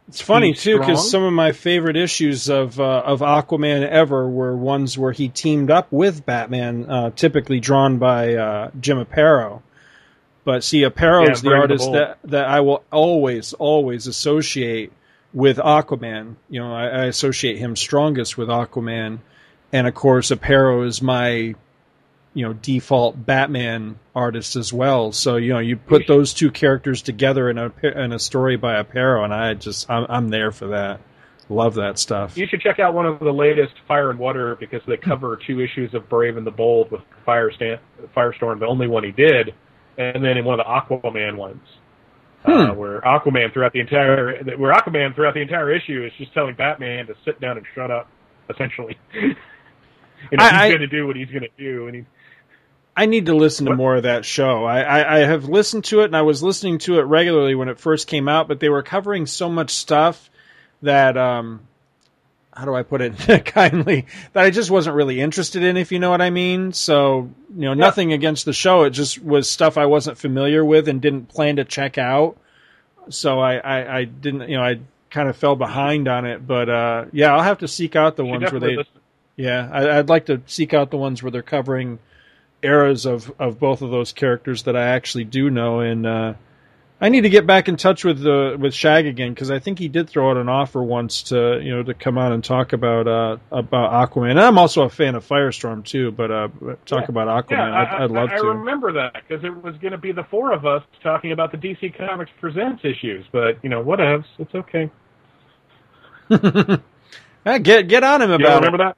It's funny He's too because some of my favorite issues of uh, of Aquaman ever were ones where he teamed up with Batman, uh, typically drawn by uh, Jim Aparo. But see, Aparo Yeah, is the Brave and the artist that that I will always always associate with Aquaman. You know, I, I associate him strongest with Aquaman, and of course, Aparo is my you know default Batman artist as well. So you know you put those two characters together in a in a story by Aparo, and I just I'm, I'm there for that. Love that stuff. You should check out one of the latest Fire and Water because they cover two issues of Brave and the Bold with Fire Firestorm, the only one he did, and then in one of the Aquaman ones, uh, Hmm. where Aquaman throughout the entire where Aquaman throughout the entire issue is just telling Batman to sit down and shut up, essentially. you know, I- he's going to do what he's going to do, and he I need to listen to more of that show. I, I, I have listened to it, and I was listening to it regularly when it first came out, but they were covering so much stuff that um, how do I put it kindly that I just wasn't really interested in, if you know what I mean. So you know, nothing against the show. It just was stuff I wasn't familiar with and didn't plan to check out. So I, I, I didn't, you know, I kind of fell behind on it. But uh, yeah, I'll have to seek out the ones where they. listen. Yeah, I, I'd like to seek out the ones where they're covering eras of, of both of those characters that I actually do know, and uh, I need to get back in touch with the with Shag again because I think he did throw out an offer once to you know to come on and talk about uh, about Aquaman. And I'm also a fan of Firestorm too, but uh, talk about Aquaman, Yeah, I'd, I'd love I, I to. remember that because it was going to be the four of us talking about the DC Comics Presents issues, but you know, whatevs. It's okay. Ah, get get on him about don't it. that?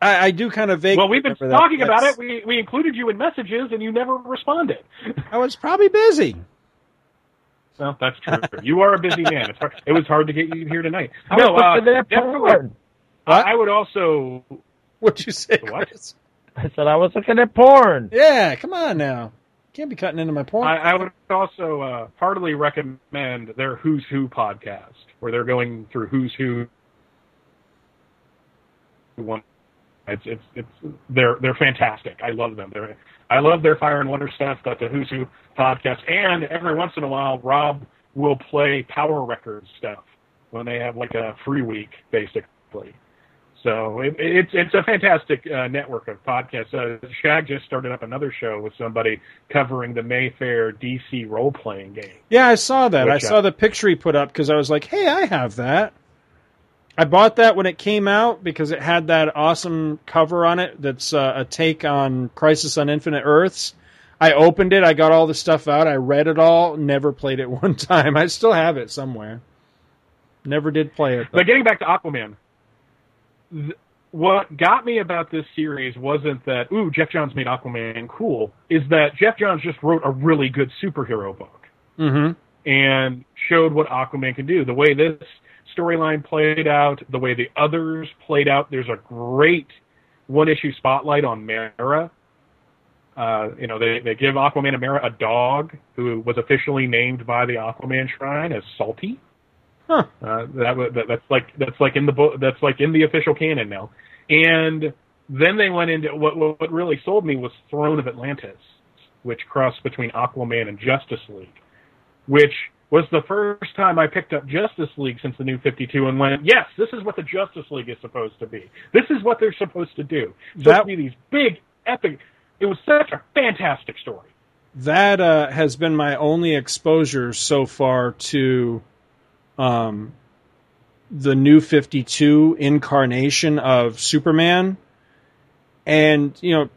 I, I do kind of vaguely. Well, we've been remember that. talking about That's- it. We we included you in messages, and you never responded. I was probably busy. Well, that's true. you are a busy man. It's hard, it was hard to get you here tonight. I No, was uh, definitely. porn. I, I would also. What'd you say, What? Chris? I said I was looking at porn. Yeah, come on now. Can't be cutting into my porn. I, I would also uh, heartily recommend their Who's Who podcast, where they're going through Who's Who. One, it's it's it's they're they're fantastic. I love them. They're I love their Fire and Wonder stuff. But the Who's Who podcast, and every once in a while, Rob will play Power Records stuff when they have like a free week, basically. So it, it's it's a fantastic uh, network of podcasts. Uh, Shag just started up another show with somebody covering the Mayfair DC role playing game. Yeah, I saw that. I uh, saw the picture he put up because I was like, "Hey, I have that." I bought that when it came out because it had that awesome cover on it. That's uh, a take on Crisis on Infinite Earths. I opened it. I got all the stuff out. I read it all. Never played it one time. I still have it somewhere. Never did play it. But getting back to Aquaman, th- what got me about this series wasn't that ooh Geoff Johns made Aquaman cool. Is that Geoff Johns just wrote a really good superhero book Mm-hmm. and showed what Aquaman can do. The way this storyline played out, the way the others played out. There's a great one issue spotlight on Mera. Uh, you know, they, they give Aquaman and Mera a dog who was officially named by the Aquaman Shrine as Salty. Huh. Uh, that, that that's like that's like in the book that's like in the official canon now. And then they went into what what really sold me was Throne of Atlantis, which crossed between Aquaman and Justice League, which was the first time I picked up Justice League since the New Fifty Two and went, yes, this is what the Justice League is supposed to be. This is what they're supposed to do. That- to be these big epic. It was such a fantastic story. that uh, has been my only exposure so far to um, the new 52 incarnation of Superman. And, you know,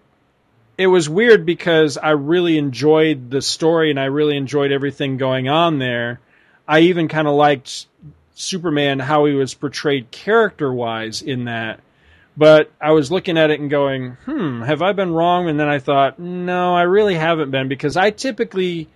it was weird because I really enjoyed the story and I really enjoyed everything going on there. I even kind of liked Superman, how he was portrayed character wise in that. But I was looking at it and going, hmm, have I been wrong? And then I thought, no, I really haven't been because I typically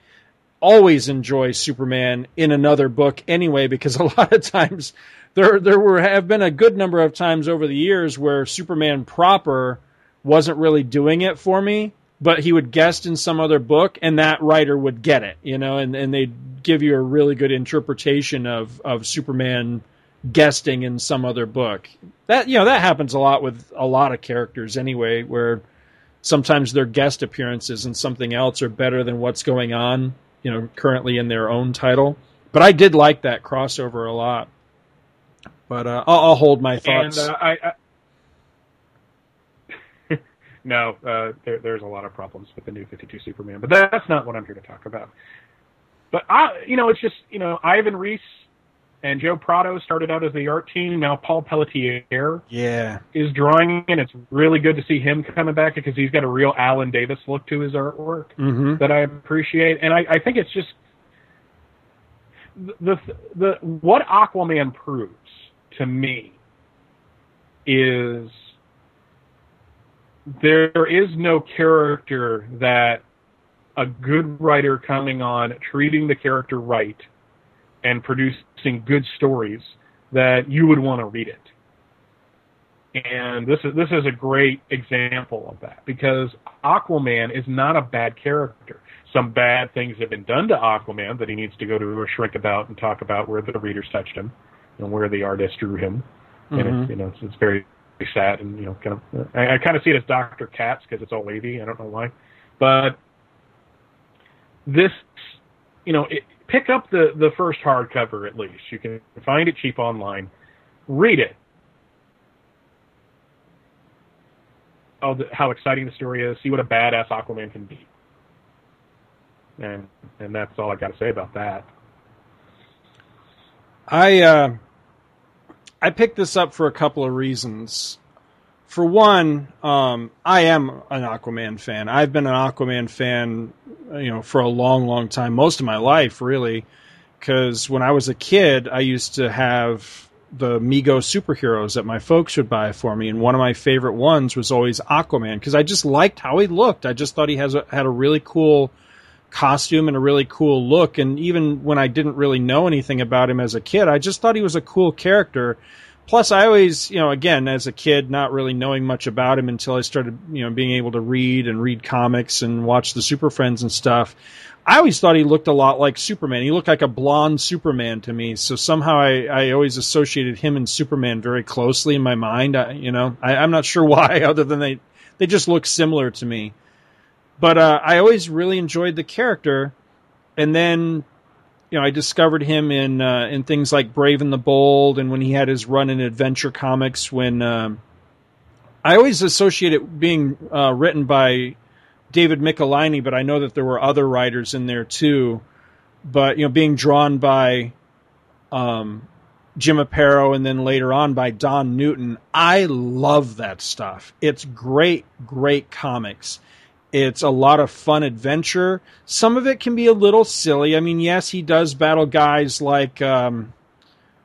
always enjoy Superman in another book anyway, because a lot of times there there were have been a good number of times over the years where Superman proper wasn't really doing it for me, but he would guest in some other book, and that writer would get it, you know, and and they'd give you a really good interpretation of of Superman guesting in some other book. That you know that happens a lot with a lot of characters anyway, where sometimes their guest appearances in something else are better than what's going on, you know, currently in their own title. But I did like that crossover a lot. But uh, I'll, I'll hold my thoughts. And uh, I, I no, uh, there, there's a lot of problems with the new 52 Superman, but that's not what I'm here to talk about. But I, you know, it's just you know Ivan Reis and Joe Prado started out as the art team. Now Paul Pelletier yeah. is drawing, and it's really good to see him coming back because he's got a real Alan Davis look to his artwork Mhm. that I appreciate, and I, I think it's just the the what Aquaman proves to me is there is no character that a good writer coming on treating the character right and producing good stories that you would want to read it. And this is this is a great example of that because Aquaman is not a bad character. Some bad things have been done to Aquaman that he needs to go to a shrink about and talk about where the readers touched him and where the artist drew him. And Mhm. it's, you know, it's, it's very sad and you know, kind of. I, I kind of see it as Doctor Katz because it's all wavy. I don't know why, but this, you know, it, pick up the the first hardcover at least. You can find it cheap online. Read it. Oh, the, how exciting the story is! See what a badass Aquaman can be. And and that's all I got to say about that. I uh, I picked this up for a couple of reasons. For one, um, I am an Aquaman fan. I've been an Aquaman fan, you know, for a long, long time, most of my life, really. Because when I was a kid, I used to have the Mego superheroes that my folks would buy for me, and one of my favorite ones was always Aquaman because I just liked how he looked. I just thought he has a, had a really cool costume and a really cool look. And even when I didn't really know anything about him as a kid, I just thought he was a cool character. Plus, I always, you know, again, as a kid, not really knowing much about him until I started, you know, being able to read and read comics and watch the Super Friends and stuff. I always thought he looked a lot like Superman. He looked like a blonde Superman to me. So somehow I, I always associated him and Superman very closely in my mind. I, you know, I, I'm not sure why, other than they, they just look similar to me. But uh, I always really enjoyed the character, and then you know I discovered him in uh, in things like Brave and the Bold, and when he had his run in Adventure Comics. When um, I always associate it being uh, written by David Michelinie, but I know that there were other writers in there too. But you know, being drawn by um, Jim Aparo and then later on by Don Newton, I love that stuff. It's great, great comics. It's a lot of fun adventure. Some of it can be a little silly. I mean, yes, he does battle guys like um,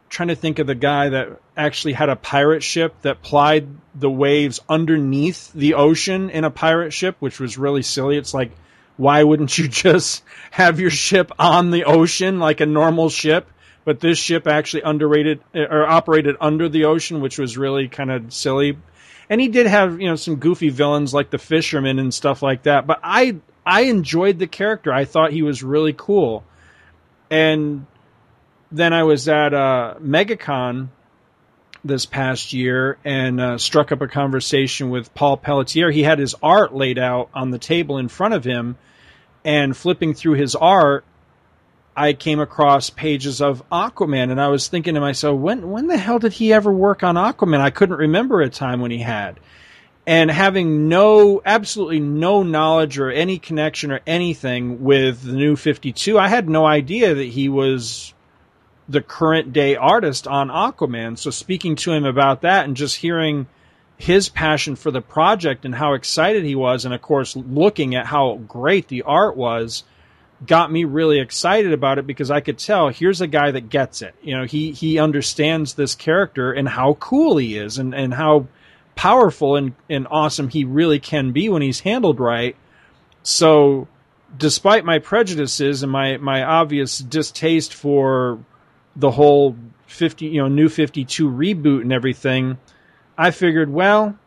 trying to think of the guy that actually had a pirate ship that plied the waves underneath the ocean in a pirate ship, which was really silly. It's like, why wouldn't you just have your ship on the ocean like a normal ship? But this ship actually underrated or operated under the ocean, which was really kind of silly. And he did have, you know, some goofy villains like the fisherman and stuff like that. But I I enjoyed the character. I thought he was really cool. And then I was at uh, MegaCon this past year and uh, struck up a conversation with Paul Pelletier. He had his art laid out on the table in front of him, and flipping through his art, I came across pages of Aquaman, and I was thinking to myself, when when the hell did he ever work on Aquaman? I couldn't remember a time when he had. And having no, absolutely no knowledge or any connection or anything with the new 52, I had no idea that he was the current day artist on Aquaman. So speaking to him about that and just hearing his passion for the project and how excited he was, and of course looking at how great the art was, got me really excited about it because I could tell here's a guy that gets it. You know, he he understands this character and how cool he is and, and how powerful and, and awesome he really can be when he's handled right. So despite my prejudices and my, my obvious distaste for the whole 50, you know, new 52 reboot and everything, I figured, well,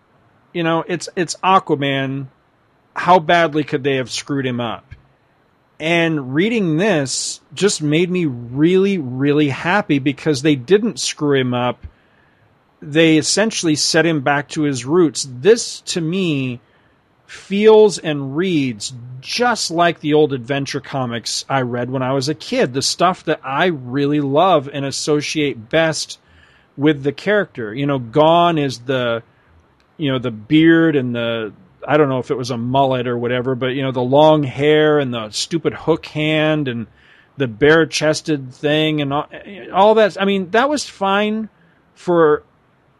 you know, it's it's Aquaman. How badly could they have screwed him up? And reading this just made me really, really happy because they didn't screw him up. They essentially set him back to his roots. This, to me, feels and reads just like the old adventure comics I read when I was a kid. The stuff that I really love and associate best with the character. You know, Gone is the, you know, the beard and the, I don't know if it was a mullet or whatever, but you know, the long hair and the stupid hook hand and the bare chested thing and all, all that. I mean, that was fine for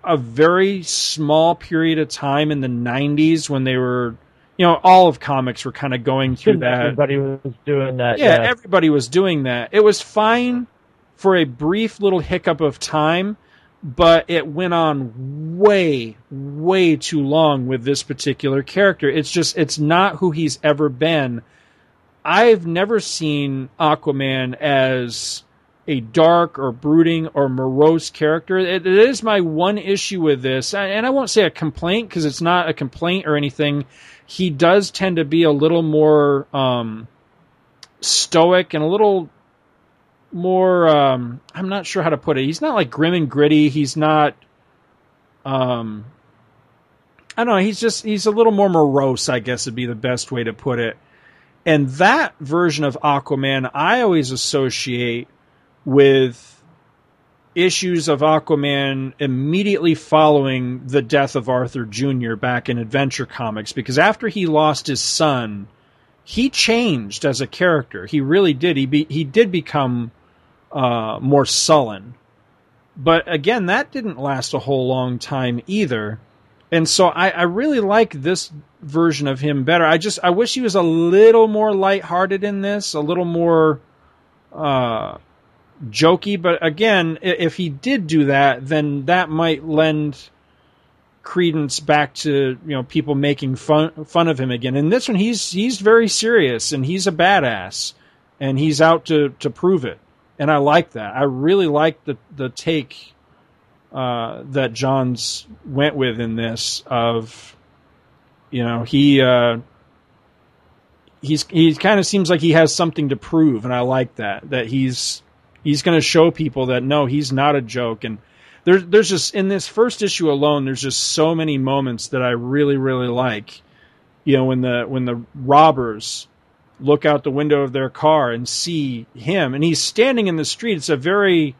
a very small period of time in the 90s when they were you know all of comics were kind of going through that Everybody was doing that. yeah, Yeah, everybody was doing that it was fine for a brief little hiccup of time but it went on way way too long with this particular character it's just it's not who he's ever been i've never seen aquaman as a dark or brooding or morose character. It, it is my one issue with this, and I won't say a complaint because it's not a complaint or anything. He does tend to be a little more um, stoic and a little more. Um, I'm not sure how to put it. He's not like grim and gritty. He's not. Um, I don't know. He's just he's a little more morose. I guess would be the best way to put it. And that version of Aquaman, I always associate with issues of Aquaman immediately following the death of Arthur Jr. back in Adventure Comics because after he lost his son, he changed as a character. He really did. He be, he did become uh, more sullen. But again, that didn't last a whole long time either. And so I, I really like this version of him better. I just I wish he was a little more lighthearted in this, a little more uh, jokey. But again, if he did do that, then that might lend credence back to you know people making fun fun of him again. And this one, he's he's very serious and he's a badass and he's out to to prove it. And I like that. I really like the the take uh, that Johns went with in this of you know he uh, he's he kind of seems like he has something to prove, and I like that that he's he's going to show people that no, he's not a joke. And there's there's just in this first issue alone, there's just so many moments that I really really like. You know when the when the robbers look out the window of their car and see him, and he's standing in the street. It's a very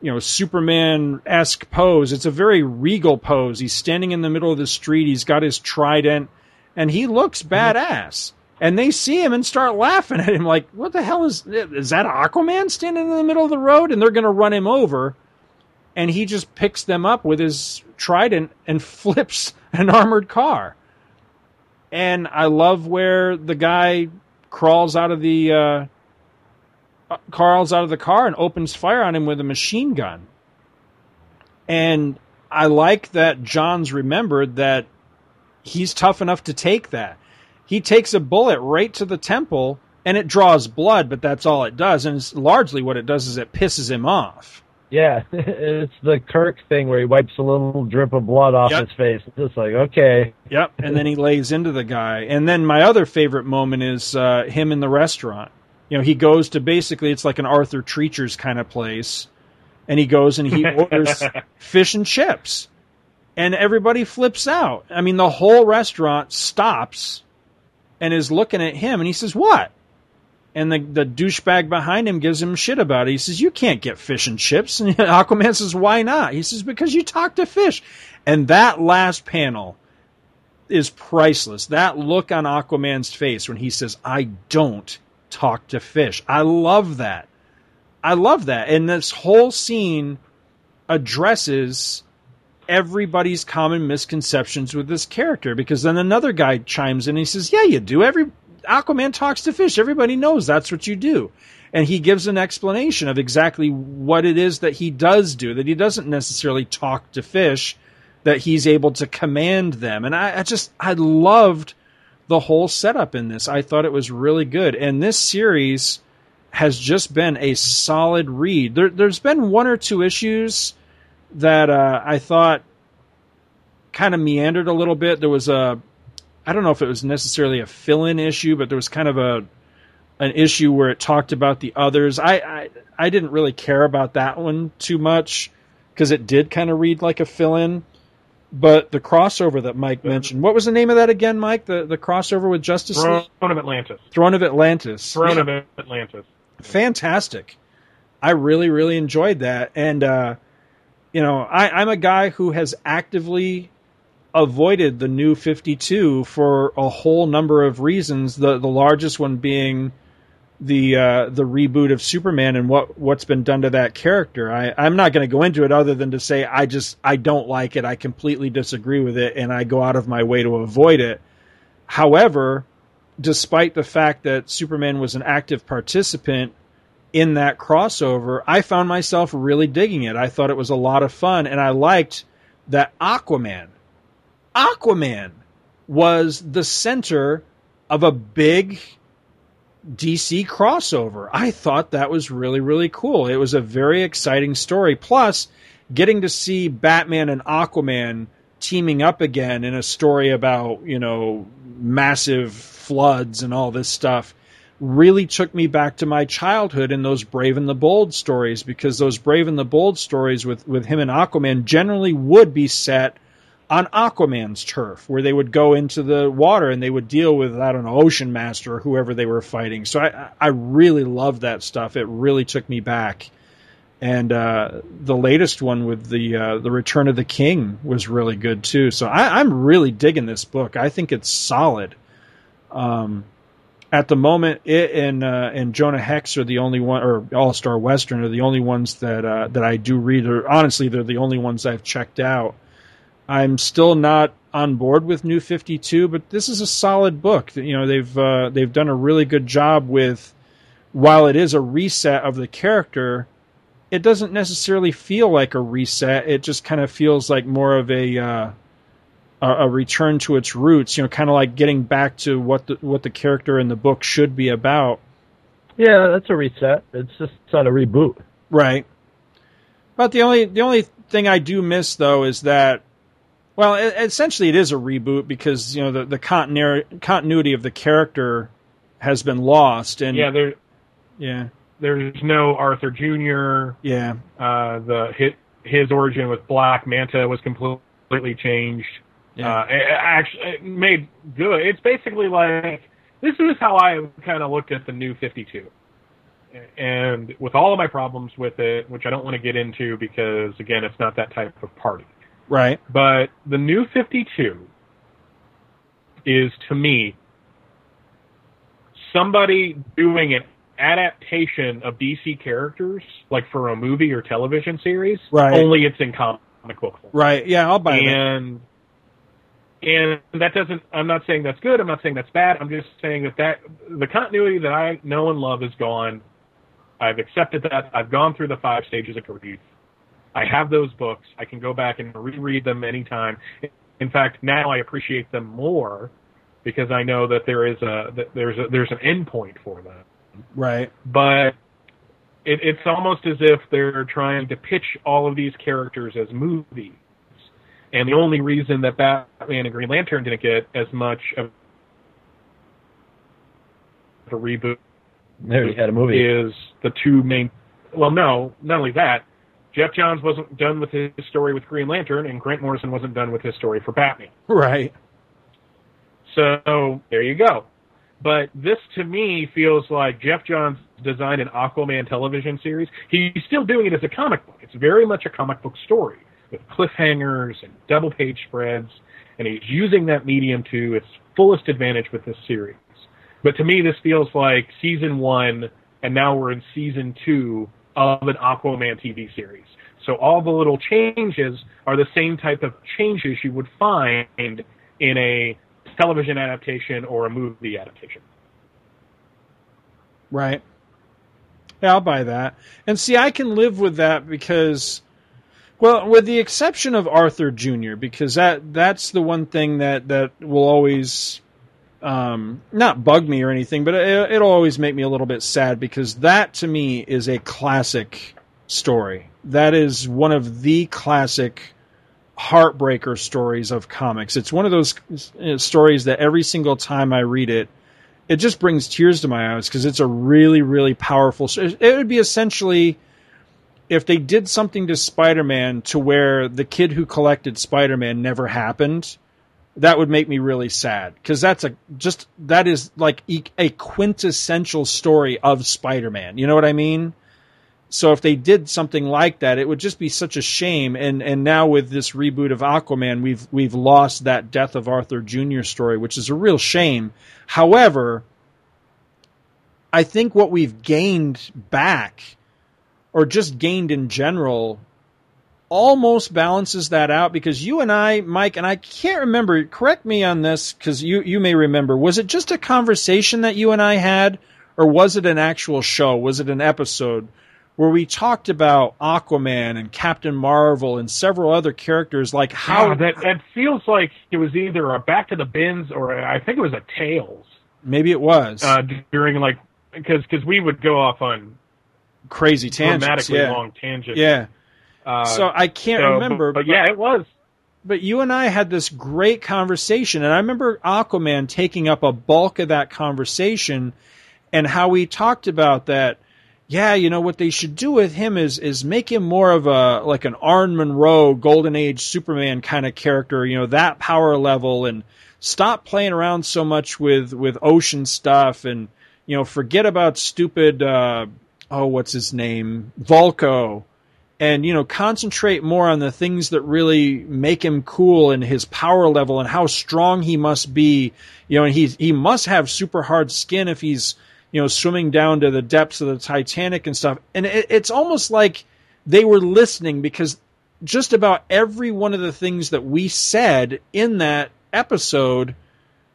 you know Superman esque pose. It's a very regal pose. He's standing in the middle of the street. He's got his trident, and he looks mm-hmm. badass. And they see him and start laughing at him, like, "What the hell is is that Aquaman standing in the middle of the road?" And they're going to run him over, and he just picks them up with his trident and flips an armored car. And I love where the guy crawls out of the uh, crawls out of the car and opens fire on him with a machine gun. And I like that Johns remembered that he's tough enough to take that. He takes a bullet right to the temple and it draws blood, but that's all it does. And it's largely what it does is it pisses him off. Yeah. It's the Kirk thing where he wipes a little drip of blood off Yep. his face. It's just like okay. Yep. And then he lays into the guy. And then my other favorite moment is uh, him in the restaurant. You know, he goes to basically it's like an Arthur Treacher's kind of place, and he goes and he orders fish and chips, and everybody flips out. I mean, the whole restaurant stops and is looking at him, and he says, "What?" And the the douchebag behind him gives him shit about it. He says, "You can't get fish and chips." And Aquaman says, "Why not?" He says, "Because you talk to fish." And that last panel is priceless. That look on Aquaman's face when he says, "I don't talk to fish." I love that. I love that. And this whole scene addresses everybody's common misconceptions with this character because then another guy chimes in and he says, "Yeah, you do. Every Aquaman talks to fish. Everybody knows that's what you do." And he gives an explanation of exactly what it is that he does do, that he doesn't necessarily talk to fish, that he's able to command them. And I, I just, I loved the whole setup in this. I thought it was really good. And this series has just been a solid read. There, there's been one or two issues that uh, I thought kind of meandered a little bit. There was a, I don't know if it was necessarily a fill-in issue, but there was kind of a an issue where it talked about the others. I I, I didn't really care about that one too much because it did kind of read like a fill-in. But the crossover that Mike mentioned, what was the name of that again, Mike? The the crossover with Justice Throne League, of Atlantis. Throne of Atlantis, Throne Yeah. of Atlantis. fantastic. I really, really enjoyed that. And, uh, you know, I, I'm a guy who has actively avoided the new 52 for a whole number of reasons. The, the largest one being the, uh, the reboot of Superman and what, what's been done to that character. I, I'm not going to go into it other than to say I just, I don't like it. I completely disagree with it and I go out of my way to avoid it. However, despite the fact that Superman was an active participant in that crossover, I found myself really digging it. I thought it was a lot of fun, and I liked that Aquaman, Aquaman was the center of a big DC crossover. I thought that was really, really cool. It was a very exciting story. Plus, getting to see Batman and Aquaman teaming up again in a story about, you know, massive floods and all this stuff really took me back to my childhood in those Brave and the Bold stories because those Brave and the Bold stories with, with him and Aquaman generally would be set on Aquaman's turf, where they would go into the water and they would deal with I don't know Ocean Master or whoever they were fighting. So I I really loved that stuff. It really took me back. And uh, the latest one with the uh, the Return of the King was really good too. So I, I'm really digging this book. I think it's solid. Um, at the moment, it and uh, and Jonah Hex are the only one, or All Star Western are the only ones that uh, that I do read. Or honestly, they're the only ones I've checked out. I'm still not on board with New 52, but this is a solid book. You know, they've uh, they've done a really good job with. While it is a reset of the character, it doesn't necessarily feel like a reset. It just kind of feels like more of a uh, a, return to its roots. You know, kind of like getting back to what the what the character in the book should be about. Yeah, that's a reset. It's just not a reboot. Right. But the only the only thing I do miss though is that, well, e- essentially it is a reboot because you know the the continuity continuity of the character has been lost and yeah, there yeah there's no Arthur Jr. yeah Uh, the his, his origin with Black Manta was completely changed. Yeah. Uh, it, it actually it made good. It's basically like this is how I kind of looked at the new 52. And with all of my problems with it, which I don't want to get into because again, it's not that type of party. Right But the new 52 is to me somebody doing an adaptation of DC characters, like for a movie or television series. Right. Only it's in comic book form. right yeah I'll buy that And and that doesn't. I'm not saying that's good. I'm not saying that's bad. I'm just saying that that the continuity that I know and love is gone. I've accepted that. I've gone through the five stages of grief. I have those books. I can go back and reread them anytime. In fact, now I appreciate them more because I know that there is a that there's a, there's an end point for them. right But it, it's almost as if they're trying to pitch all of these characters as movies. And the only reason that Batman and Green Lantern didn't get as much of a reboot They already had a movie. is the two main. Well, no, not only that. Geoff Johns wasn't done with his story with Green Lantern, and Grant Morrison wasn't done with his story for Batman. right So there you go. But this to me feels like Geoff Johns designed an Aquaman television series. He's still doing it as a comic book. It's very much a comic book story with cliffhangers and double page spreads, and he's using that medium to its fullest advantage with this series. But to me, this feels like season one, and now we're in season two of an Aquaman TV series. So all the little changes are the same type of changes you would find in a television adaptation or a movie adaptation. Right. Yeah, I'll buy that. And see, I can live with that because, well, with the exception of Arthur Jr., because that that's the one thing that that will always um, not bug me or anything, but it, it'll always make me a little bit sad because that to me is a classic story. That is one of the classic heartbreaker stories of comics. It's one of those uh, stories that every single time I read it, it just brings tears to my eyes because it's a really, really powerful. It would be essentially if they did something to Spider-Man to where the kid who collected Spider-Man never happened. That would make me really sad because that's a just that is like a quintessential story of Spider-Man. You know what I mean? So if they did something like that, it would just be such a shame. And and now with this reboot of Aquaman, we've we've lost that death of Arthur Jr. story, which is a real shame. However, I think what we've gained back, or just gained in general, almost balances that out because you and I, Mike, and I can't remember. Correct me on this because you you may remember. Was it just a conversation that you and I had, or was it an actual show? Was it an episode? where we talked about Aquaman and Captain Marvel and several other characters, like how yeah, that that feels like it was either a Back to the Bins or I think it was a Tales. Maybe it was uh, during like because because we would go off on crazy tangents, dramatically yeah. long tangents. Yeah. Uh, so I can't so, remember, but, but yeah, it was. But you and I had this great conversation, and I remember Aquaman taking up a bulk of that conversation, and how we talked about that yeah, you know what they should do with him is is make him more of a like an Arn Munro Golden Age Superman kind of character, you know, that power level and stop playing around so much with with ocean stuff and you know, forget about stupid uh oh, what's his name? Vulko. And you know, concentrate more on the things that really make him cool and his power level and how strong he must be. You know, and he he must have super hard skin if he's you know, swimming down to the depths of the Titanic and stuff. And it, it's almost like they were listening because just about every one of the things that we said in that episode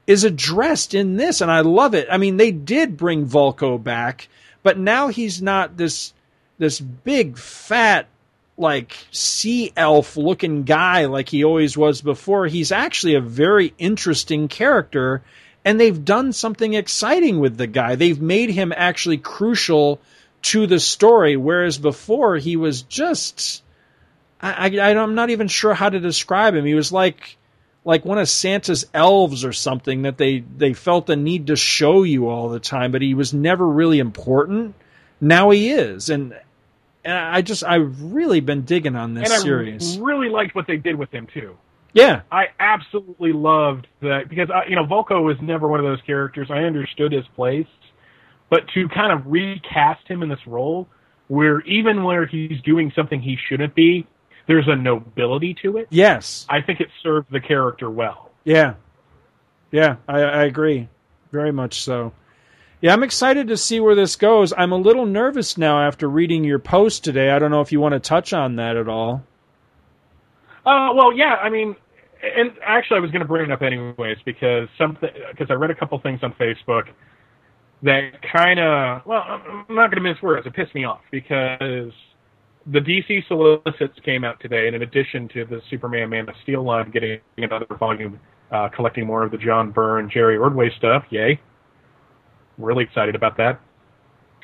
is addressed in this, and I love it. I mean, they did bring Vulko back, but now he's not this this big fat like sea elf looking guy like he always was before. He's actually a very interesting character and they've done something exciting with the guy. They've made him actually crucial to the story, whereas before he was just. I, I, I'm not even sure how to describe him. He was like like one of Santa's elves or something that they they felt the need to show you all the time, but he was never really important. Now he is, and and I just I've really been digging on this and series. I really liked what they did with him too. Yeah, I absolutely loved that because uh, you know Vulko was never one of those characters. I understood his place, but to kind of recast him in this role, where even where he's doing something he shouldn't be, there's a nobility to it. Yes, I think it served the character well. Yeah, yeah, I, I agree, very much so. Yeah, I'm excited to see where this goes. I'm a little nervous now after reading your post today. I don't know if you want to touch on that at all. Uh, well, yeah, I mean, and actually, I was going to bring it up anyways because something because I read a couple things on Facebook that kind of well, I'm not going to mince words. It pissed me off because the DC solicits came out today, and in addition to the Superman Man of Steel line getting another volume, uh, collecting more of the John Byrne, Jerry Ordway stuff. Yay! Really excited about that.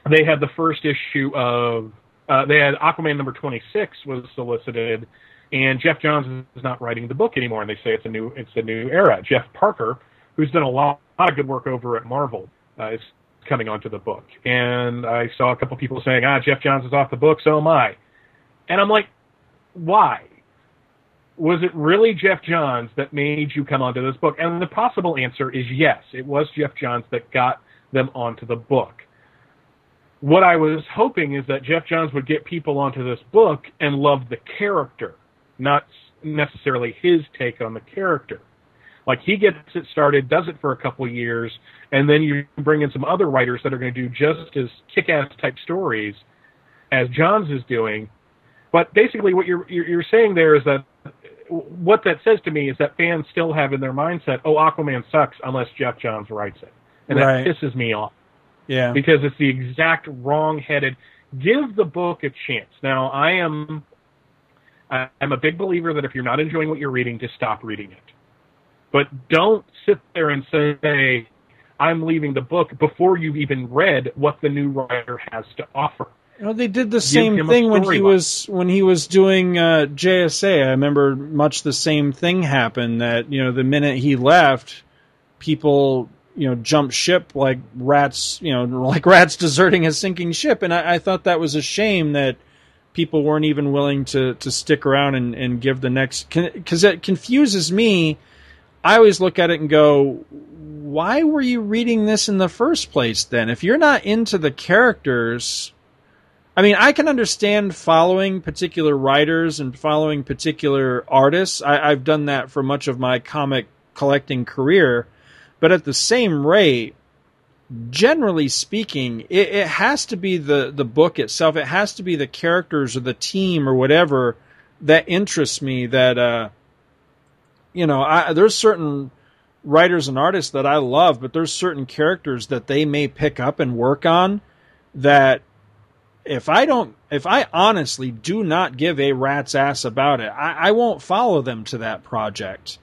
They had the first issue of uh, they had Aquaman number 26 was solicited and Geoff Johns is not writing the book anymore, and they say it's a new it's a new era. Jeff Parker, who's done a lot, lot of good work over at Marvel, uh, is coming onto the book. And I saw a couple people saying, "Ah, Geoff Johns is off the book, so am I." And I'm like, why? Was it really Geoff Johns that made you come onto this book? And the possible answer is yes. It was Geoff Johns that got them onto the book. What I was hoping is that Geoff Johns would get people onto this book and love the character not necessarily his take on the character. Like he gets it started, does it for a couple years, and then you bring in some other writers that are going to do just as kick-ass type stories as Johns is doing. But basically, what you're you're saying there is that what that says to me is that fans still have in their mindset, "Oh, Aquaman sucks unless Geoff Johns writes it," and right. that pisses me off. Yeah, because it's the exact wrong-headed. Give the book a chance. Now, I am I'm a big believer that if you're not enjoying what you're reading, just stop reading it. But don't sit there and say, I'm leaving the book before you've even read what the new writer has to offer. You know, they did the same thing when he storyline. was when he was doing uh, JSA. I remember much the same thing happened. That you know, the minute he left, people you know jumped ship like rats. You know, like rats deserting a sinking ship. And I, I thought that was a shame that people weren't even willing to to stick around and, and give the next because it confuses me. I always look at it and go, why were you reading this in the first place then? If you're not into the characters, I mean, I can understand following particular writers and following particular artists. I, I've done that for much of my comic collecting career. But at the same rate, generally speaking, it, it has to be the, the book itself. It has to be the characters or the team or whatever that interests me that, uh, you know, I, there's certain writers and artists that I love, but there's certain characters that they may pick up and work on that if I don't, if I honestly do not give a rat's ass about it, I, I won't follow them to that project.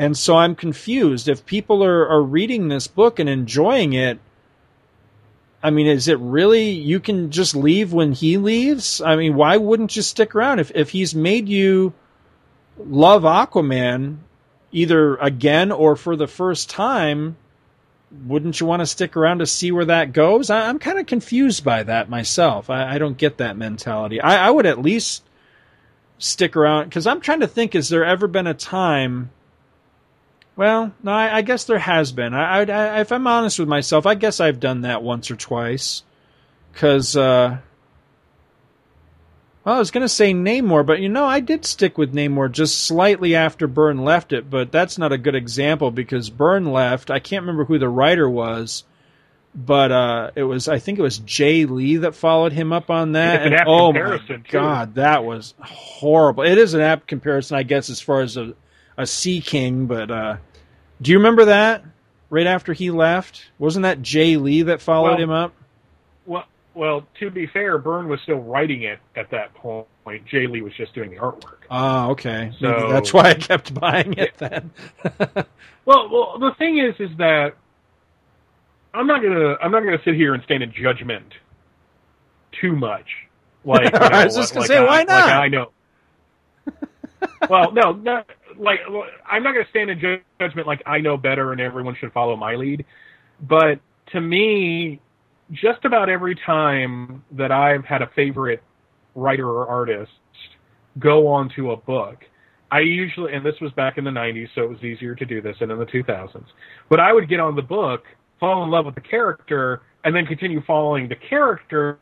And so I'm confused. If people are, are reading this book and enjoying it, I mean, is it really you can just leave when he leaves? I mean, why wouldn't you stick around if if he's made you love Aquaman either again or for the first time? Wouldn't you want to stick around to see where that goes? I, I'm kind of confused by that myself. I, I don't get that mentality. I, I would at least stick around because I'm trying to think: has there ever been a time? Well, no, I, I guess there has been. I, I, if I'm honest with myself, I guess I've done that once or twice. Because, uh, well, I was going to say Namor, but you know, I did stick with Namor just slightly after Byrne left it, but that's not a good example because Byrne left. I can't remember who the writer was, but uh, it was I think it was Jae Lee that followed him up on that. An and oh my comparison, too. god, that was horrible. It is an apt comparison, I guess, as far as a a Sea King, but uh, do you remember that? Right after he left, wasn't that Jae Lee that followed Well, him up? Well, well, to be fair, Byrne was still writing it at that point. Jae Lee was just doing the artwork. Oh, okay. Maybe So- that's why I kept buying it then. Well, well, the thing is, is that I'm not gonna, I'm not gonna sit here and stand in judgment too much. Like, you know, I was just gonna like say, I, why like not? I know. well, no, not, like I'm not gonna stand in judgment like I know better and everyone should follow my lead. But to me, just about every time that I've had a favorite writer or artist go onto a book, I usually, and this was back in the 90s, so it was easier to do this, and in the 2000s, but I would get on the book, fall in love with the character, and then continue following the character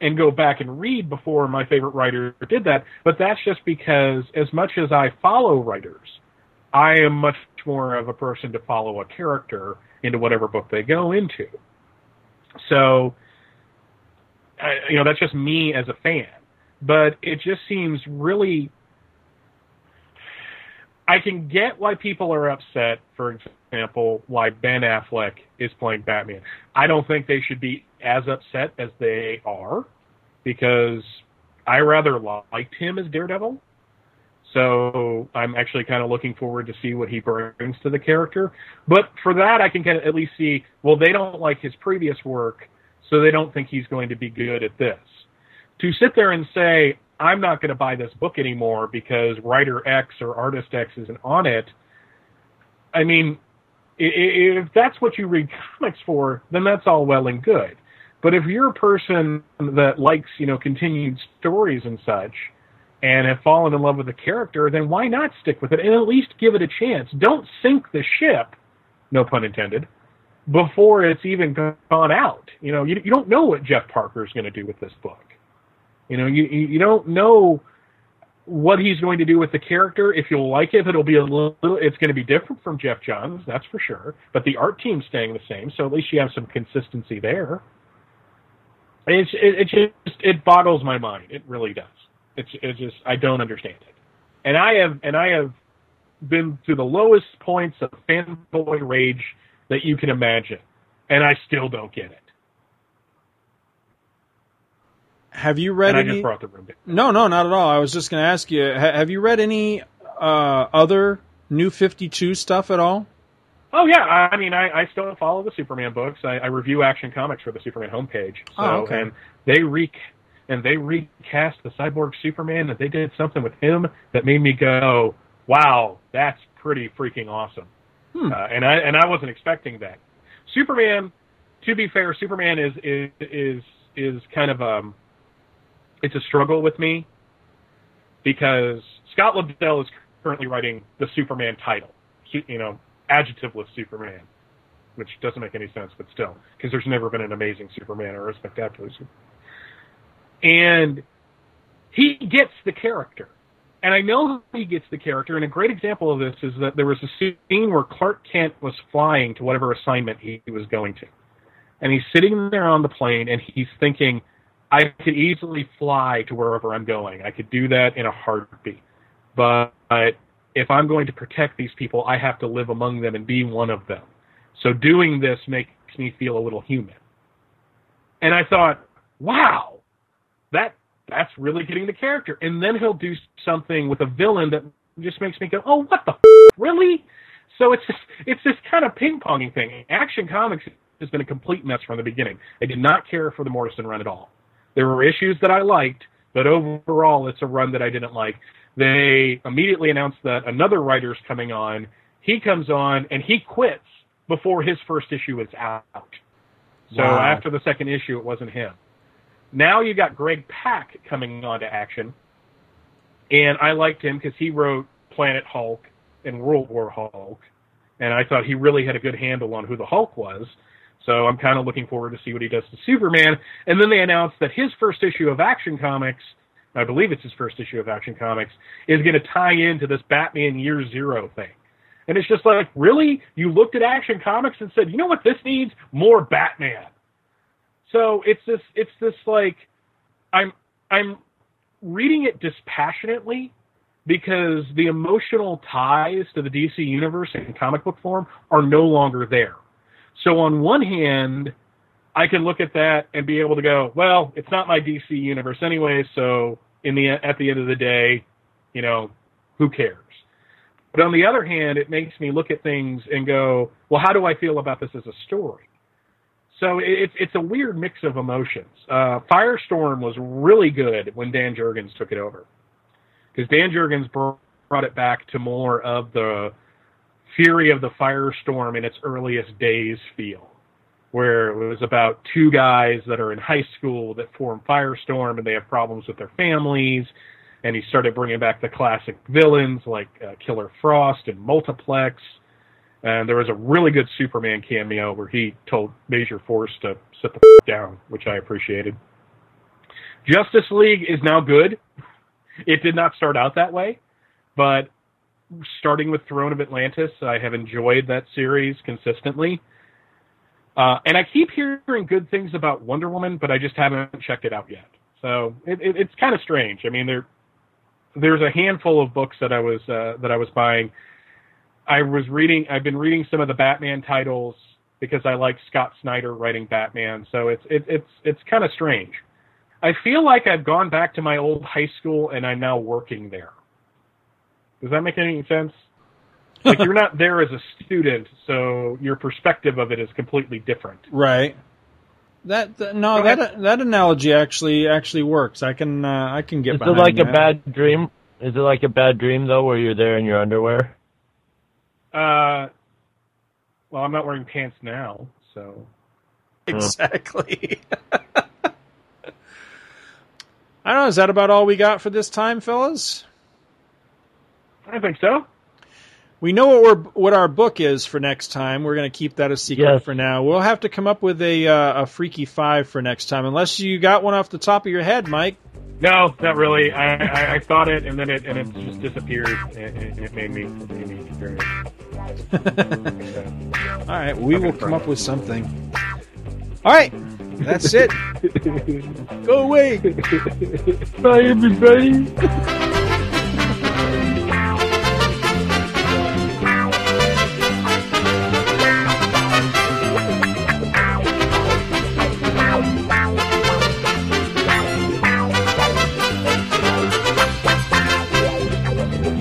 and go back and read before my favorite writer did that. But that's just because, as much as I follow writers, I am much more of a person to follow a character into whatever book they go into. So, I, you know, that's just me as a fan. But it just seems really. I can get why people are upset, for example, why Ben Affleck is playing Batman. I don't think they should be as upset as they are because I rather liked him as Daredevil. So I'm actually kind of looking forward to see what he brings to the character. But for that, I can kind of at least see, well, they don't like his previous work, so they don't think he's going to be good at this. To sit there and say, I'm not going to buy this book anymore because writer X or artist X isn't on it, I mean, if that's what you read comics for, then that's all well and good. But if you're a person that likes, you know, continued stories and such, and have fallen in love with the character, then why not stick with it and at least give it a chance? Don't sink the ship, no pun intended, before it's even gone out. You know, you, you don't know what Jeff Parker is going to do with this book. You know, you you don't know what he's going to do with the character. If you'll like it, it'll be a little. It's going to be different from Geoff Johns, that's for sure. But the art team's staying the same, so at least you have some consistency there. It's it, it just it boggles my mind. It really does. It's it's just I don't understand it. And I have and I have been to the lowest points of fanboy rage that you can imagine, and I still don't get it. Have you read and I any? just brought the room down. No, no, not at all. I was just going to ask you: ha- Have you read any uh, other New Fifty Two stuff at all? Oh yeah, I mean, I, I still follow the Superman books. I, I review Action Comics for the Superman homepage. So, Oh, okay. and they re and they recast the Cyborg Superman, and they did something with him that made me go, "Wow, that's pretty freaking awesome." Hmm. Uh, and I and I wasn't expecting that. Superman, to be fair, Superman is is is is kind of um, it's a struggle with me because Scott Lobdell is currently writing the Superman title. He, you know, adjectiveless Superman, which doesn't make any sense, but still, because there's never been an amazing Superman or a spectacular Superman. And he gets the character. And I know he gets the character, and a great example of this is that there was a scene where Clark Kent was flying to whatever assignment he was going to. And he's sitting there on the plane, and he's thinking, I could easily fly to wherever I'm going. I could do that in a heartbeat. But if I'm going to protect these people, I have to live among them and be one of them. So doing this makes me feel a little human. And I thought, wow, that that's really getting the character. And then he'll do something with a villain that just makes me go, oh, what the f- really? So it's just it's this kind of ping ponging thing. Action Comics has been a complete mess from the beginning. I did not care for the Morrison run at all. There were issues that I liked, but overall, it's a run that I didn't like. They immediately announced that another writer's coming on. He comes on and he quits before his first issue is out. So Wow. after the second issue, it wasn't him. Now you got Greg Pak coming on to action, and I liked him because he wrote Planet Hulk and World War Hulk, and I thought he really had a good handle on who the Hulk was. So I'm kind of looking forward to see what he does to Superman. And then they announced that his first issue of Action Comics, I believe it's his first issue of Action Comics, is going to tie into this Batman Year Zero thing. And it's just like, really? You looked at Action Comics and said, you know what this needs? More Batman. So it's this it's this like I'm I'm reading it dispassionately because the emotional ties to the DC universe in comic book form are no longer there. So on one hand, I can look at that and be able to go, well, it's not my DC universe anyway, so in the at the end of the day, you know, who cares? But on the other hand, it makes me look at things and go, well, how do I feel about this as a story? So it's it's a weird mix of emotions. Uh, Firestorm was really good when Dan Jurgens took it over, because Dan Jurgens brought it back to more of the Fury of the Firestorm in its earliest days feel, where it was about two guys that are in high school that form Firestorm and they have problems with their families, and he started bringing back the classic villains like uh, Killer Frost and Multiplex. And there was a really good Superman cameo where he told Major Force to sit the f- down, which I appreciated. Justice League is now good. It did not start out that way, but starting with Throne of Atlantis, I have enjoyed that series consistently. Uh, and I keep hearing good things about Wonder Woman, but I just haven't checked it out yet. So it, it, it's kind of strange. I mean, there there's a handful of books that I was uh, that I was buying. I was reading. I've been reading some of the Batman titles because I like Scott Snyder writing Batman. So it's it, it's it's kind of strange. I feel like I've gone back to my old high school and I'm now working there. Does that make any sense? Like you're not there as a student, so your perspective of it is completely different. Right. That, that no, that that analogy actually actually works. I can uh, I can get Is it behind like a bad dream? Is it like a bad dream though, where you're there in your underwear? Uh, well, I'm not wearing pants now, so Exactly. I don't know. Is that about all we got for this time, fellas? I think so. We know what we're what our book is for next time. We're going to keep that a secret for now. We'll have to come up with a uh, a freaky five for next time, unless you got one off the top of your head, Mike. No, not really. I, I, I thought it, and then it and it just disappeared, and and it made me, it made me curious. All right, we will come up with something. All right, that's it. Go away. Bye, everybody.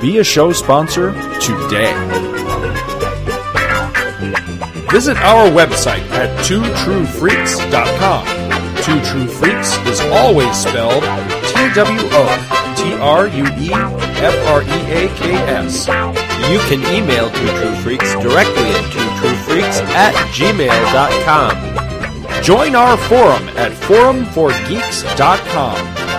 Be a show sponsor today. Visit our website at twotruefreaks.com. Two True Freaks is always spelled T W O T R U E F R E A K S. You can email Two True Freaks directly at twotruefreaks at gmail.com. Join our forum at forumforgeeks.com,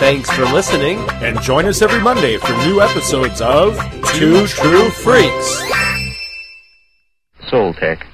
Thanks for listening, and join us every Monday for new episodes of Two True Freaks. Soul Tech.